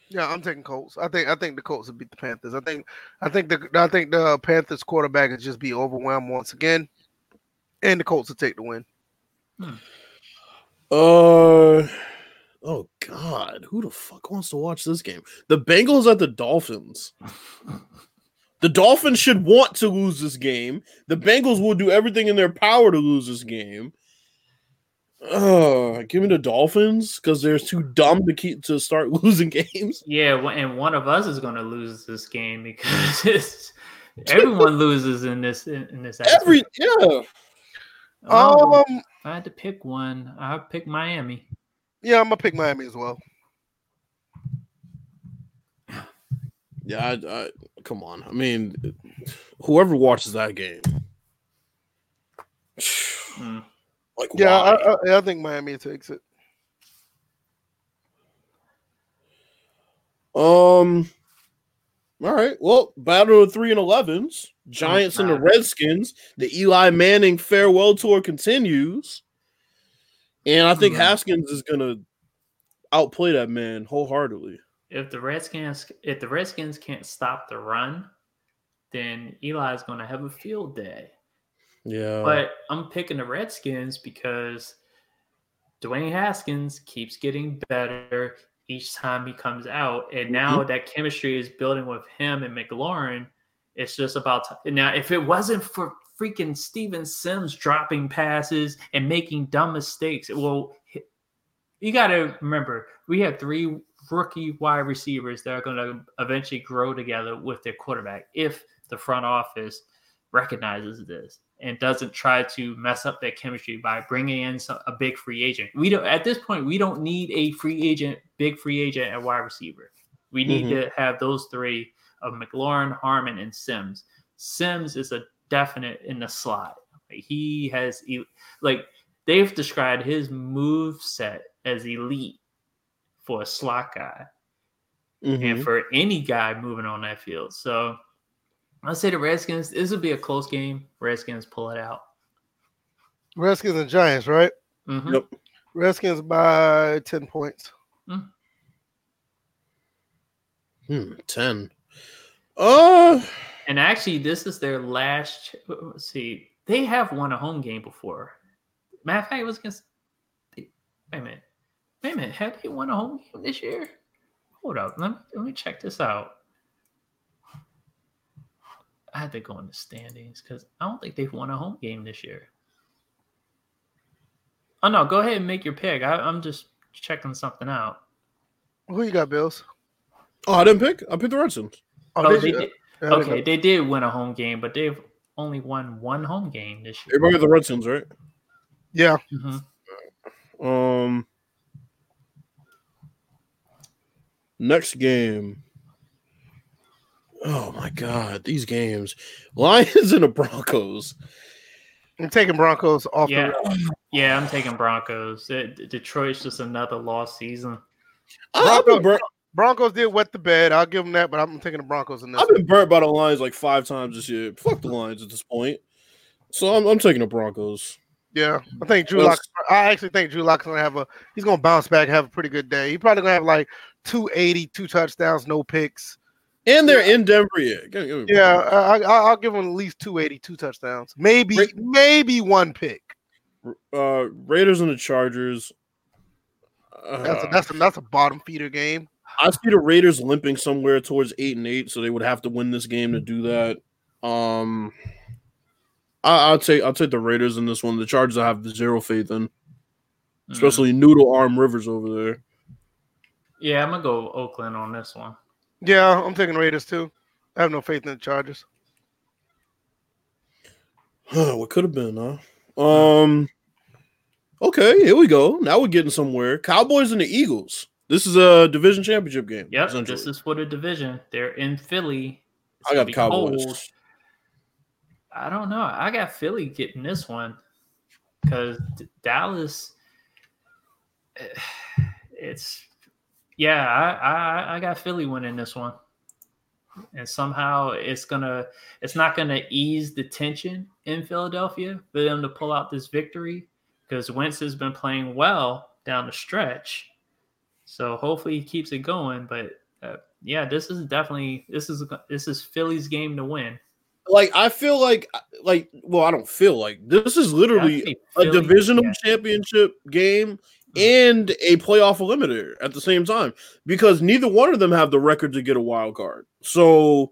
Yeah, I'm taking Colts. I think I think the Colts will beat the Panthers. I think I think the I think the Panthers quarterback will just be overwhelmed once again, and the Colts will take the win. Uh oh god, who the fuck wants to watch this game? The Bengals at the Dolphins. The Dolphins should want to lose this game. The Bengals will do everything in their power to lose this game. Uh, give me the Dolphins because they're too dumb to keep to start [laughs] losing games. Yeah, and one of us is gonna lose this game because [laughs] it's, everyone loses in this in, in this. aspect. [laughs] Every yeah, Oh, Um, if I had to pick one, I'd pick Miami. yeah, I'm gonna pick Miami as well. yeah. I, I, come on, I mean, whoever watches that game, [sighs] Hmm. Like Yeah, I, why? I, I think Miami takes it. Um. All right. Well, battle of three and elevens. Giants and the Redskins. The Eli Manning farewell tour continues, and I think Mhm. Haskins is gonna outplay that man wholeheartedly. If the Redskins if the Redskins can't stop the run, then Eli's gonna have a field day. Yeah. But I'm picking the Redskins because Dwayne Haskins keeps getting better each time he comes out. And now mm-hmm. that chemistry is building with him and McLaurin, it's just about t- now. If it wasn't for freaking Steven Sims dropping passes and making dumb mistakes, well, you got to remember we have three rookie wide receivers that are going to eventually grow together with their quarterback if the front office recognizes this and doesn't try to mess up that chemistry by bringing in some, a big free agent. We don't at this point we don't need a free agent, big free agent at wide receiver. We need to have those three of McLaurin, Harmon, and Sims. Sims is a definite in the slot. Like, he has like they've described his move set as elite for a slot guy Mhm. and for any guy moving on that field. So I'll say the Redskins. This will be a close game. Redskins pull it out. Redskins and Giants, right? Mhm. Yep. Redskins by ten points. Hmm, ten. Uh, And actually, this is their last. Let's see. They have won a home game before. Matter of fact, it was against. Wait a minute. Wait a minute. Have they won a home game this year? Hold up. Let me, let me check this out. I had to go in the standings because I don't think they've won a home game this year. Oh no, go ahead and make your pick. I, I'm just checking something out. Who you got, Bills? oh, I didn't pick. I picked the Redskins. Oh, did they did. Yeah, Okay, they did win a home game, but they've only won one home game this year. Everybody got the Redskins, right? Yeah. Mhm. Um, next game. Oh my god, these games. Lions [laughs] and the Broncos. I'm taking Broncos off Yeah, the yeah, I'm taking Broncos. D- Detroit's just another lost season. I've been, burnt, Broncos did wet the bed. I'll give them that, but I'm taking the Broncos in this. I've been burnt by the Lions like five times this year. Fuck the Lions at this point. So I'm, I'm taking the Broncos. Yeah, I think Drew Well, Lock. I actually think Drew Lock's gonna have a. He's gonna bounce back, have a pretty good day. He's probably gonna have like 280, two touchdowns, no picks. And they're in Denver. Yeah, Give me- give me- Yeah, I, I, I'll give them at least 280, two touchdowns, maybe Ra- maybe one pick. Uh, Raiders and the Chargers. That's a, Uh, that's a, that's a bottom feeder game. I see the Raiders limping somewhere towards eight and eight, so they would have to win this game to do that. Um, I, I'll take I'll take the Raiders in this one. The Chargers I have zero faith in, Mm. especially Noodle Arm Rivers over there. Yeah, I'm gonna go Oakland on this one. Yeah, I'm taking Raiders too. I have no faith in the Chargers. Huh, what could have been, huh? Um. Okay, here we go. Now we're getting somewhere. Cowboys and the Eagles. This is a division championship game. Yep, essentially. this is for the division. They're in Philly. It's I got Cowboys. cold. I don't know. I got Philly getting this one because Dallas. [sighs] It's yeah. I, I I got Philly winning this one, and somehow it's gonna it's not gonna ease the tension in Philadelphia for them to pull out this victory because Wentz has been playing well down the stretch. So hopefully he keeps it going. But uh, yeah, this is definitely this is this is Philly's game to win. like I feel like like well, I don't feel like this is literally Actually, a divisional yeah. championship game. And a playoff eliminator at the same time because neither one of them have the record to get a wild card. So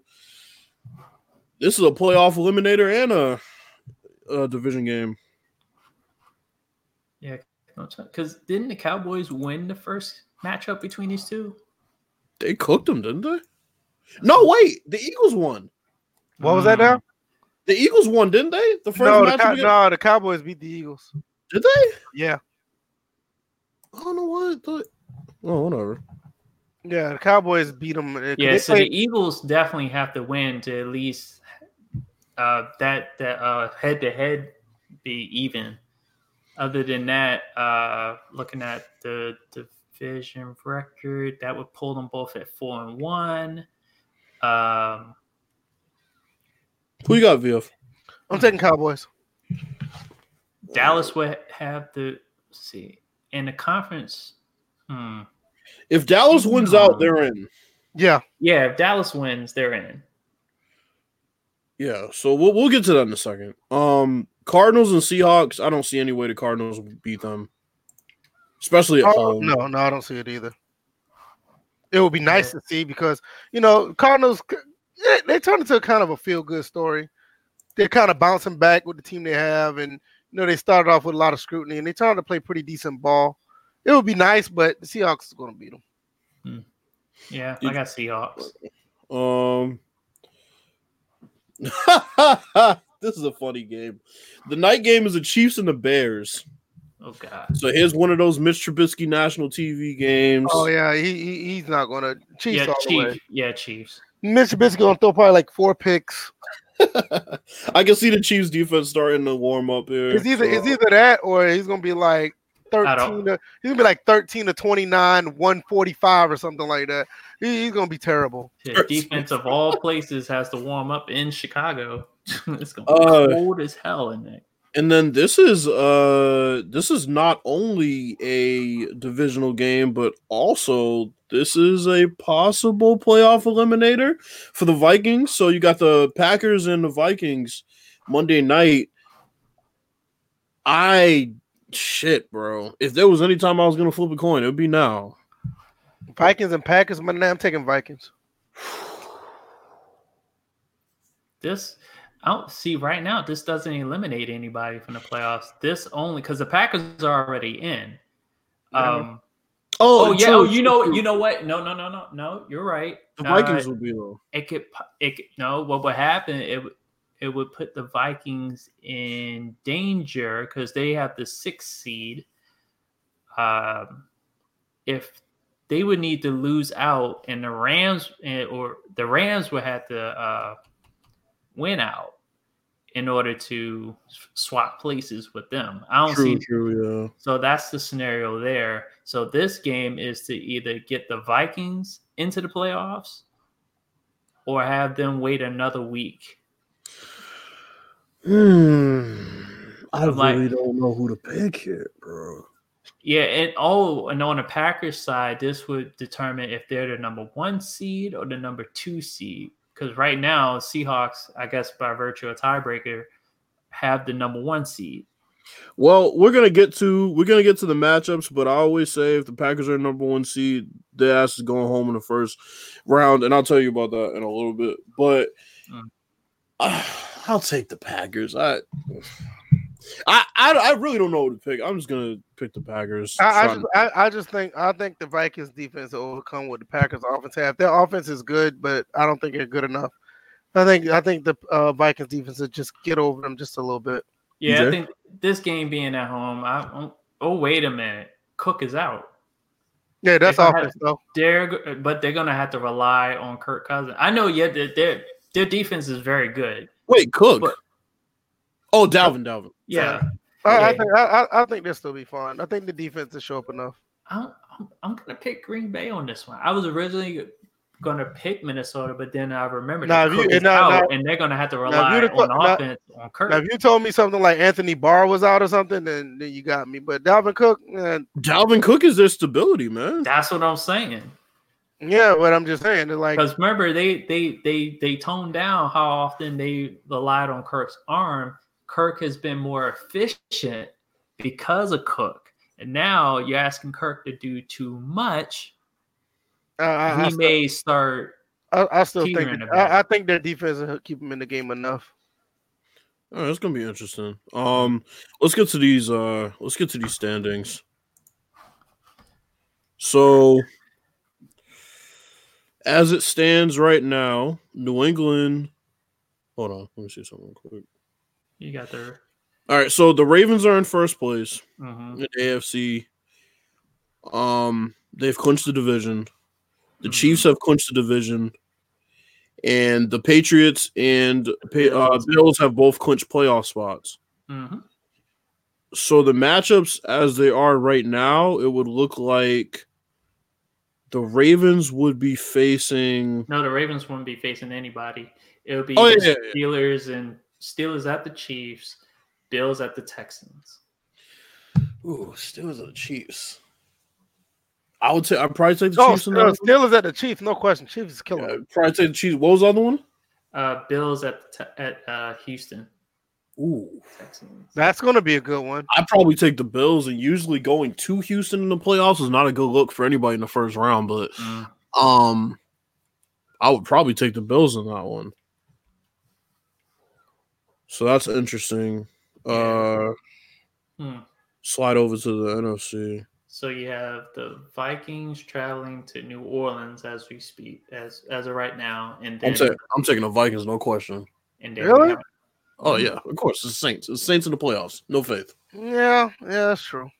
this is a playoff eliminator and a, a division game. Yeah, because didn't the Cowboys win the first matchup between these two? They cooked them, didn't they? No, wait. The Eagles won. What was that mm. now? The Eagles won, didn't they? The first No, the. Cow- no, the Cowboys beat the Eagles. Did they? Yeah, I don't know why I thought. Oh, whatever. yeah, the Cowboys beat them. Yeah, so the Eagles definitely have to win to at least uh, that that uh, head to head be even. Other than that, uh, looking at the division record, that would pull them both at four and one. Um, Who you got, VF? I'm taking Cowboys. Dallas would have the let's see in the conference. Hmm. If Dallas wins out, they're in. Yeah, Yeah, if Dallas wins, they're in. Yeah, so we'll we'll get to that in a second. Um, Cardinals and Seahawks. I don't see any way the Cardinals will beat them, especially at Oh, home. no, no, I don't see it either. It would be nice to see because you know Cardinals they, they turned into kind of a feel good story. They're kind of bouncing back with the team they have, and you know they started off with a lot of scrutiny, and they turned out to play pretty decent ball. It would be nice, but the Seahawks is going to beat them. Yeah, I got Seahawks. Um, [laughs] this is a funny game. The night game is the Chiefs and the Bears. Oh God. So here's one of those Mitch Trubisky national TV games. Oh yeah, he, he he's not going to Chiefs Yeah, all the way. Chiefs. Yeah, Chiefs. Mr. Trubisky going to throw probably like four picks. [laughs] I can see the Chiefs defense starting to warm up here. It's either so- it's either that or he's going to be like thirteen. To, he's going to be like thirteen to twenty nine, one forty five or something like that. He, he's going to be terrible. The defense of all places has to warm up in Chicago. [laughs] it's gonna be Uh, cold as hell in there. And then this is uh this is not only a divisional game, but also this is a possible playoff eliminator for the Vikings. So you got the Packers and the Vikings Monday night. I shit, bro. If there was any time I was gonna flip a coin, it would be now. Vikings and Packers. My name, I'm taking Vikings. This I don't see right now. This doesn't eliminate anybody from the playoffs. This only because the Packers are already in. Um, oh yeah. true, Oh, you true, know. true. You know what? No, no, no, no, no. You're right. the Uh, Vikings would be though. it could it could, no what would happen it would it would put the vikings in danger because they have the sixth seed um if they would need to lose out and the rams eh, or the rams would have to uh win out in order to swap places with them i don't True, see true, yeah. so that's the scenario there. So this game is to either get the Vikings into the playoffs or have them wait another week. Hmm. I I'm like- really don't know who to pick here, bro. Yeah, and oh, and on the Packers side, this would determine if they're the number one seed or the number two seed. Because right now, Seahawks, I guess by virtue of tiebreaker, have the number one seed. Well, we're gonna get to we're gonna get to the matchups, but I always say if the Packers are number one seed, their ass is going home in the first round, and I'll tell you about that in a little bit. But Mm. uh, [sighs] I'll take the Packers. I, I I I really don't know who to pick. I'm just gonna pick the Packers. I, I Trying- just I, I just think I think the Vikings defense will overcome what the Packers offense have. Their offense is good, but I don't think they're good enough. I think I think the uh, Vikings defense will just get over them just a little bit. Yeah, Okay. I think this game being at home, I oh, oh wait a minute, Cook is out. Yeah, that's If I had- offense though. They're but they're gonna have to rely on Kirk Cousins. I know, yeah, their their, their defense is very good. Wait, Cook. But- oh, Dalvin, Dalvin. Yeah, Sorry. I, I think I, I I think they'll still be fine. I think the defense will show up enough. I'm, I'm I'm gonna pick Green Bay on this one. I was originally gonna pick Minnesota, but then I remembered Nah, that if you- Cook is out, nah. and they're gonna have to if rely you'd on thought- nah, offense on Kirk. Now, if you told me something like Anthony Barr was out or something, then, then you got me. But Dalvin Cook, man, Dalvin Cook is their stability, man. That's what I'm saying. yeah, what I'm just saying is like Because remember, they they they they toned down how often they relied on Kirk's arm. Kirk has been more efficient because of Cook, and now you're asking Kirk to do too much. I, I, I, he still, may start. I, I still think a. I, I think their defense will keep him in the game enough. All right, it's gonna be interesting. Um, let's get to these. Uh, let's get to these standings. So, as it stands right now, New England. Hold on, let me see something quick. You got there. All right, so the Ravens are in first place mhm. in AFC. Um, they've clinched the division. The Mhm. Chiefs have clinched the division, and the Patriots and uh, Bills have both clinched playoff spots. Mhm. So the matchups as they are right now, it would look like the Ravens would be facing. No, the Ravens wouldn't be facing anybody. It would be Oh, the yeah, yeah, Steelers and Steelers at the Chiefs, Bills at the Texans. Ooh, Steelers at the Chiefs. I would say I'd probably take the Oh, Chiefs. in still, that still is at the Chiefs, no question. Chiefs is killing one. Yeah, probably take the Chiefs. What was the other one? Uh, Bills at te- at uh, Houston Ooh, Texans. That's going to be a good one. I'd probably take the Bills. And usually going to Houston in the playoffs is not a good look for anybody in the first round. But Mm. um, I would probably take the Bills in that one. So that's interesting. Uh, Hmm. slide over to the NFC. So you have the Vikings traveling to New Orleans as we speak, as as of right now, and then I'm, ta- I'm taking the Vikings, no question. and then Really? Oh yeah, of course. It's Saints. It's Saints in the playoffs. No faith. Yeah, yeah, that's true.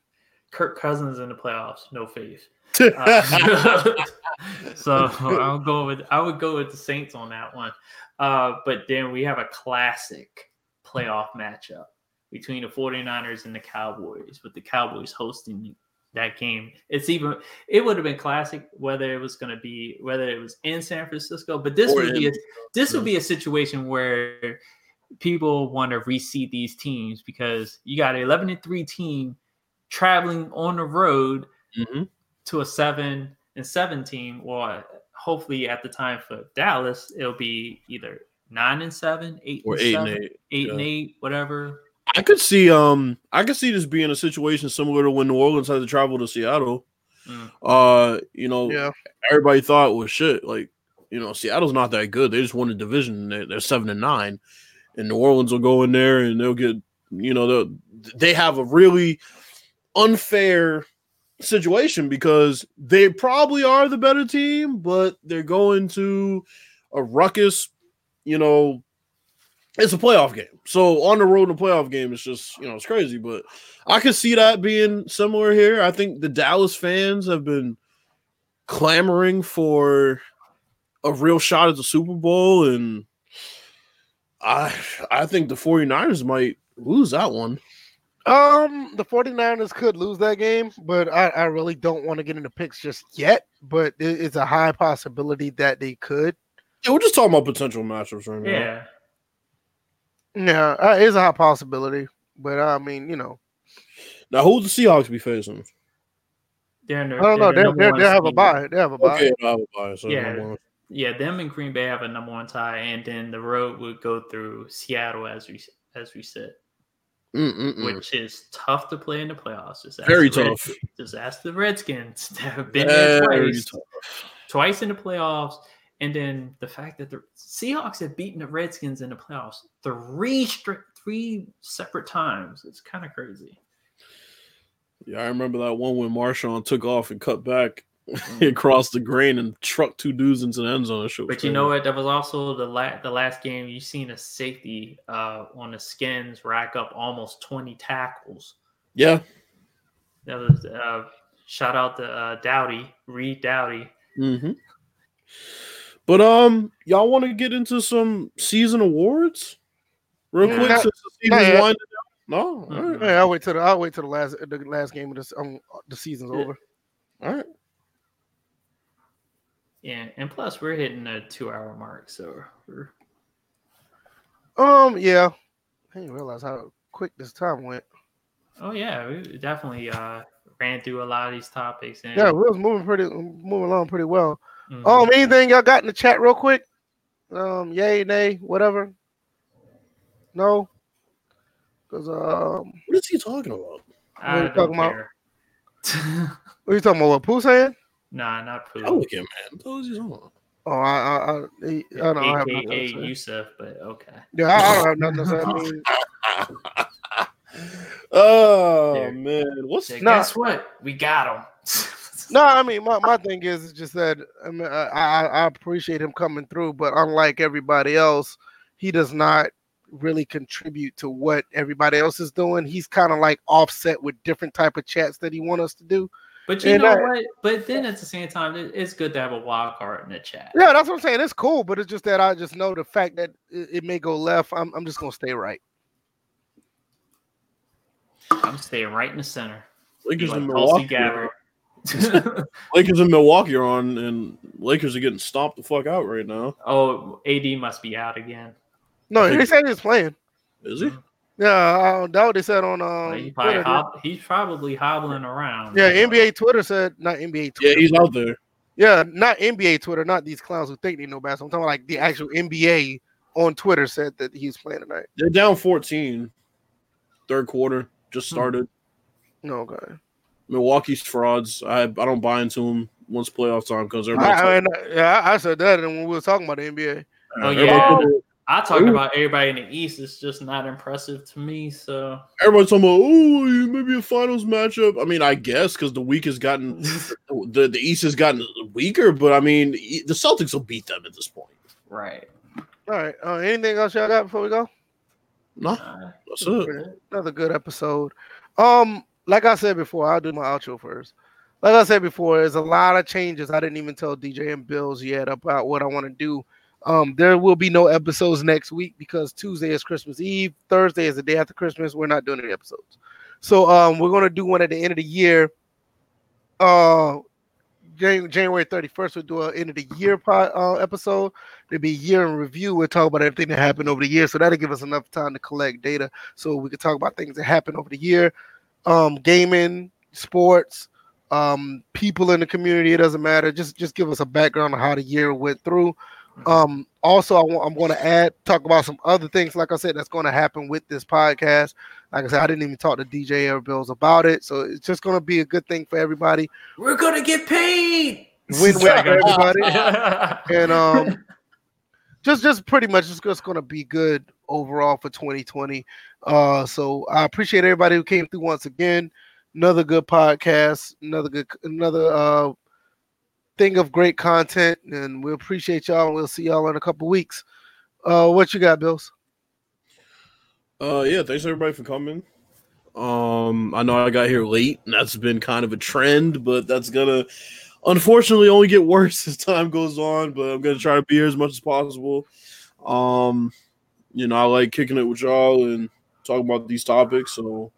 Kirk Cousins in the playoffs. No faith. [laughs] Uh, [laughs] so I'll go with I would go with the Saints on that one. Uh, but then we have a classic playoff matchup between the 49ers and the Cowboys, with the Cowboys hosting that game. It's even it would have been classic whether it was going to be whether it was in San Francisco, but this Or would be a, this would be a situation where people want to reseed these teams because you got an 11 and 3 team traveling on the road Mhm. to a 7 and 7 team or hopefully at the time for Dallas it'll be either 9 and 7, 8 Or and eight 7, and eight. 8 and 8, whatever. I could see. Um, I could see this being a situation similar to when New Orleans had to travel to Seattle. Mm. Uh, you know, Yeah, everybody thought well, shit. Like, you know, Seattle's not that good. They just won the division. They're, they're seven and nine, and New Orleans will go in there and they'll get. You know, they'll- they have a really unfair situation because they probably are the better team, but they're going to a ruckus. You know, it's a playoff game. So on the road in a playoff game, it's just you know it's crazy. But I could see that being similar here. I think the Dallas fans have been clamoring for a real shot at the Super Bowl, and I I think the 49ers might lose that one. Um, the 49ers could lose that game, but I, I really don't want to get into picks just yet. But it- it's a high possibility that they could. Yeah, we're just talking about potential matchups right now. Yeah. Yeah, uh, it's a high possibility. But I mean, you know, Now, who would the Seahawks be facing? They're in I don't know. they're They number they one they have a seed. buy. They have a buy. Okay, I would buy. So Yeah. Yeah, them and Green Bay have a number one tie, and then the road would go through Seattle as we as we said, Mm-mm-mm. which is tough to play in the playoffs. Just ask Very the Red- tough. just ask the Redskins [laughs] that have been there twice, tough. twice in the playoffs, and then the fact that the Seahawks have beaten the Redskins in the playoffs three stri- three separate times. It's kind of crazy. Yeah, I remember that one when Marshawn took off and cut back [laughs] across the grain and trucked two dudes into the end zone. That shit was But you know what? That was also the la- the last game. You seen a safety uh, on the Skins rack up almost twenty tackles. Yeah. That was uh, shout out to uh, Doughty Reed Doughty. hmm But um, y'all want to get into some season awards real Yeah. quick Not- since the season's winding down? No, all right. Yeah, I'll wait till the I'll wait till the last the last game of this um the season's Yeah. over. all right. Yeah, and plus we're hitting a two hour mark, so we're Um, yeah. I didn't realize how quick this time went. oh yeah, we definitely uh, ran through a lot of these topics. And Yeah, we was moving pretty moving along pretty well. Mhm. Um, anything y'all got in the chat real quick? Um, yay, nay, whatever. No, because um, What is he talking about? I what are you don't about? care. [laughs] what are you talking about? What Pooh saying? nah, not Pooh. Pelican, man. What the hell is he talking? Oh, I, I, I, I don't have nothing AKA to say. Yusuf, but okay. Yeah, I, I don't have nothing to say. [laughs] Oh There. man, what's So Nah. guess what? We got him. [laughs] no, I mean, my, my thing is, is just that I, mean, I, I I appreciate him coming through, but unlike everybody else, he does not really contribute to what everybody else is doing. He's kind of like offset with different type of chats that he want us to do. But you And know I- what? But then at the same time, it- it's good to have a wild card in the chat. Yeah, that's what I'm saying. It's cool, but it's just that I just know the fact that it, it may go left. I'm, I'm just gonna stay right. I'm staying right in the center. Lakers Like in Milwaukee? Gabbard. [laughs] Lakers in Milwaukee are on, and Lakers are getting stomped the fuck out right now. oh, AD must be out again. No, I think- they said he's playing. Is he? Yeah, that what they said on um, he probably Twitter. hob- he's probably hobbling around. Yeah, NBA Twitter said not NBA Yeah, Twitter. he's out there. Yeah, not NBA Twitter, not these clowns who think they know basketball. I'm talking about like the actual NBA on Twitter said that he's playing tonight. They're down 14. Third quarter just Hmm. started. No, okay. Milwaukee's frauds. I I don't buy into them once playoff time because everybody. I, I, mean, yeah, I I said that and when we were talking about the NBA. Oh, yeah. I talked about everybody in the East. It's just not impressive to me. So Everybody's talking about oh maybe a finals matchup. I mean, I guess because the week has gotten [laughs] the the East has gotten weaker, but I mean the Celtics will beat them at this point. right. All right. Uh, anything else y'all got before we go? No, Uh, that's it. Another good episode. Um, like I said before, I'll do my outro first. Like I said before, there's a lot of changes. I didn't even tell DJ and Bills yet about what I want to do. Um, there will be no episodes next week because Tuesday is Christmas Eve. Thursday is the day after Christmas. We're not doing any episodes. So um, we're gonna do one at the end of the year. Uh, Jan- January 31st, we'll do an end of the year uh, episode. There'll be year in review. We'll talk about everything that happened over the year. So that'll give us enough time to collect data so we can talk about things that happened over the year. Um, gaming, sports, um, people in the community, it doesn't matter. Just just give us a background on how the year went through. Um, also, I want, I'm going to add talk about some other things. Like I said, that's going to happen with this podcast. Like I said, I didn't even talk to DJ or Bills about it, so it's just going to be a good thing for everybody. We're gonna get paid. Win-win for everybody. [laughs] and um just just pretty much it's just going to be good overall for 2020 uh so i appreciate everybody who came through once again another good podcast another good another uh thing of great content and we appreciate y'all and we'll see y'all in a couple weeks uh what you got bills Uh, yeah, thanks everybody for coming. Um, I know I got here late, and that's been kind of a trend, but that's gonna unfortunately only get worse [laughs] as time goes on. But I'm gonna try to be here as much as possible. Um, you know, I like kicking it with y'all and talking about these topics. So,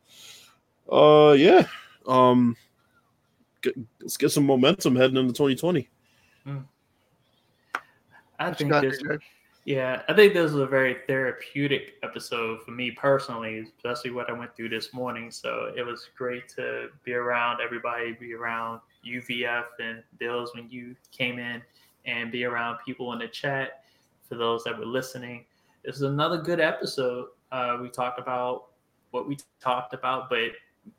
uh, yeah, um, get, let's get some momentum heading into 2020. I think this. Yeah, I think this was a very therapeutic episode for me personally, especially what I went through this morning. So it was great to be around everybody, be around UVF and Bills when you came in, and be around people in the chat. For those that were listening, this is another good episode. Uh, we talked about what we talked about, but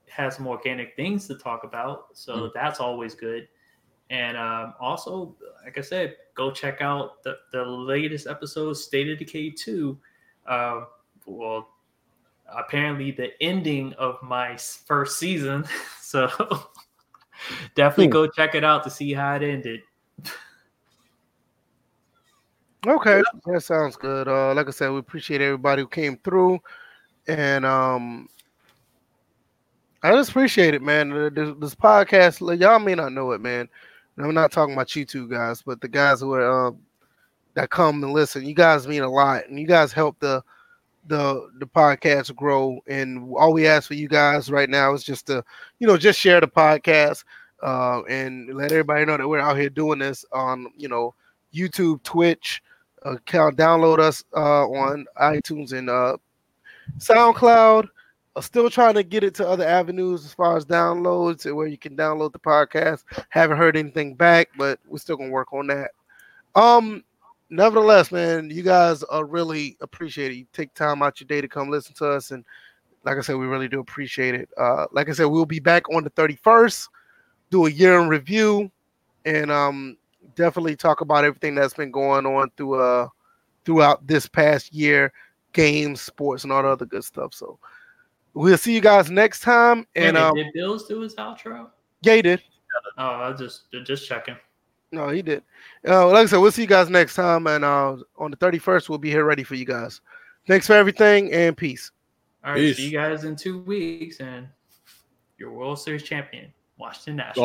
has some organic things to talk about. So mm that's always good. And um, also, like I said, go check out the, the latest episode, State of Decay 2. Uh, well, apparently the ending of my first season. [laughs] So [laughs] definitely go check it out to see how it ended. Okay, that sounds good. Uh, like I said, we appreciate everybody who came through, and um, I just appreciate it, man. This, this podcast, y'all may not know it, man. I'm not talking about you two guys, but the guys who are uh, that come and listen. You guys mean a lot, and you guys help the the the podcast grow. And all we ask for you guys right now is just to, you know, just share the podcast uh, and let everybody know that we're out here doing this on, you know, YouTube, Twitch. Account, download us uh, on iTunes and uh, SoundCloud still trying to get it to other avenues as far as downloads and where you can download the podcast. Haven't heard anything back, but we're still gonna work on that. Um, nevertheless, man, you guys are really appreciate it. You take time out your day to come listen to us, and like I said, we really do appreciate it. Uh, like I said, we'll be back on the 31st, do a year in review, and um, definitely talk about everything that's been going on through uh throughout this past year, games, sports, and all the other good stuff. So We'll see you guys next time. And Wait, um, did Bills do his outro? Yeah, he did. Oh, I just just checking. No, he did. Uh, like I said, we'll see you guys next time. And uh, on the 31st, we'll be here ready for you guys. Thanks for everything and peace. All right, peace. see you guys in two weeks. And your World Series champion, Washington Nationals.